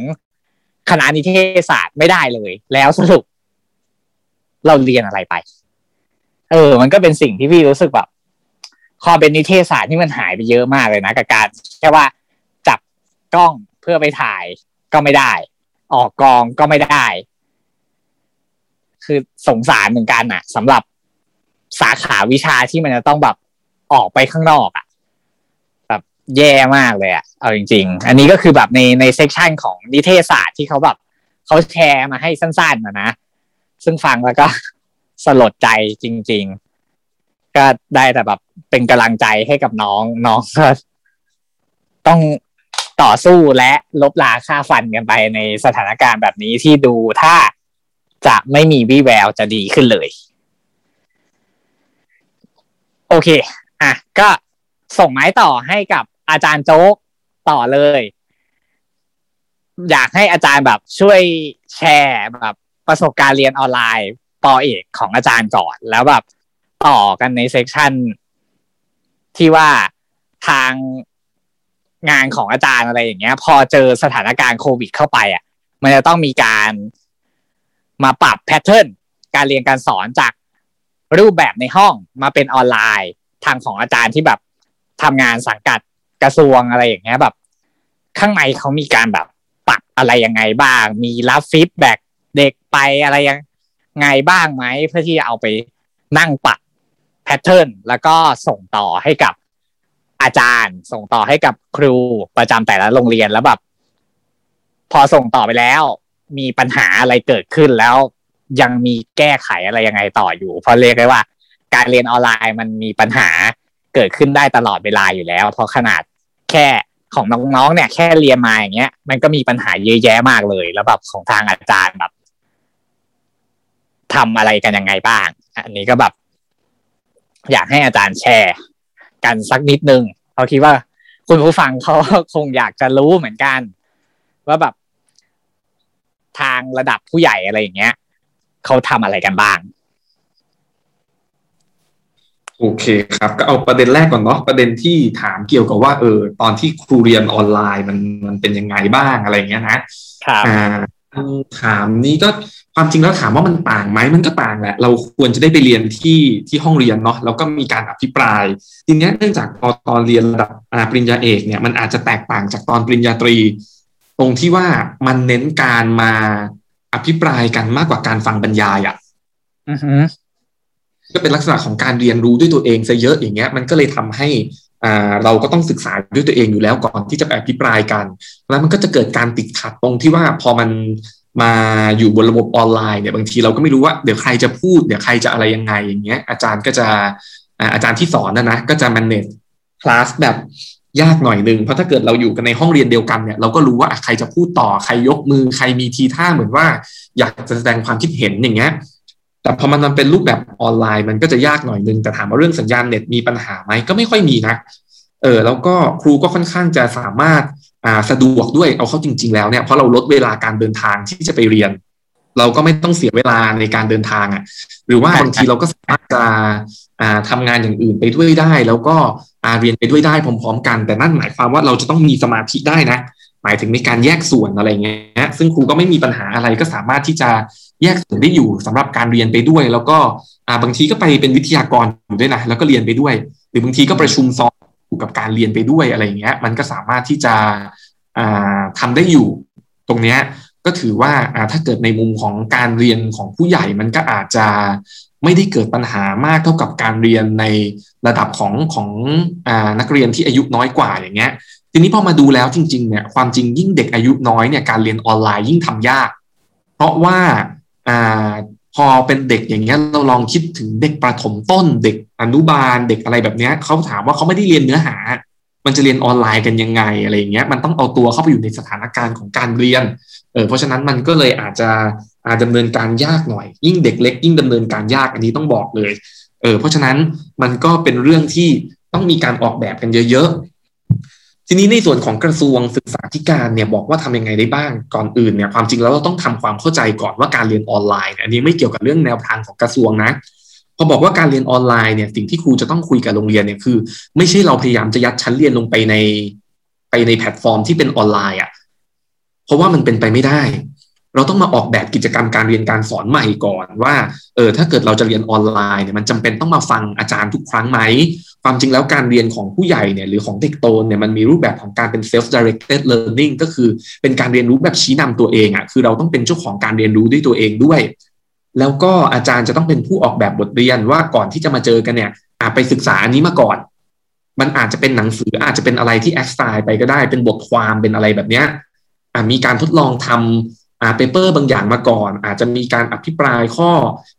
คณะนิเทศศาสตร์ไม่ได้เลย แล้วสรุป เราเรียนอะไรไป เออ มันก็เป็นสิ่งที่พี่รู้สึกแบบความเป็นนิเทศศาสตร์ที่มันหายไปเยอะมากเลยนะกับการแค่ว่าจับกล้องเพื่อไปถ่ายก็ไม่ได้ ออกกองก็ไม่ได้ คือสงสารเหมือนกันอะสำหรับสาขาวิชาที่มันจะต้องแบบออกไปข้างนอกอะ แย่มากเลยอะเอาจริง ๆ อันนี้ก็คือแบบในในเซกชันของนิเทศศาสตร์ที่เขาแบบเขาแชร์มาให้สั้นๆนะนะ ซึ่งฟังแล้วก็สลดใจจริง ๆ ก็ได้แต่แบบเป็นกำลังใจให้กับน้องน้องก็ต้องต่อสู้และลบลาค่าฟันกันไปในสถานการณ์แบบนี้ที่ดูถ้าจะไม่มีวี่แววจะดีขึ้นเลย โอเค อะ ก็ส่งไม้ต่อให้กับ อาจารย์โจ๊กต่อเลย อยากให้อาจารย์แบบช่วยแชร์แบบประสบการณ์เรียนออนไลน์ปอเอกของอาจารย์ก่อน แล้วแบบต่อกันในเซกชันที่ว่าทางงานของอาจารย์อะไรอย่างเงี้ย พอเจอสถานการณ์โควิดเข้าไปอะ มันจะต้องมีการมาปรับ pattern การเรียนการสอนจากรูปแบบในห้องมาเป็นออนไลน์ ทางของอาจารย์ที่แบบทำงานสังกัด กระทรวงอะไรอย่างเงี้ยแบบ ข้างในเขามีการแบบปรับอะไรยังไงบ้าง มีรับ feedback เด็กไปอะไรยังไงบ้างไหมเพื่อที่จะเอาไปนั่งปรับแพทเทิร์นแล้วก็ส่งต่อให้กับอาจารย์ ส่งต่อให้กับครูประจำแต่ละโรงเรียนแล้วแบบ พอส่งต่อไปแล้ว มีปัญหาอะไรเกิดขึ้นแล้ว ยังมีแก้ไขอะไรยังไงต่ออยู่ เพราะเรียกได้ว่า การเรียนออนไลน์มันมีปัญหา เกิดขึ้นได้ตลอดเวลาอยู่แล้ว เพราะขนาดแค่ของน้องๆเนี่ย แค่เรียนมาอย่างเงี้ย มันก็มีปัญหาเยอะแยะมากเลย แล้วแบบของทางอาจารย์แบบทำอะไรกันยังไงบ้าง อันนี้ก็แบบ อยากให้อาจารย์แชร์กันสักนิดนึงเขาคิดว่าคุณผู้ฟังเขาคงอยากจะรู้เหมือนกัน ว่าแบบทางระดับผู้ใหญ่อะไรอย่างเงี้ยเขาทำอะไรกันบ้าง โอเคครับ ก็เอาประเด็นแรกก่อนเนาะประเด็นที่ถามเกี่ยวกับว่าเออตอนที่ครูเรียนออนไลน์มันมันเป็นยังไงบ้างอะไรเงี้ยนะครับอ่าถามนี้ก็ความจริงแล้วถามว่ามันต่างไหมมันก็ต่างแหละ เราควรจะได้ไปเรียนที่ที่ห้องเรียนเนาะแล้วก็มีการอภิปราย ทีเนี้ยเนื่องจากพอตอนเรียนระดับอ่าปริญญาเอกเนี่ยมันอาจจะแตกต่างจากตอนปริญญาตรี ตรงที่ว่ามันเน้นการมาอภิปรายกันมากกว่าการฟังบรรยายอะ่ะอือฮึ ก็เป็นลักษณะของการเรียนรู้ด้วยตัวเองซะเยอะอย่างเงี้ยมันก็เลยทำให้เราก็ต้องศึกษาด้วยตัวเองอยู่แล้วก่อนที่จะไปอภิปรายกัน แล้วมันก็จะเกิดการติดขัดตรงที่ว่าพอมันมาอยู่บนระบบออนไลน์เนี่ยบางทีเราก็ไม่รู้ว่าเดี๋ยวใครจะพูดเดี๋ยวใครจะอะไรยังไงอย่างเงี้ย อาจารย์ก็จะอาจารย์ที่สอนนะนะก็จะ manage คลาสแบบยากหน่อยนึงเพราะถ้าเกิดเราอยู่กันในห้องเรียนเดียวกันเนี่ยเราก็รู้ว่าใครจะพูดต่อใครยกมือใครมีทีท่าเหมือนว่า อยากจะแสดงความคิดเห็นอย่างเงี้ย แต่พอมันเป็นรูปแบบออนไลน์มันก็จะยากหน่อยนึงแต่ถามว่าเรื่องสัญญาณเน็ตมีปัญหาไหมก็ไม่ค่อยมีนะเออแล้วก็ครูก็ค่อนข้างจะสามารถอ่าสะดวกด้วยเอาเข้าจริง ๆ แล้วเนี่ยเพราะเราลดเวลาการเดินทางที่จะไปเรียน เราก็ไม่ต้องเสียเวลาในการเดินทางอะ่ะ หรือว่าบางทีเราก็สามารถจะอ่าทำงานอย่างอื่นไปด้วยได้ แล้วก็อ่าเรียนไปด้วยได้พร้อม ๆ กัน แต่นั่นหมายความว่าเราจะต้องมีสมาธิได้นะ มายถึงในการแยกส่วนอะไรเงี้ย ซึ่งครูก็ไม่มีปัญหาอะไรก็สามารถที่จะแยกส่วนได้อยู่สำหรับการเรียนไปด้วย แล้วก็บางทีก็ไปเป็นวิทยากรอยู่ด้วยนะแล้วก็เรียนไปด้วย หรือบางทีก็ประชุมซ้อนอยู่กับการเรียนไปด้วยอะไรเงี้ย มันก็สามารถที่จะอ่าทำได้อยู่ ตรงเนี้ยก็ถือว่าถ้าเกิดในมุมของการเรียนของผู้ใหญ่มันก็อาจจะไม่ได้เกิดปัญหามากเท่ากับการเรียนในระดับของของอนักเรียนที่อายุน้อยกว่าอย่างเงี้ย ทีนี้พอมาดูแล้วจริงๆเนี่ยความจริงยิ่งเด็กอายุน้อยเนี่ยการเรียนออนไลน์ยิ่งทำยาก เพราะว่าอ่าพอเป็นเด็กอย่างเงี้ยเราลองคิดถึงเด็กประถมต้น เด็กอนุบาลเด็กอะไรแบบเนี้ยเขาถามว่าเขาไม่ได้เรียนเนื้อหา มันจะเรียนออนไลน์กันยังไงอะไรอย่างเงี้ยมันต้องเอาตัวเข้าไปอยู่ในสถานการณ์ของการเรียนเออเพราะฉะนั้นมันก็เลยอาจจะอาจดำเนินการยากหน่อย ยิ่งเด็กเล็ก ยิ่งดำเนินการยากอันนี้ต้องบอกเลยเออเพราะฉะนั้นมันก็เป็นเรื่องที่ต้องมีการออกแบบกันเยอะ ทีนี้ในส่วนของกระทรวงศึกษาธิการเนี่ยบอกว่าทำยังไงได้บ้างก่อนอื่นเนี่ยความจริงแล้วเราต้องทำความเข้าใจก่อนว่าการเรียนออนไลน์เนี่ยอันนี้ไม่เกี่ยวกับเรื่องแนวทางของกระทรวงนะพอบอกว่าการเรียนออนไลน์เนี่ยสิ่งที่ครูจะต้องคุยกับโรงเรียนเนี่ยคือ ไม่ใช่เราพยายามจะยัดชั้นเรียนลงไปในไปในแพลตฟอร์มที่เป็นออนไลน์อะเพราะว่ามันเป็นไปไม่ได้ เราต้องมาออกแบบกิจกรรมการเรียนการสอนใหม่ก่อนว่าเออถ้าเกิดเราจะเรียนออนไลน์เนี่ยมันจำเป็นต้องมาฟังอาจารย์ทุกครั้งไหมความจริงแล้วการเรียนของผู้ใหญ่เนี่ยหรือของเด็กโตเนี่ยมันมีรูปแบบของการเป็น self directed learning ก็คือเป็นการเรียนรู้แบบชี้นำตัวเองอะ่ะคือเราต้องเป็นเจ้าของการเรียนรู้ด้วยตัวเองด้วย แล้วก็อาจารย์จะต้องเป็นผู้ออกแบบบทเรียนว่าก่อนที่จะมาเจอกันเนี่ยอาไปศึกษาอันนี้มาก่อน มันอาจจะเป็นหนังสืออาจจะเป็นอะไรที่แอคไซน์ไปก็ได้เป็นบทความเป็นอะไรแบบเนี้ยมีการทดลองทำ อ่า paper บางอย่างมาก่อน อาจจะมีการอภิปรายข้อ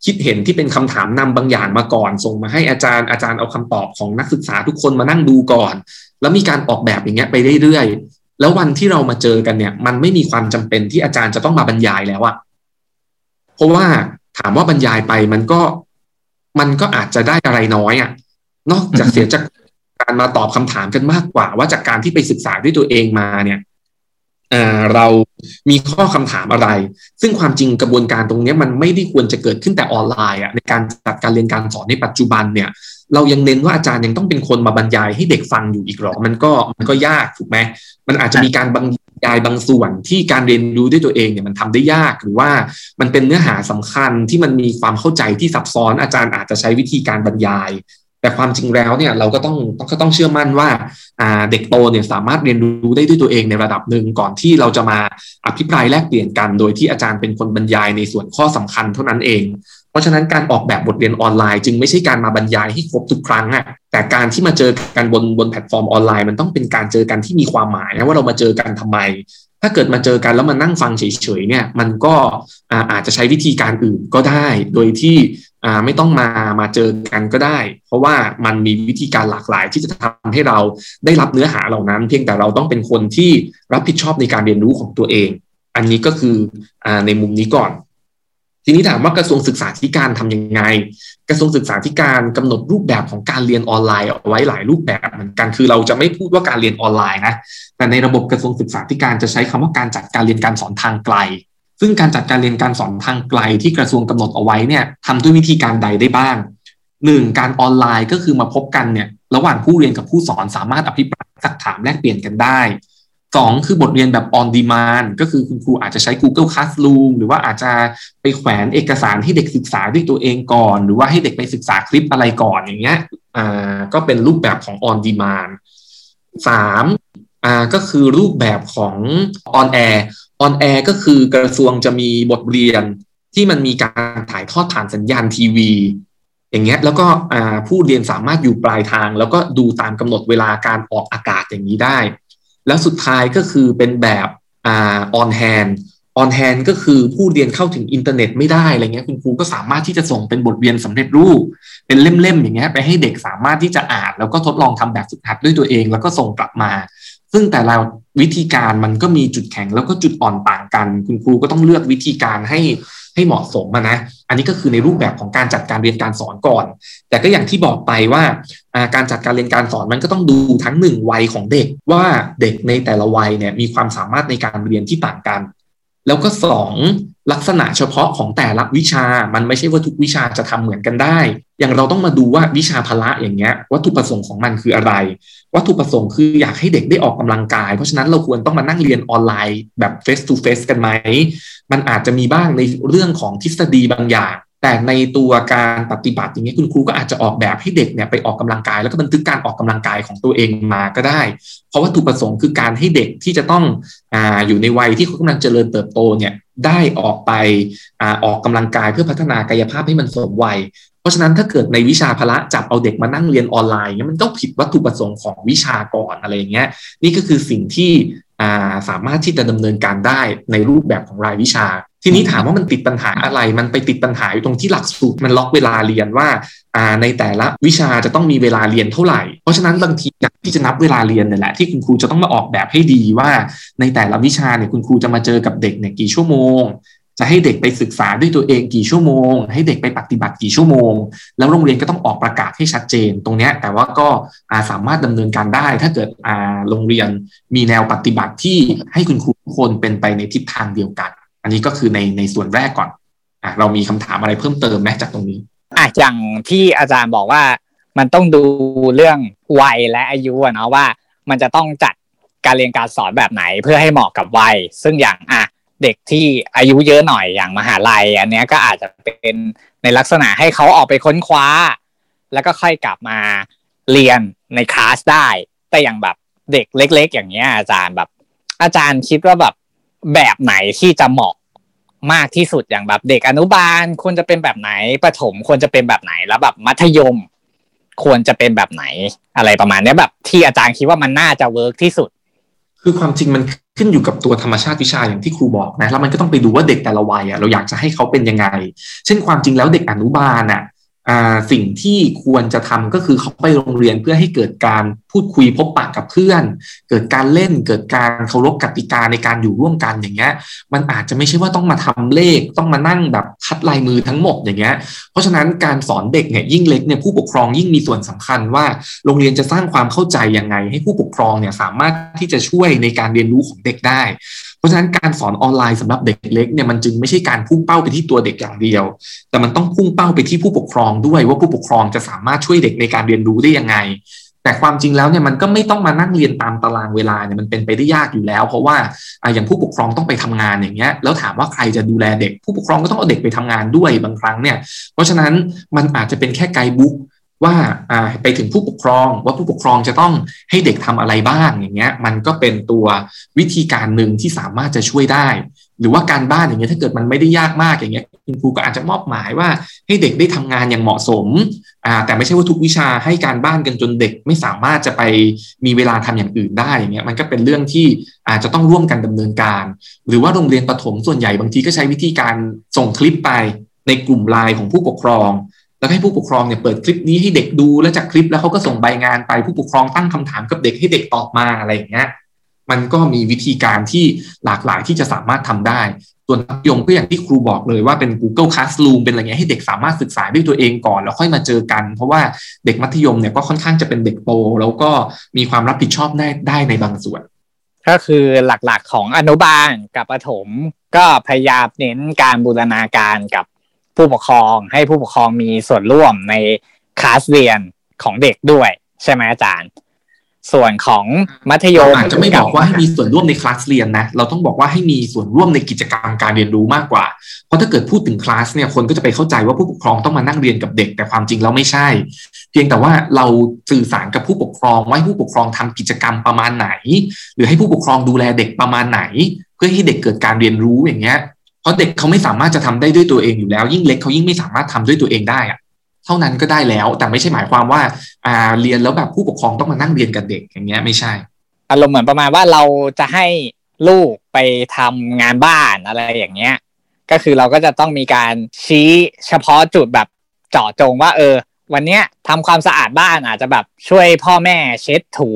คิดเห็นที่เป็นคำถามนำบางอย่างมาก่อน ส่งมาให้อาจารย์อาจารย์เอาคำตอบของนักศึกษาทุกคนมานั่งดูก่อน แล้วมีการออกแบบอย่างเงี้ยไปเรื่อยๆแล้ววันที่เรามาเจอกันเนี่ย มันไม่มีความจำเป็นที่อาจารย์จะต้องมาบรรยายแล้วอะเพราะว่าถามว่าบรรยายไปมันก็มันก็อาจจะได้อะไรน้อยอะนอกจากเสียจากการมาตอบคำถามกันมากกว่า ว่าจากการที่ไปศึกษาด้วยตัวเองมาเนี่ย เอ่อเรามีข้อคำถามอะไร ซึ่งความจริงกระบวนการตรงนี้มันไม่ได้ควรจะเกิดขึ้นแต่ออนไลน์อะในการจัดการเรียนการสอนในปัจจุบันเนี่ย เรายังเน้นว่าอาจารย์ยังต้องเป็นคนมาบรรยายให้เด็กฟังอยู่อีกหรอ มันก็มันก็ยากถูกไหมมันอาจจะมีการบรรยายบางส่วนที่การเรียนรู้ด้วยตัวเองเนี่ยมันทำได้ยากหรือว่ามันเป็นเนื้อหาสำคัญที่มันมีความเข้าใจที่ซับซ้อนอาจารย์อาจจะใช้วิธีการบรรยาย แต่ความจริงแล้วเนี่ยเราก็ต้องก็ต้องเชื่อมั่นว่าเด็กโตเนี่ยสามารถเรียนรู้ได้ด้วยตัวเองในระดับหนึ่งก่อนที่เราจะมาอภิปรายแลกเปลี่ยนกัน โดยที่อาจารย์เป็นคนบรรยายในส่วนข้อสำคัญเท่านั้นเอง เพราะฉะนั้นการออกแบบบทเรียนออนไลน์จึงไม่ใช่การมาบรรยายให้ครบทุกครั้งอะแต่การที่มาเจอกันบนบนแพลตฟอร์มออนไลน์มันต้องเป็นการเจอกันที่มีความหมายนะว่าเรามาเจอกันทำไม ถ้าเกิดมาเจอกันแล้วมานั่งฟังเฉยๆเนี่ยมันก็อาจจะใช้วิธีการอื่นก็ได้ โดยที่ ไม่ต้องมามาเจอกันก็ได้ เพราะว่ามันมีวิธีการหลากหลายที่จะทำให้เราได้รับเนื้อหาเหล่านั้น เพียงแต่เราต้องเป็นคนที่รับผิดชอบในการเรียนรู้ของตัวเอง อันนี้ก็คืออในมุมนี้ก่อน ทีนี้ถามว่ากระทรวงศึกษาธิการทำยังไง กระทรวงศึกษาธิการกำหนดรูปแบบของการเรียนออนไลน์เอาไว้หลายรูปแบบเหมือนกันคือเราจะไม่พูดว่าการเรียนออนไลน์นะแต่ในระบบกระทรวงศึกษาธิการจะใช้คำว่าการจัดการเรียนการสอนทางไกล ซึ่งการจัดการเรียนการสอนทางไกลที่กระทรวงกำหนดเอาไว้เนี่ยทำด้วยวิธีการใดได้บ้างหนึ่งการออนไลน์ก็คือมาพบกันเนี่ยระหว่างผู้เรียนกับผู้สอนสามารถอภิปรายสักถามแลกเปลี่ยนกันได้สองคือบทเรียนแบบ on demand ก็คือคุณครูอาจจะใช้ Google Classroom หรือว่าอาจจะไปแขวนเอกสารให้เด็กศึกษาด้วยตัวเองก่อน หรือว่าให้เด็กไปศึกษาคลิปอะไรก่อนอย่างเงี้ยอ่าก็เป็นรูปแบบของ on demand สามอ่าก็คือรูปแบบของ on air on air ก็คือกระทรวงจะมีบทเรียนที่มันมีการถ่ายทอดผ่านสัญญาณทีวี อย่างเงี้ยแล้วก็ผู้เรียนสามารถอยู่ปลายทาง แล้วก็ดูตามกำหนดเวลาการออกอากาศอย่างนี้ได้ แล้วสุดท้ายก็คือเป็นแบบอ่า on hand on hand ก็คือผู้เรียนเข้าถึงอินเทอร์เน็ตไม่ได้อะไรเงี้ยคุณครูก็สามารถที่จะส่งเป็นบทเรียนสำเร็จรูป เป็นเล่มๆอย่างเงี้ยไปให้เด็กสามารถที่จะอ่านแล้วก็ทดลองทำแบบฝึกหัดด้วยตัวเอง แล้วก็ส่งกลับมา ซึ่งแต่ละวิธีการมันก็มีจุดแข็งแล้วก็จุดอ่อนต่างกัน คุณครูก็ต้องเลือกวิธีการให้ให้เหมาะสมนะ อันนี้ก็คือในรูปแบบของการจัดการเรียนการสอนก่อน แต่ก็อย่างที่บอกไปว่าการจัดการเรียนการสอนมันก็ต้องดูทั้งหนึ่งวัยของเด็กว่าเด็กในแต่ละวัยเนี่ยมีความสามารถในการเรียนที่ต่างกัน แล้วก็สองลักษณะเฉพาะของแต่ละวิชา มันไม่ใช่ว่าทุกวิชาจะทำเหมือนกันได้ อย่างเราต้องมาดูว่าวิชาพละอย่างเงี้ย วัตถุประสงค์ของมันคืออะไร วัตถุประสงค์คืออยากให้เด็กได้ออกกำลังกาย เพราะฉะนั้นเราควรต้องมานั่งเรียนออนไลน์แบบ face to face กันไหม มันอาจจะมีบ้างในเรื่องของทฤษฎีบางอย่าง แต่ในตัวการปฏิบัติอย่างนี้คุณครูก็อาจจะออกแบบให้เด็กเนี่ยไปออกกำลังกาย แล้วก็บันทึกการออกกำลังกายของตัวเองมาก็ได้ เพราะว่าถูกประสงค์คือการให้เด็กที่จะต้องออยู่ในวัยที่เขากำลังเจริญเติบโตเนี่ยได้ออกไปอออกกำลังกายเพื่อพัฒนากายภาพให้มันสมวัย เพราะฉะนั้นถ้าเกิดในวิชาพละจับเอาเด็กมานั่งเรียนออนไลน์เนี่ยมันต้องผิดวัตถุประสงค์ของวิชาก่อนอะไรเงี้ยนี่ก็คือสิ่งที่สามารถที่จะดำเนินการได้ในรูปแบบของรายวิชา ทีนี้ถามว่ามันติดปัญหาอะไร มันไปติดปัญหาอยู่ตรงที่หลักสูตรมันล็อกเวลาเรียนว่าในแต่ละวิชาจะต้องมีเวลาเรียนเท่าไหร่ เพราะฉะนั้นบางทีที่จะนับเวลาเรียนเนี่ยแหละที่คุณครูจะต้องมาออกแบบให้ดีว่า ในแต่ละวิชาเนี่ยคุณครูจะมาเจอกับเด็กเนี่ยกี่ชั่วโมง จะให้เด็กไปศึกษาด้วยตัวเองกี่ชั่วโมง ให้เด็กไปปฏิบัติกี่ชั่วโมง แล้วโรงเรียนก็ต้องออกประกาศให้ชัดเจน ตรงนี้แต่ว่าก็สามารถดำเนินการได้ ถ้าเกิดโรงเรียนมีแนวปฏิบัติที่ให้คุณครูทุกคนเป็นไปในทิศทางเดียวกัน อันนี้ก็คือในในส่วนแรกก่อนอะเรามีคำถามอะไรเพิ่มเติมไหมจากตรงนี้อะอย่างที่อาจารย์บอกว่ามันต้องดูเรื่องวัยและอายุเนาะว่า มันจะต้องจัดการเรียนการสอนแบบไหนเพื่อให้เหมาะกับวัย ซึ่งอย่างอะเด็กที่อายุเยอะหน่อยอย่างมหาลัย อันนี้ก็อาจจะเป็นในลักษณะให้เขาออกไปค้นคว้า แล้วก็ค่อยกลับมาเรียนในคลาสได้ แต่อย่างแบบเด็กเล็ก ๆ อย่างเงี้ยอาจารย์แบบ อาจารย์คิดว่าแบบแบบไหนที่จะเหมาะ มากที่สุดอย่างแบบเด็กอนุบาลควรจะเป็นแบบไหนประถมควรจะเป็นแบบไหนแล้วแบบมัธยม ควรจะเป็นแบบไหนอะไรประมาณนี้แบบ ที่อาจารย์คิดว่ามันน่าจะเวิร์กที่สุด คือความจริงมันขึ้นอยู่กับตัวธรรมชาติวิชาอย่างที่ครูบอกนะแล้วมันก็ต้องไปดูว่าเด็กแต่ละวัยอะเราอยากจะให้เขาเป็นยังไง เช่นความจริงแล้วเด็กอนุบาลอะ สิ่งที่ควรจะทำก็คือเขาไปโรงเรียนเพื่อให้เกิดการพูดคุยพบปะกับเพื่อน เกิดการเล่นเกิดการเคารพกติกาในการอยู่ร่วมกันอย่างเงี้ย มันอาจจะไม่ใช่ว่าต้องมาทำเลขต้องมานั่งแบบคัดลายมือทั้งหมดอย่างเงี้ย เพราะฉะนั้นการสอนเด็กเนี่ยยิ่งเล็กเนี่ยผู้ปกครองยิ่งมีส่วนสำคัญว่าโรงเรียนจะสร้างความเข้าใจยังไง ให้ผู้ปกครองเนี่ยสามารถที่จะช่วยในการเรียนรู้ของเด็กได้ เพราะฉะนั้นการสอนออนไลน์สำหรับเด็กเล็กเนี่ยมันจึงไม่ใช่การพุ่งเป้าไปที่ตัวเด็กอย่างเดียว แต่มันต้องพุ่งเป้าไปที่ผู้ปกครองด้วยว่าผู้ปกครองจะสามารถช่วยเด็กในการเรียนรู้ได้ยังไง แต่ความจริงแล้วเนี่ยมันก็ไม่ต้องมานั่งเรียนตามตารางเวลาเนี่ยมันเป็นไปได้ยากอยู่แล้ว เพราะว่าอย่างผู้ปกครองต้องไปทำงานอย่างเงี้ยแล้วถามว่าใครจะดูแลเด็ก ผู้ปกครองก็ต้องเอาเด็กไปทำงานด้วยบางครั้งเนี่ยเพราะฉะนั้นมันอาจจะเป็นแค่ไกด์บุ๊ก ว่าไปถึงผู้ปกครองว่าผู้ปกครองจะต้องให้เด็กทำอะไรบ้างอย่างเงี้ย มันก็เป็นตัววิธีการหนึ่งที่สามารถจะช่วยได้ หรือว่าการบ้านอย่างเงี้ยถ้าเกิดมันไม่ได้ยากมากอย่างเงี้ยคุณครูก็อาจจะมอบหมายว่าให้เด็กได้ทำงานอย่างเหมาะสมแต่ไม่ใช่ว่าทุกวิชาให้การบ้านกันจนเด็กไม่สามารถจะไปมีเวลาทำอย่างอื่นได้อย่างเงี้ยมันก็เป็นเรื่องที่อาจจะต้องร่วมกันดำเนินการ หรือว่าโรงเรียนประถมส่วนใหญ่บางทีก็ใช้วิธีการส่งคลิปไปในกลุ่มไลน์ของผู้ปกครอง แล้วให้ผู้ปกครองเนี่ยเปิดคลิปนี้ให้เด็กดูแล้วจากคลิปแล้วเขาก็ส่งใบงานไปผู้ปกครองตั้งคำถามกับเด็กให้เด็กตอบมาอะไรอย่างเงี้ยมันก็มีวิธีการที่หลากหลายที่จะสามารถทำได้ ส่วนมัธยมก็อย่างที่ครูบอกเลยว่าเป็น Google Classroom เป็นอะไรเงี้ยให้เด็กสามารถศึกษาด้วยตัวเองก่อน แล้วค่อยมาเจอกัน เพราะว่าเด็กมัธยมเนี่ยก็ค่อนข้างจะเป็นเด็กโตแล้วก็มีความรับผิดชอบได้ได้ในบางส่วน ก็คือหลักๆของอนุบาลกับประถมก็พยายามเน้นการบูรณาการกับ ผู้ปกครองให้ผู้ปกครองมีส่วนร่วมในคลาสเรียนของเด็กด้วย ใช่ไหมอาจารย์ ส่วนของมัธยมอาจจะไม่บอกว่าให้มีส่วนร่วมในคลาสเรียนนะ เราต้องบอกว่าให้มีส่วนร่วมในกิจกรรมการเรียนรู้มากกว่า เพราะถ้าเกิดพูดถึงคลาสเนี่ยคนก็จะไปเข้าใจว่าผู้ปกครองต้องมานั่งเรียนกับเด็กแต่ความจริงแล้วไม่ใช่ เพียงแต่ว่าเราสื่อสารกับผู้ปกครองว่าให้ผู้ปกครองทำกิจกรรมประมาณไหน หรือให้ผู้ปกครองดูแลเด็กประมาณไหน เพื่อให้เด็กเกิดการเรียนรู้อย่างเงี้ย ราะเด็กเขาไม่สามารถจะทำได้ด้วยตัวเองอยู่แล้ว ยิ่งเล็กเขายิ่งไม่สามารถทำด้วยตัวเองได้อะเท่านั้นก็ได้แล้ว แต่ไม่ใช่หมายความว่าอ่าเรียนแล้วแบบผู้ปกครองต้องมานั่งเรียนกับเด็กอย่างเงี้ยไม่ใช่อารมณ์เหมือนประมาณว่าเราจะให้ลูกไปทำงานบ้านอะไรอย่างเงี้ย ก็คือเราก็จะต้องมีการชี้เฉพาะจุดแบบเจาะจงว่า เออ วันเนี้ยทำความสะอาดบ้านอาจจะแบบช่วยพ่อแม่เช็ดถู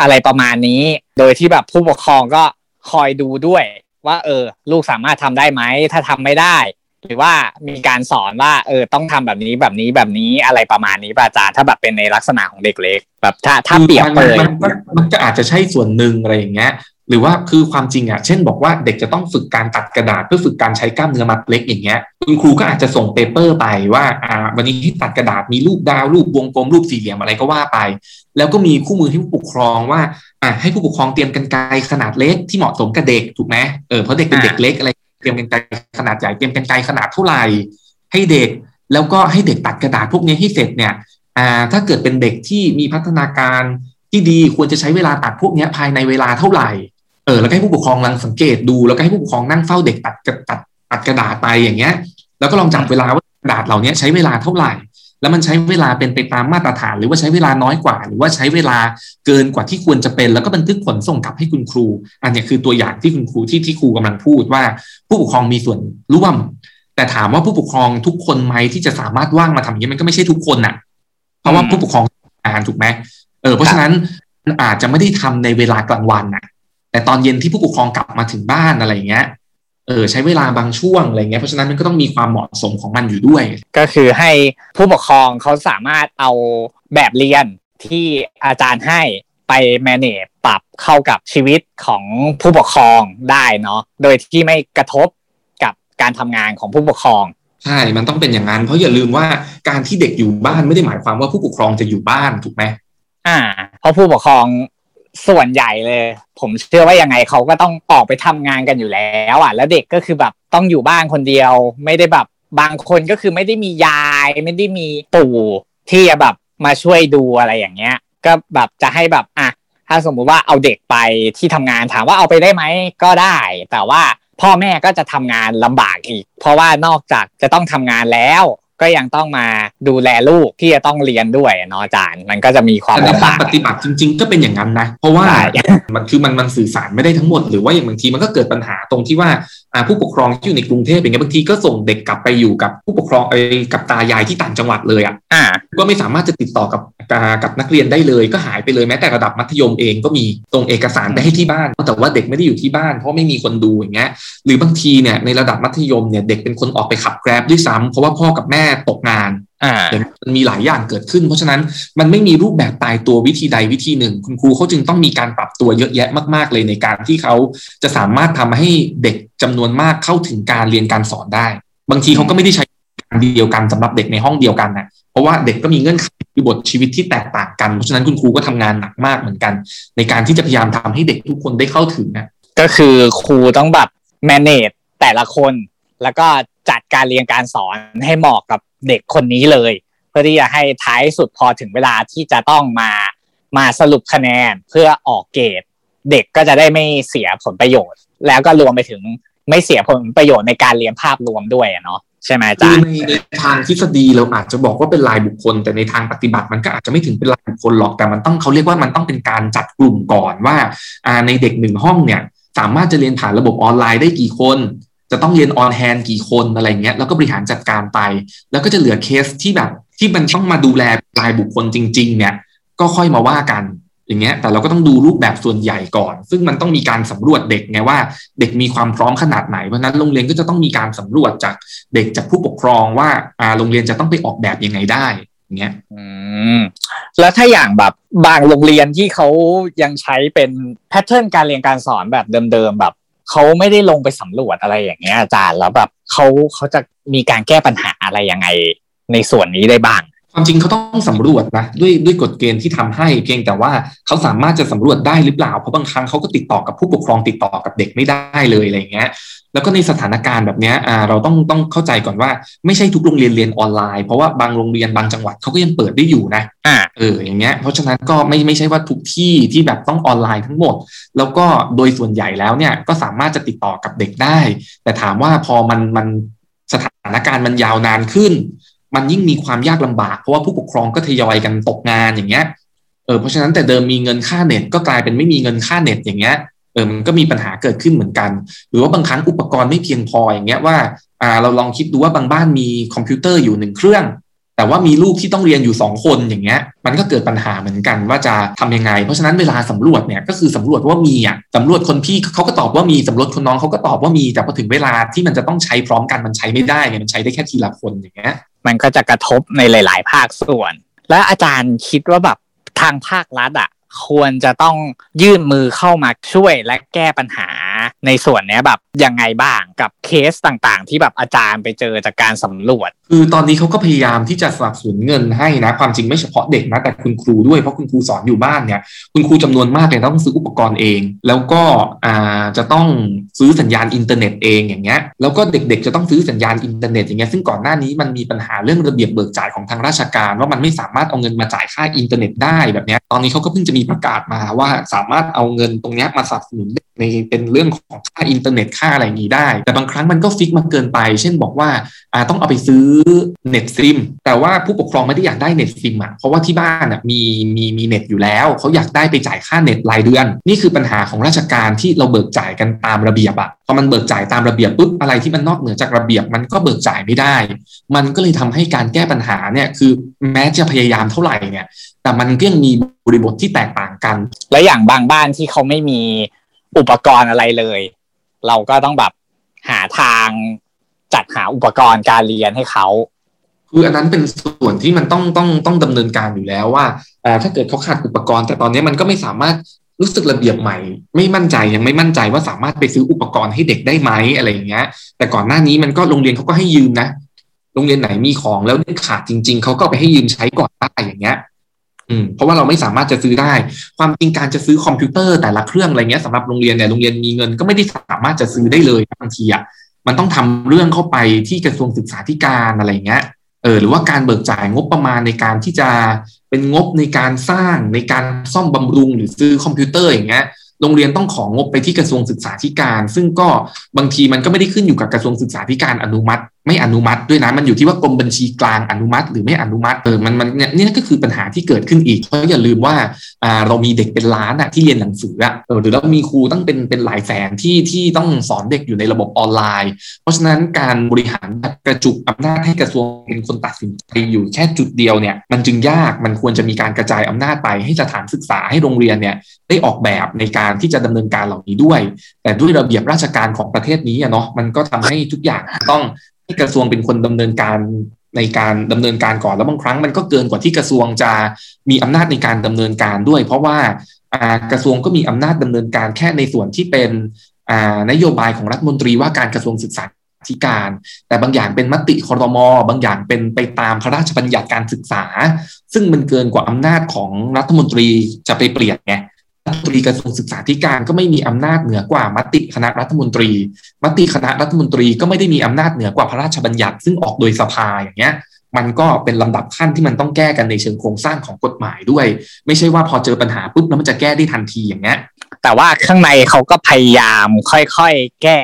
อะไรประมาณนี้ โดยที่แบบผู้ปกครองก็คอยดูด้วย ว่า เออ ลูกสามารถทำได้ไหมถ้าทำไม่ได้ หรือว่ามีการสอนว่า เออ ต้องทำแบบนี้แบบนี้แบบนี้อะไรประมาณนี้ป่ะอาจารย์ถ้าแบบเป็นในลักษณะของเด็กเล็ก แบบถ้าถ้าเปรียบเลยมันมันมันก็อาจจะใช่ส่วนหนึ่งอะไรอย่างเงี้ย หรือว่าคือความจริงอะ เช่นบอกว่าเด็กจะต้องฝึกการตัดกระดาษเพื่อฝึกการใช้กล้ามเนื้อมัดเล็กอย่างเงี้ย คุณครูก็อาจจะส่งเปเปอร์ไปว่าอ่าวันนี้ให้ตัดกระดาษมีรูปดาวรูปวงกลมรูปสี่เหลี่ยมอะไรก็ว่าไป แล้วก็มีคู่มือให้ผู้ปกครองว่าอ่าให้ผู้ปกครองเตรียมกันไกรขนาดเล็กที่เหมาะสมกับเด็กถูกไหมเออเพราะเด็กเป็นเด็กเล็กอะไรเตรียมกันไกรขนาดใหญ่เตรียมกันไกรขนาดเท่าไหร่ให้เด็กแล้วก็ให้เด็กตัดกระดาษพวกนี้ให้เสร็จเนี่ยอ่าถ้าเกิดเป็นเด็กที่มีพัฒนาการที่ดีควรจะใช้เวลาตัดพวกนี้ภายในเวลาเท่าไหร่ เออแล้วก็ให้ผู้ปกครองลังสังเกตดู แล้วก็ให้ผู้ปกครองนั่งเฝ้าเด็กตัดตัดตัดตัดกระดาษไปอย่างเงี้ย แล้วก็ลองจับเวลาว่ากระดาษเหล่านี้ใช้เวลาเท่าไหร่ แล้วมันใช้เวลาเป็นไปตามมาตรฐาน หรือว่าใช้เวลาน้อยกว่า หรือว่าใช้เวลาเกินกว่าที่ควรจะเป็น แล้วก็บันทึกผลส่งกลับให้คุณครู อันนี้คือตัวอย่างที่คุณครูที่ที่ครูกำลังพูดว่า ผู้ปกครองมีส่วนร่วม แต่ถามว่าผู้ปกครองทุกคนไหมที่จะสามารถว่างมาทำอย่างนี้มันก็ไม่ใช่ทุกคนน่ะ เพราะว่าผู้ปกครองงานถูกไหมเออเพราะฉะนั้นอาจจะไม่ได้ทำในเวลากลางวันน่ะ แต่ตอนเย็นที่ผู้ปกครองกลับมาถึงบ้านอะไรอย่างเงี้ยเออใช้เวลาบางช่วงอะไรเงี้ยเพราะฉะนั้นมันก็ต้องมีความเหมาะสมของมันอยู่ด้วย ก็คือให้ผู้ปกครองเขาสามารถเอาแบบเรียนที่อาจารย์ให้ไป manage ปรับเข้ากับชีวิตของผู้ปกครองได้เนาะโดยที่ไม่กระทบกับการทำงานของผู้ปกครองใช่ มันต้องเป็นอย่างนั้น เพราะอย่าลืมว่าการที่เด็กอยู่บ้านไม่ได้หมายความว่าผู้ปกครองจะอยู่บ้านถูกไหมอ่า เพราะผู้ปกครอง ส่วนใหญ่เลย ผมเชื่อว่ายังไงเขาก็ต้องออกไปทำงานกันอยู่แล้วอะ แล้วเด็กก็คือแบบต้องอยู่บ้านคนเดียว ไม่ได้แบบบางคนก็คือไม่ได้มียาย ไม่ได้มีปู่ที่จะแบบมาช่วยดูอะไรอย่างเงี้ย ก็แบบจะให้แบบอะถ้าสมมุติว่าเอาเด็กไปที่ทำงานถามว่าเอาไปได้ไหมก็ได้ แต่ว่าพ่อแม่ก็จะทำงานลำบากอีก เพราะว่านอกจากจะต้องทำงานแล้ว ก็ยังต้องมาดูแลลูกที่จะต้องเรียนด้วยเนาะอาจารย์มันก็จะมีความแต่ในลำทาบางกปฏิบัติจริง ๆ ก็เป็นอย่างนั้นนะ เพราะว่าใช่มันคือมันมันสื่อสารไม่ได้ทั้งหมด หรือว่าอย่างบางทีมันก็เกิดปัญหาตรงที่ว่าอ่าผู้ปกครองที่อยู่ในกรุงเทพอย่างเงี้ยบางทีก็ส่งเด็กกลับไปอยู่กับผู้ปกครองไอ้กับตายายที่ต่างจังหวัดเลยอะอ่าก็ไม่สามารถจะติดต่อกับกับกับนักเรียนได้เลยก็หายไปเลยแม้แต่ระดับมัธยมเองก็มีส่งเอกสารไปให้ที่บ้านแต่ว่าเด็กไม่ได้อยู่ที่บ้านเพราะไม่มีคนดูอย่างเงี้ยหรือบางทีเนี่ยในระดับมัธยมเนี่ยเด็กเป็นคนออกไปขับแกร็บด้วยซ้ำเพราะว่าพ่อกับแม่ตกงาน อ่ามันมีหลายอย่างเกิดขึ้น เพราะฉะนั้นมันไม่มีรูปแบบตายตัววิธีใดวิธีหนึ่ง คุณครูเขาจึงต้องมีการปรับตัวเยอะแยะมาก ๆ เลยในการที่เขาจะสามารถทำให้เด็กจำนวนมากเข้าถึงการเรียนการสอนได้ บางทีเขาก็ไม่ได้ใช้การเดียวกันสำหรับเด็กในห้องเดียวกันนะเพราะว่าเด็กก็มีเงื่อนไขบทชีวิตที่แตกต่างกันเพราะฉะนั้นคุณครูก็ทำงานหนักมากเหมือนกัน ในการที่จะพยายามทำให้เด็กทุกคนได้เข้าถึงนะก็คือครูต้องแบบ manage แต่ละคน แล้วก็จัดการเรียนการสอนให้เหมาะกับเด็กคนนี้เลย เพื่อที่จะให้ท้ายสุดพอถึงเวลาที่จะต้องมามาสรุปคะแนนเพื่อออกเกรดเด็กก็จะได้ไม่เสียผลประโยชน์ แล้วก็รวมไปถึงไม่เสียผลประโยชน์ในการเรียนภาพรวมด้วยเนาะใช่ไหมอาคืจาอในในทางทฤษฎีเราอาจจะบอกว่าเป็นรายบุคคล แต่ในทางปฏิบัติมันก็อาจจะไม่ถึงเป็นรายบุคคลหรอกแต่มันต้องเขาเรียกว่ามันต้องเป็นการจัดกลุ่มก่อนว่าอ่าในเด็กหนึ่งห้องเนี่ย สามารถจะเรียนผ่านระบบออนไลน์ได้กี่คน จะต้องเรียนออนแฮนกี่คนอะไรเงี้ยแล้วก็บริหารจัดการไป แล้วก็จะเหลือเคสที่แบบที่มันต้องมาดูแลรายบุคคลจริง ๆ เนี่ย ก็ค่อยมาว่ากันอย่างเงี้ยแต่เราก็ต้องดูรูปแบบส่วนใหญ่ก่อน ซึ่งมันต้องมีการสำรวจเด็กไงว่า เด็กมีความพร้อมขนาดไหนเพราะนั้นโรงเรียนก็จะต้องมีการสำรวจจากเด็กจากผู้ปกครองว่าอ่าโรงเรียนจะต้องไปออกแบบยังไงได้อย่างเงี้ยอืมแล้วถ้าอย่างแบบบางโรงเรียนที่เขายังใช้เป็นแพทเทิร์นการเรียนการสอนแบบเดิมๆแบบ เขาไม่ได้ลงไปสำรวจอะไรอย่างเงี้ยอาจารย์แล้วแบบเขาเขาจะมีการแก้ปัญหาอะไรยังไงในส่วนนี้ได้บ้าง ความจริงเขาต้องสำรวจนะด้วยด้วยกฎเกณฑ์ที่ทำให้เพียงแต่ว่าเขาสามารถจะสำรวจได้หรือเปล่าเพราะบางครั้งเขาก็ติดต่อกับผู้ปกครองติดต่อกับเด็กไม่ได้เลยอะไรเงี้ย แล้วก็ในสถานการณ์แบบเนี้ยอ่าเราต้องต้องเข้าใจก่อนว่าไม่ใช่ทุกโรงเรียนเรียนออนไลน์เพราะว่าบางโรงเรียนบางจังหวัดเขาก็ยังเปิดได้อยู่นะอ่าเอออย่างเงี้ยเพราะฉะนั้นก็ไม่ไม่ใช่ว่าทุกที่ที่แบบต้องออนไลน์ทั้งหมด แล้วก็โดยส่วนใหญ่แล้วเนี่ยก็สามารถจะติดต่อกับเด็กได้ แต่ถามว่าพอมันมันสถานการณ์มันยาวนานขึ้น มันยิ่งมีความยากลำบากเพราะว่าผู้ปกครองก็ทยอยกันตกงานอย่างเงี้ยเออเพราะฉะนั้นแต่เดิมมีเงินค่าเน็ตก็กลายเป็นไม่มีเงินค่าเน็ตอย่างเงี้ย เออมันก็มีปัญหาเกิดขึ้นเหมือนกัน หรือว่าบางครั้งอุปกรณ์ไม่เพียงพออย่างเงี้ยว่าอ่าเราลองคิดดูว่าบางบ้านมีคอมพิวเตอร์อยู่หนึ่งเครื่อง แต่ว่ามีลูกที่ต้องเรียนอยู่สองคนอย่างเงี้ยมันก็เกิดปัญหาเหมือนกันว่าจะทำยังไง เพราะฉะนั้นเวลาสำรวจเนี่ยก็คือสำรวจว่ามีอะสำรวจคนพี่เขาก็ตอบว่ามีสำรวจคนน้องเขาก็ตอบว่ามีแต่พอถึงเวลาที่มันจะต้องใช้พร้อมกันมันใช้ไม่ได้ไงมันใช้ได้แค่ทีละคนอย่างเงี้ยมันก็จะกระทบในหลาย ๆ ภาคส่วน และอาจารย์คิดว่าแบบทางภาครัฐอะ ควรจะต้องยื่นมือเข้ามาช่วยและแก้ปัญหาในส่วนนี้แบบยังไงบ้างกับเคสต่างๆ ที่แบบอาจารย์ไปเจอจากการสำรวจ คือตอนนี้เขาก็พยายามที่จะสนับสนุนเงินให้นะควความจริงไม่เฉพาะเด็กนะแต่คุณครูด้วยเพราะคุณครูสอนอยู่บ้านเนี่ยคุณครูจำนวนมากเลยต้องซื้ออุปกรณ์เอง แล้วก็อ่าจะต้องซื้อสัญญาณอินเทอร์เน็ตเองอย่างเงี้ยแล้วก็เด็กๆ จะต้องซื้อสัญญาณอินเทอร์เน็ตอย่างเงี้ยซึ่งก่อนหน้านี้มันมีปัญหาเรื่องระเบียบเบิกจ่ายของทางราชการ ว่ามันไม่สามารถเอาเงินมาจ่ายค่าอินเทอร์เน็ตได้แบบเนี้ยตอนนี้เขาก็เพิ่งจะมีประกาศมาว่าสามารถเอาเงินตรงเนี้ยมาสนับสนุน ในเป็นเรื่องของค่าอินเทอร์เน็ตค่าอะไรอย่างนี้ได้ แต่บางครั้งมันก็ fix มาเกินไป เช่นบอกว่าอ่าต้องเอาไปซื้อเน็ตซิมแต่ว่าผู้ปกครองไม่ได้อยากได้เน็ตซิมอะเพราะว่าที่บ้านอะมีมีมีเน็ตอยู่แล้ว เขาอยากได้ไปจ่ายค่าเน็ตรายเดือน นี่คือปัญหาของราชการที่เราเบิกจ่ายกันตามระเบียบอะพอมันเบิกจ่ายตามระเบียบปุ๊บอะไรที่มันนอกเหนือจากระเบียบมันก็เบิกจ่ายไม่ได้ มันก็เลยทำให้การแก้ปัญหาเนี่ยคือแม้จะพยายามเท่าไหร่เนี่ยแต่มันก็ยังมีบริบทที่แตกต่างกัน และอย่างบางบ้านที่เขาไม่มี อุปกรณ์อะไรเลย เราก็ต้องแบบหาทางจัดหาอุปกรณ์การเรียนให้เขาคืออันนั้นเป็นส่วนที่มันต้องต้องต้องดำเนินการอยู่แล้วว่าถ้าเกิดเขาขาดอุปกรณ์ แต่ตอนนี้มันก็ไม่สามารถรู้สึกระเบียบใหม่ ไม่มั่นใจยังไม่มั่นใจว่าสามารถไปซื้ออุปกรณ์ให้เด็กได้ไหมอะไรอย่างเงี้ย แต่ก่อนหน้านี้มันก็โรงเรียนเขาก็ให้ยืมนะโรงเรียนไหนมีของแล้วขาดจริง ๆเขาก็ไปให้ยืมใช้ก่อนได้อย่างเงี้ย เพราะว่าเราไม่สามารถจะซื้อได้ ความจริงการจะซื้อคอมพิวเตอร์แต่ละเครื่องอะไรเงี้ยสำหรับโรงเรียนเนี่ยโรงเรียนมีเงินก็ไม่ได้สามารถจะซื้อได้เลยบางทีอะมันต้องทำเรื่องเข้าไปที่กระทรวงศึกษาธิการอะไรเงี้ยเออหรือว่าการเบิกจ่ายงบประมาณในการที่จะเป็นงบในการสร้างในการซ่อมบำรุงหรือซื้อคอมพิวเตอร์อย่างเงี้ยโรงเรียนต้องของงบไปที่กระทรวงศึกษาธิการ ซึ่งก็บางทีมันก็ไม่ได้ขึ้นอยู่กับกระทรวงศึกษาธิการอนุมัติไม่อนุมัติด้วยนะมันอยู่ที่ว่ากรมบัญชีกลางอนุมัติ หรือไม่อนุมัติเออมันมันเนี่ยนี่ก็คือปัญหาที่เกิดขึ้นอีกเพราะอย่าลืมว่าอ่าเรามีเด็กเป็นล้านอะที่เรียนหนังสืออะเออหรือเรามีครูตั้งเป็นเป็นหลายแสนที่ที่ต้องสอนเด็กอยู่ในระบบออนไลน์ เพราะฉะนั้นการบริหารกระจุกอำนาจให้กระทรวงเป็นคนตัดสินใจอยู่แค่จุดเดียวเนี่ยมันจึงยากมันควรจะมีการกระจายอำนาจไปให้สถานศึกษาให้โรงเรียนเนี่ยได้ออกแบบในการที่จะดำเนินการเหล่านี้ด้วย แต่ด้วยระเบียบราชการของประเทศนี้อะเนาะมันก็ทำให้ทุกอย่างต้อง กระทรวงเป็นคนดำเนินการในการดำเนินการก่อนแล้วบางครั้งมันก็เกินกว่าที่กระทรวงจะมีอำนาจในการดำเนินการด้วย เพราะว่ากระทรวงก็มีอำนาจดำเนินการแค่ในส่วนที่เป็นนโยบายของรัฐมนตรีว่าการกระทรวงศึกษาธิการ แต่บางอย่างเป็นมติคอรมอบางอย่างเป็นไปตามพระราชบัญญัติการศึกษา ซึ่งมันเกินกว่าอำนาจของรัฐมนตรีจะไปเปลี่ยนไง ฐมนตรีกระทรวงศึกษาธิการก็ไม่มีอำนาจเหนือกว่ามติคณะรัฐมนตรี มติคณะรัฐมนตรีก็ไม่ได้มีอำนาจเหนือกว่าพระราชบัญญัติ ซึ่งออกโดยสภาอย่างเงี้ย มันก็เป็นลำดับขั้นที่มันต้องแก้กันในเชิงโครงสร้างของกฎหมายด้วย ไม่ใช่ว่าพอเจอปัญหาปุ๊บแล้วมันจะแก้ได้ทันทีอย่างเงี้ยแต่ว่าข้างในเขาก็พยายามค่อยๆแก้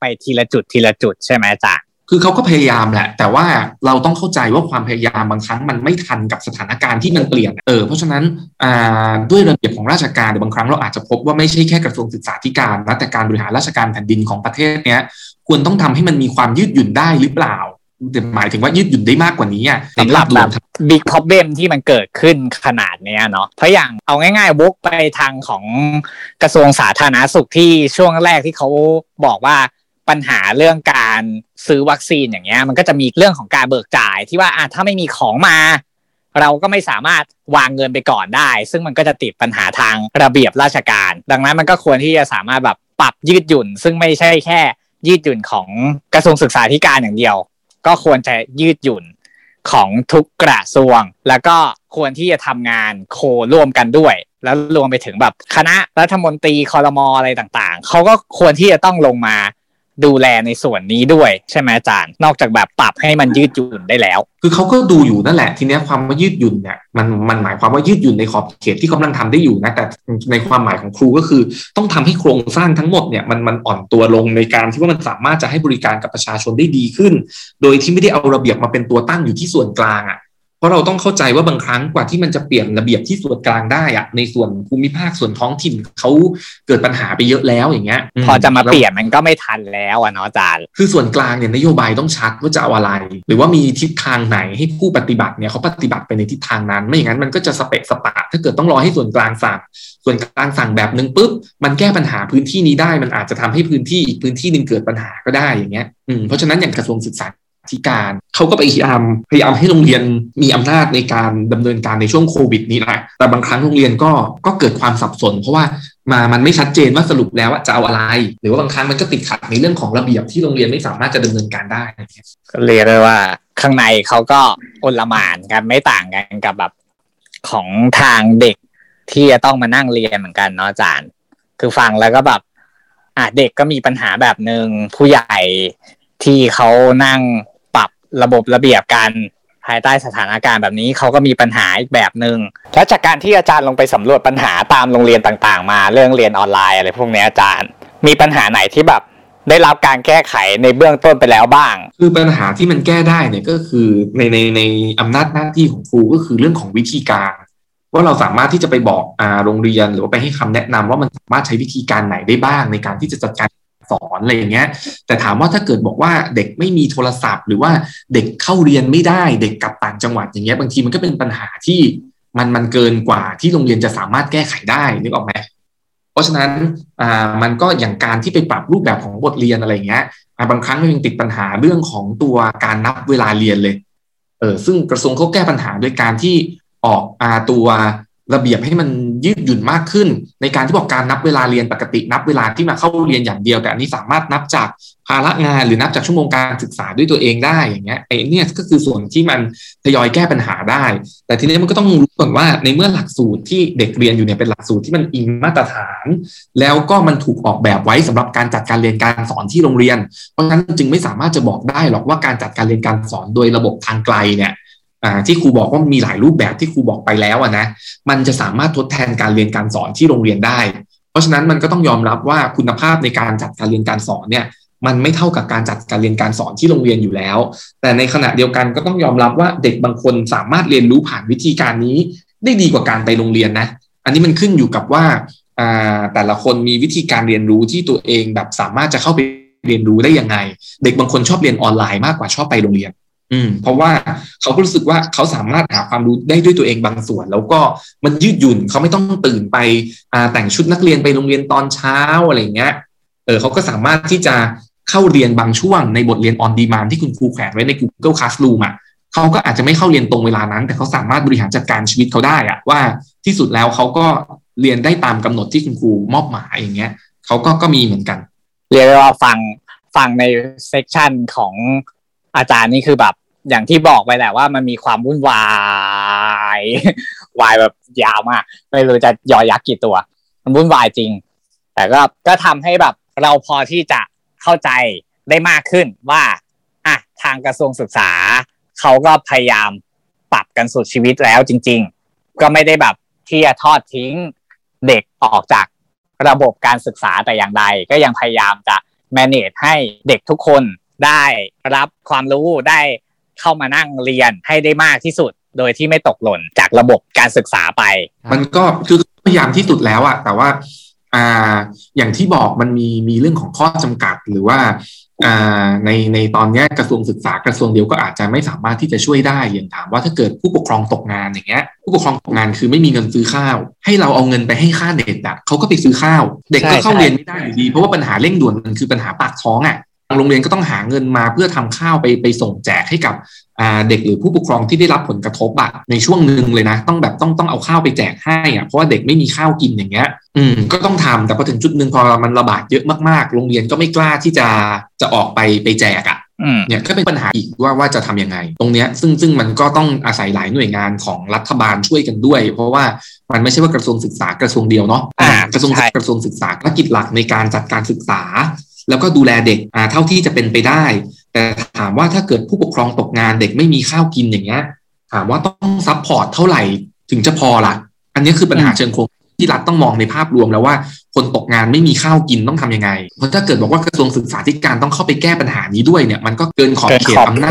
ไปทีละจุดทีละจุดใช่ไหมอาจารย์ คือเขาก็พยายามแหละ แต่ว่าเราต้องเข้าใจว่าความพยายามบางครั้งมันไม่ทันกับสถานการณ์ที่มันเปลี่ยนเออเพราะฉะนั้นอ่าด้วยระเบียบของราชการเดี๋ยวบางครั้งเราอาจจะพบว่าไม่ใช่แค่กระทรวงศึกษาธิการนะแต่การบริหารราชการแผ่นดินของประเทศเนี้ยควรต้องทำให้มันมีความยืดหยุ่นได้หรือเปล่าหมายถึงว่ายืดหยุ่นได้มากกว่านี้อะในสำหรับภาพรแบวบมบิ๊กพ o อ l e m ที่มันเกิดขึ้นขนาดเนี้ยเนาะเพราะอย่างเอาง่ายๆวกไปทางของกระทรวงสาธารณสุขที่ช่วงแรกที่เขาบอกว่า ปัญหาเรื่องการซื้อวัคซีนอย่างเงี้ย มันก็จะมีเรื่องของการเบิกจ่ายที่ว่าอะถ้าไม่มีของมา เราก็ไม่สามารถวางเงินไปก่อนได้ ซึ่งมันก็จะติดปัญหาทางระเบียบราชการ ดังนั้นมันก็ควรที่จะสามารถแบบปรับยืดหยุ่น ซึ่งไม่ใช่แค่ ยืดหยุ่นของกระทรวงศึกษาธิการอย่างเดียว ก็ควรจะยืดหยุ่นของทุกกระทรวง แล้วก็ควรที่จะทำงานโคร่วมกันด้วย แล้วรวมไปถึงแบบคณะรัฐมนตรีคอรมออะไรต่างๆ เขาก็ควรที่จะต้องลงมา ดูแลในส่วนนี้ด้วยใช่ไหมอาจารย์ นอกจากแบบปรับให้มันยืดหยุ่นได้แล้ว คือเขาก็ดูอยู่นั่นแหละ ทีนี้ความว่ายืดหยุ่นเนี่ยมันมันหมายความว่ายืดหยุ่นในขอบเขตที่กำลังทำได้อยู่นะแต่ในความหมายของครูก็คือ ต้องทำให้โครงสร้างทั้งหมดเนี่ยมันมันอ่อนตัวลงในการที่ว่ามันสามารถจะให้บริการกับประชาชนได้ดีขึ้น โดยที่ไม่ได้เอาระเบียบมาเป็นตัวตั้งอยู่ที่ส่วนกลางอะ เพราะเราต้องเข้าใจว่าบางครั้งกว่าที่มันจะเปลี่ยนระเบียบที่ส่วนกลางได้อะในส่วนภูมิภาคส่วนท้องถิ่นเขาเกิดปัญหาไปเยอะแล้วอย่างเงี้ย พอจะมาเปลี่ยนมันก็ไม่ทันแล้วอะเนาะอาจารย์ คือส่วนกลางเนี่ยนโยบายต้องชัดว่าจะเอาอะไร หรือว่ามีทิศทางไหนให้ผู้ปฏิบัติเนี่ยเขาปฏิบัติไปในทิศทางนั้น ไม่อย่างนั้นมันก็จะสเปะสปะ ถ้าเกิดต้องรอให้ส่วนกลางสั่งส่วนกลางสั่งแบบนึงปุ๊บมันแก้ปัญหาพื้นที่นี้ได้มันอาจจะทำให้พื้นที่อีกพื้นที่หนึ่งเกิดปัญหาก็ได้อย่างเงี้ยอืมเพราะฉะนั้นอย่างกระทรวงศึกษา ธิการเขาก็พยายามพยายามให้โรงเรียนมีอำนาจในการดำเนินการในช่วงโควิดนี้แหละแต่บางครั้งโรงเรียนก็ก็เกิดความสับสน เพราะว่ามามันไม่ชัดเจนว่าสรุปแล้วว่าจะเอาอะไร หรือว่าบางครั้งมันก็ติดขัดในเรื่องของระเบียบที่โรงเรียนไม่สามารถจะดำเนินการได้ก็เรียกได้ว่าข้างในเขาก็อลหมานกันไม่ต่างกันกับแบบของทางเด็กที่จะต้องมานั่งเรียนเหมือนกันเนาะอาจารย์ คือฟังแล้วก็แบบอะเด็กก็มีปัญหาแบบหนึ่งผู้ใหญ่ที่เขานั่ง ระบบระเบียบกันภายใต้สถานการณ์แบบนี้เขาก็มีปัญหาอีกแบบหนึ่งแล้วจากการที่อาจารย์ลงไปสำรวจปัญหาตามโรงเรียนต่างๆ มาเรื่องเรียนออนไลน์อะไรพวกนี้อาจารย์ มีปัญหาไหนที่แบบได้รับการแก้ไขในเบื้องต้นไปแล้วบ้าง คือปัญหาที่มันแก้ได้เนี่ยก็คือในในในอำนาจหน้าที่ของครูก็คือเรื่องของวิธีการว่าเราสามารถที่จะไปบอกอ่าโรงเรียนหรือว่าไปให้คำแนะนำว่ามันสามารถใช้วิธีการไหนได้บ้างในการที่จะจัดการ สอนอะไรอย่างเงี้ย แต่ถามว่าถ้าเกิดบอกว่าเด็กไม่มีโทรศัพท์ หรือว่าเด็กเข้าเรียนไม่ได้ เด็กกลับต่างจังหวัดอย่างเงี้ยบางทีมันก็เป็นปัญหาที่มันมันเกินกว่าที่โรงเรียนจะสามารถแก้ไขได้นึกออกไหมเพราะฉะนั้นอ่ามันก็อย่างการที่ไปปรับรูปแบบของบทเรียนอะไรเงี้ยบางครั้งมันยังติดปัญหาเรื่องของตัวการนับเวลาเรียนเลยเออซึ่งกระทรวงเขาแก้ปัญหาโดยการที่ออกอาตัว ระเบียบให้มันยืดหยุ่นมากขึ้น ในการที่บอกการนับเวลาเรียนปกติ นับเวลาที่มาเข้าเรียนอย่างเดียว แต่อันนี้สามารถนับจากภาระงานหรือนับจากชั่วโมงการศึกษาด้วยตัวเองได้อย่างเงี้ยไอ้เนี่ยก็คือส่วนที่มันทยอยแก้ปัญหาได้ แต่ทีนี้มันก็ต้องรู้ก่อนว่าในเมื่อหลักสูตรที่เด็กเรียนอยู่เนี่ยเป็นหลักสูตรที่มันอิงมาตรฐาน แล้วก็มันถูกออกแบบไว้สำหรับการจัดการเรียนการสอนที่โรงเรียน เพราะฉะนั้นจึงไม่สามารถจะบอกได้หรอกว่าการจัดการเรียนการสอนโดยระบบทางไกลเนี่ย ที่ครูบอกว่ามีหลายรูปแบบที่ครูบอกไปแล้วอะนะมันจะสามารถทดแทนการเรียนการสอนที่โรงเรียนได้ เพราะฉะนั้นมันก็ต้องยอมรับว่าคุณภาพในการจัดการเรียนการสอนเนี่ยมันไม่เท่ากับการจัดการเรียนการสอนที่โรงเรียนอยู่แล้ว แต่ในขณะเดียวกันก็ต้องยอมรับว่าเด็กบางคนสามารถเรียนรู้ผ่านวิธีการนี้ ได้ดีกว่าการไปโรงเรียนนะ อันนี้มันขึ้นอยู่กับว่าอ่าแต่ละคนมีวิธีการเรียนรู้ที่ตัวเองแบบสามารถจะเข้าไปเรียนรู้ได้ยังไง เด็กบางคนชอบเรียนออนไลน์มากกว่าชอบไปโรงเรียน อืมเพราะว่าเขาก็รู้สึกว่าเขาสามารถหาความรู้ได้ด้วยตัวเองบางส่วน แล้วก็มันยืดหยุ่นเขาไม่ต้องตื่นไปอ่าแต่งชุดนักเรียนไปโรงเรียนตอนเช้าอะไรเงี้ยเออเขาก็สามารถที่จะเข้าเรียนบางช่วงในบทเรียนออนดีมานที่คุณครูแขวนไว้ใน Google Classroom อะเขาก็อาจจะไม่เข้าเรียนตรงเวลานั้น แต่เขาสามารถบริหารจัดการชีวิตเขาได้อะว่าที่สุดแล้วเขาก็เรียนได้ตามกำหนดที่คุณครูมอบหมายอย่างเงี้ยเขาก็ก็มีเหมือนกัน เรียกได้ว่าฟังฟังในเซกชันของ อาจารย์นี่คือแบบ อย่างที่บอกไปแหละว่ามันมีความวุ่นวายวายแบบยาวมากไม่รู้จะยอยักษ์กี่ตัว มันวุ่นวายจริง แต่ก็ก็ทำให้แบบเราพอที่จะเข้าใจได้มากขึ้นว่าอะทางกระทรวงศึกษาเขาก็พยายามปรับกันสุดชีวิตแล้วจริง ๆ ก็ไม่ได้แบบที่จะทอดทิ้งเด็กออกจากระบบการศึกษาแต่อย่างใด ก็ยังพยายามจะ manage ให้เด็กทุกคน ได้รับความรู้ได้เข้ามานั่งเรียนให้ได้มากที่สุด โดยที่ไม่ตกหล่นจากระบบการศึกษาไป มันก็คือพยายามที่สุดแล้วอะแต่ว่าอ่าอย่างที่บอกมันมีมีเรื่องของข้อจำกัดหรือว่าอ่าในในตอนนี้กระทรวงศึกษากระทรวงเดียวก็อาจจะไม่สามารถที่จะช่วยได้อย่างถามว่าถ้าเกิดผู้ปกครองตกงานอย่างเงี้ยผู้ปกครองตกงานคือไม่มีเงินซื้อข้าว ให้เราเอาเงินไปให้ค่าเด็กอะเขาก็ไปซื้อข้าว เด็กก็เข้าเรียนไม่ได้อยู่ดี เพราะว่าปัญหาเร่งด่วนมันคือปัญหาปากท้องอะ โรงเรียนก็ต้องหาเงินมาเพื่อทำข้าวไปไปส่งแจกให้กับอ่าเด็กหรือผู้ปกครองที่ได้รับผลกระทบอะในช่วงหนึ่งเลยนะ ต้องแบบต้องต้องเอาข้าวไปแจกให้อะเพราะว่าเด็กไม่มีข้าวกินอย่างเงี้ยอืมก็ต้องทำแต่พอถึงจุดหนึ่งพอมันระบาดเยอะมากๆ โรงเรียนก็ไม่กล้าที่จะจะออกไปไปแจกอะอืมเนี่ยก็เป็นปัญหาอีกว่าว่าจะทำยังไง ตรงเนี้ยซึ่งซึ่งมันก็ต้องอาศัยหลายหน่วยงานของรัฐบาลช่วยกันด้วย เพราะว่ามันไม่ใช่ว่ากระทรวงศึกษากระทรวงเดียวเนาะอ่าอ่ากระทรวงใช่กระทรวงศึกษาภารกิจหลักในการจัดการศึกษา แล้วก็ดูแลเด็กเท่าที่จะเป็นไปได้ แต่ถามว่าถ้าเกิดผู้ปกครองตกงานเด็กไม่มีข้าวกินอย่างเงี้ยถามว่าต้อง support เท่าไหร่ถึงจะพอละอันนี้คือปัญหาเชิงโครงที่รัฐต้องมองในภาพรวมแล้วว่าคนตกงานไม่มีข้าวกินต้องทำยังไง เพราะถ้าเกิดบอกว่ากระทรวงศึกษาธิการต้องเข้าไปแก้ปัญหานี้ด้วยเนี่ยมันก็เกินขอบเขตอำนาจ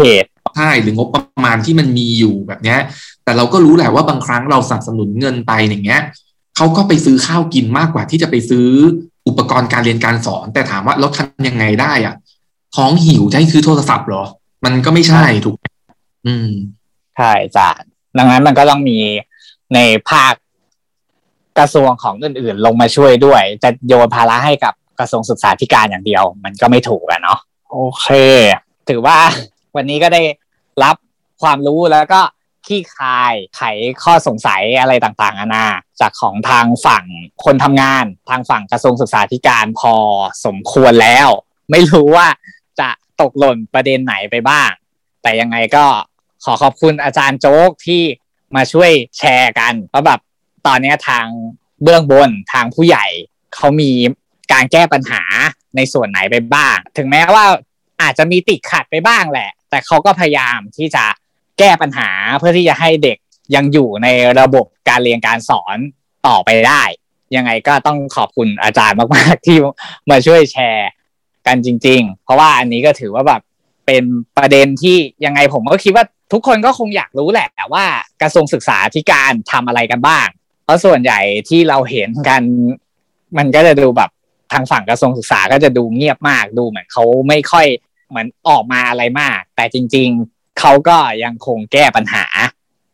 ใช่หรืองบประมาณที่มันมีอยู่แบบเนี้ย แต่เราก็รู้แหละว่าบางครั้งเราสนับสนุนเงินไปอย่างเงี้ยเขาก็ไปซื้อข้าวกินมากกว่าที่จะไปซื้อ อุปกรณ์การเรียนการสอน แต่ถามว่าเราทำยังไงได้อะท้องหิวจะให้ซื้อโทรศัพท์เหรอ มันก็ไม่ใช่ถูกไหมอืมใช่จ้ะดังนั้นมันก็ต้องมีในภาคกระทรวงของอื่นๆ ลงมาช่วยด้วย จะโยนภาระให้กับกระทรวงศึกษาธิการอย่างเดียว มันก็ไม่ถูกอะเนาะโอเค ถือว่าวันนี้ก็ได้รับความรู้แล้วก็ ขี้คายไขข้อสงสัยอะไรต่างๆนานาจากของทางฝั่งคนทำงาน ทางฝั่งกระทรวงศึกษาธิการพอสมควรแล้ว ไม่รู้ว่าจะตกหล่นประเด็นไหนไปบ้าง แต่ยังไงก็ขอขอบคุณอาจารย์โจ๊กที่มาช่วยแชร์กัน เพราะแบบตอนนี้ทางเบื้องบนทางผู้ใหญ่เขามีการแก้ปัญหาในส่วนไหนไปบ้าง ถึงแม้ว่าอาจจะมีติดขัดไปบ้างแหละ แต่เขาก็พยายามที่จะ แก้ปัญหาเพื่อที่จะให้เด็กยังอยู่ในระบบการเรียนการสอนต่อไปได้ ยังไงก็ต้องขอบคุณอาจารย์มาก ๆ ที่มาช่วยแชร์กันจริง ๆ เพราะว่าอันนี้ก็ถือว่าแบบเป็นประเด็นที่ยังไงผมก็คิดว่าทุกคนก็คงอยากรู้แหละว่ากระทรวงศึกษาธิการทำอะไรกันบ้าง เพราะส่วนใหญ่ที่เราเห็นกัน มันก็จะดูแบบทางฝั่งกระทรวงศึกษาก็จะดูเงียบมากดูเหมือนเขาไม่ค่อยเหมือนออกมาอะไรมาก แต่จริงๆ เขาก็ยังคงแก้ปัญหา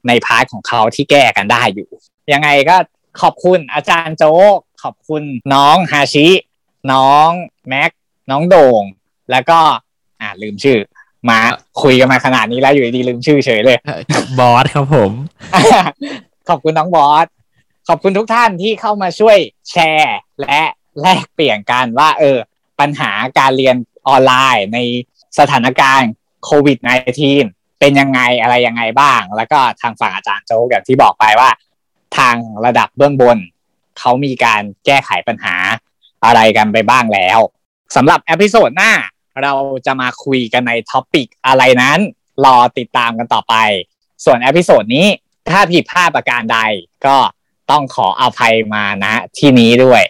ใน part ของเขาที่แก้กันได้อยู่ ยังไงก็ขอบคุณอาจารย์โจ๊ก ขอบคุณน้องฮาชิ น้องแม็ก น้องโด่ง แล้วก็อ่าลืมชื่อ มาคุยกันมาขนาดนี้แล้วอยู่ดีๆลืมชื่อเฉยเลยบอสครับผม ขอบคุณน้องบอส ขอบคุณทุกท่านที่เข้ามาช่วยแชร์ และแลกเปลี่ยนกันว่า เออ ปัญหาการเรียนออนไลน์ในสถานการณ์ โควิด -19 เป็นยังไงอะไรยังไงบ้าง แล้วก็ทางฝั่งอาจารย์โจ๊กอย่างที่บอกไปว่า ทางระดับเบื้องบน เขามีการแก้ไขปัญหาอะไรกันไปบ้างแล้วสำหรับ episode หน้า เราจะมาคุยกันใน topic อะไรนั้น รอติดตามกันต่อไป ส่วน episode นี้ถ้าผิดพลาดประการใดก็ต้องขออภัยมาณที่นี้ด้วย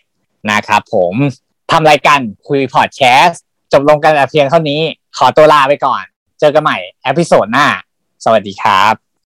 นะครับผมทำรายการคุยพอดแคสต์จบลงกันแต่เพียงเท่านี้ ขอตัวลาไปก่อน เจอกันใหม่ เอพิโซดหน้า สวัสดีครับ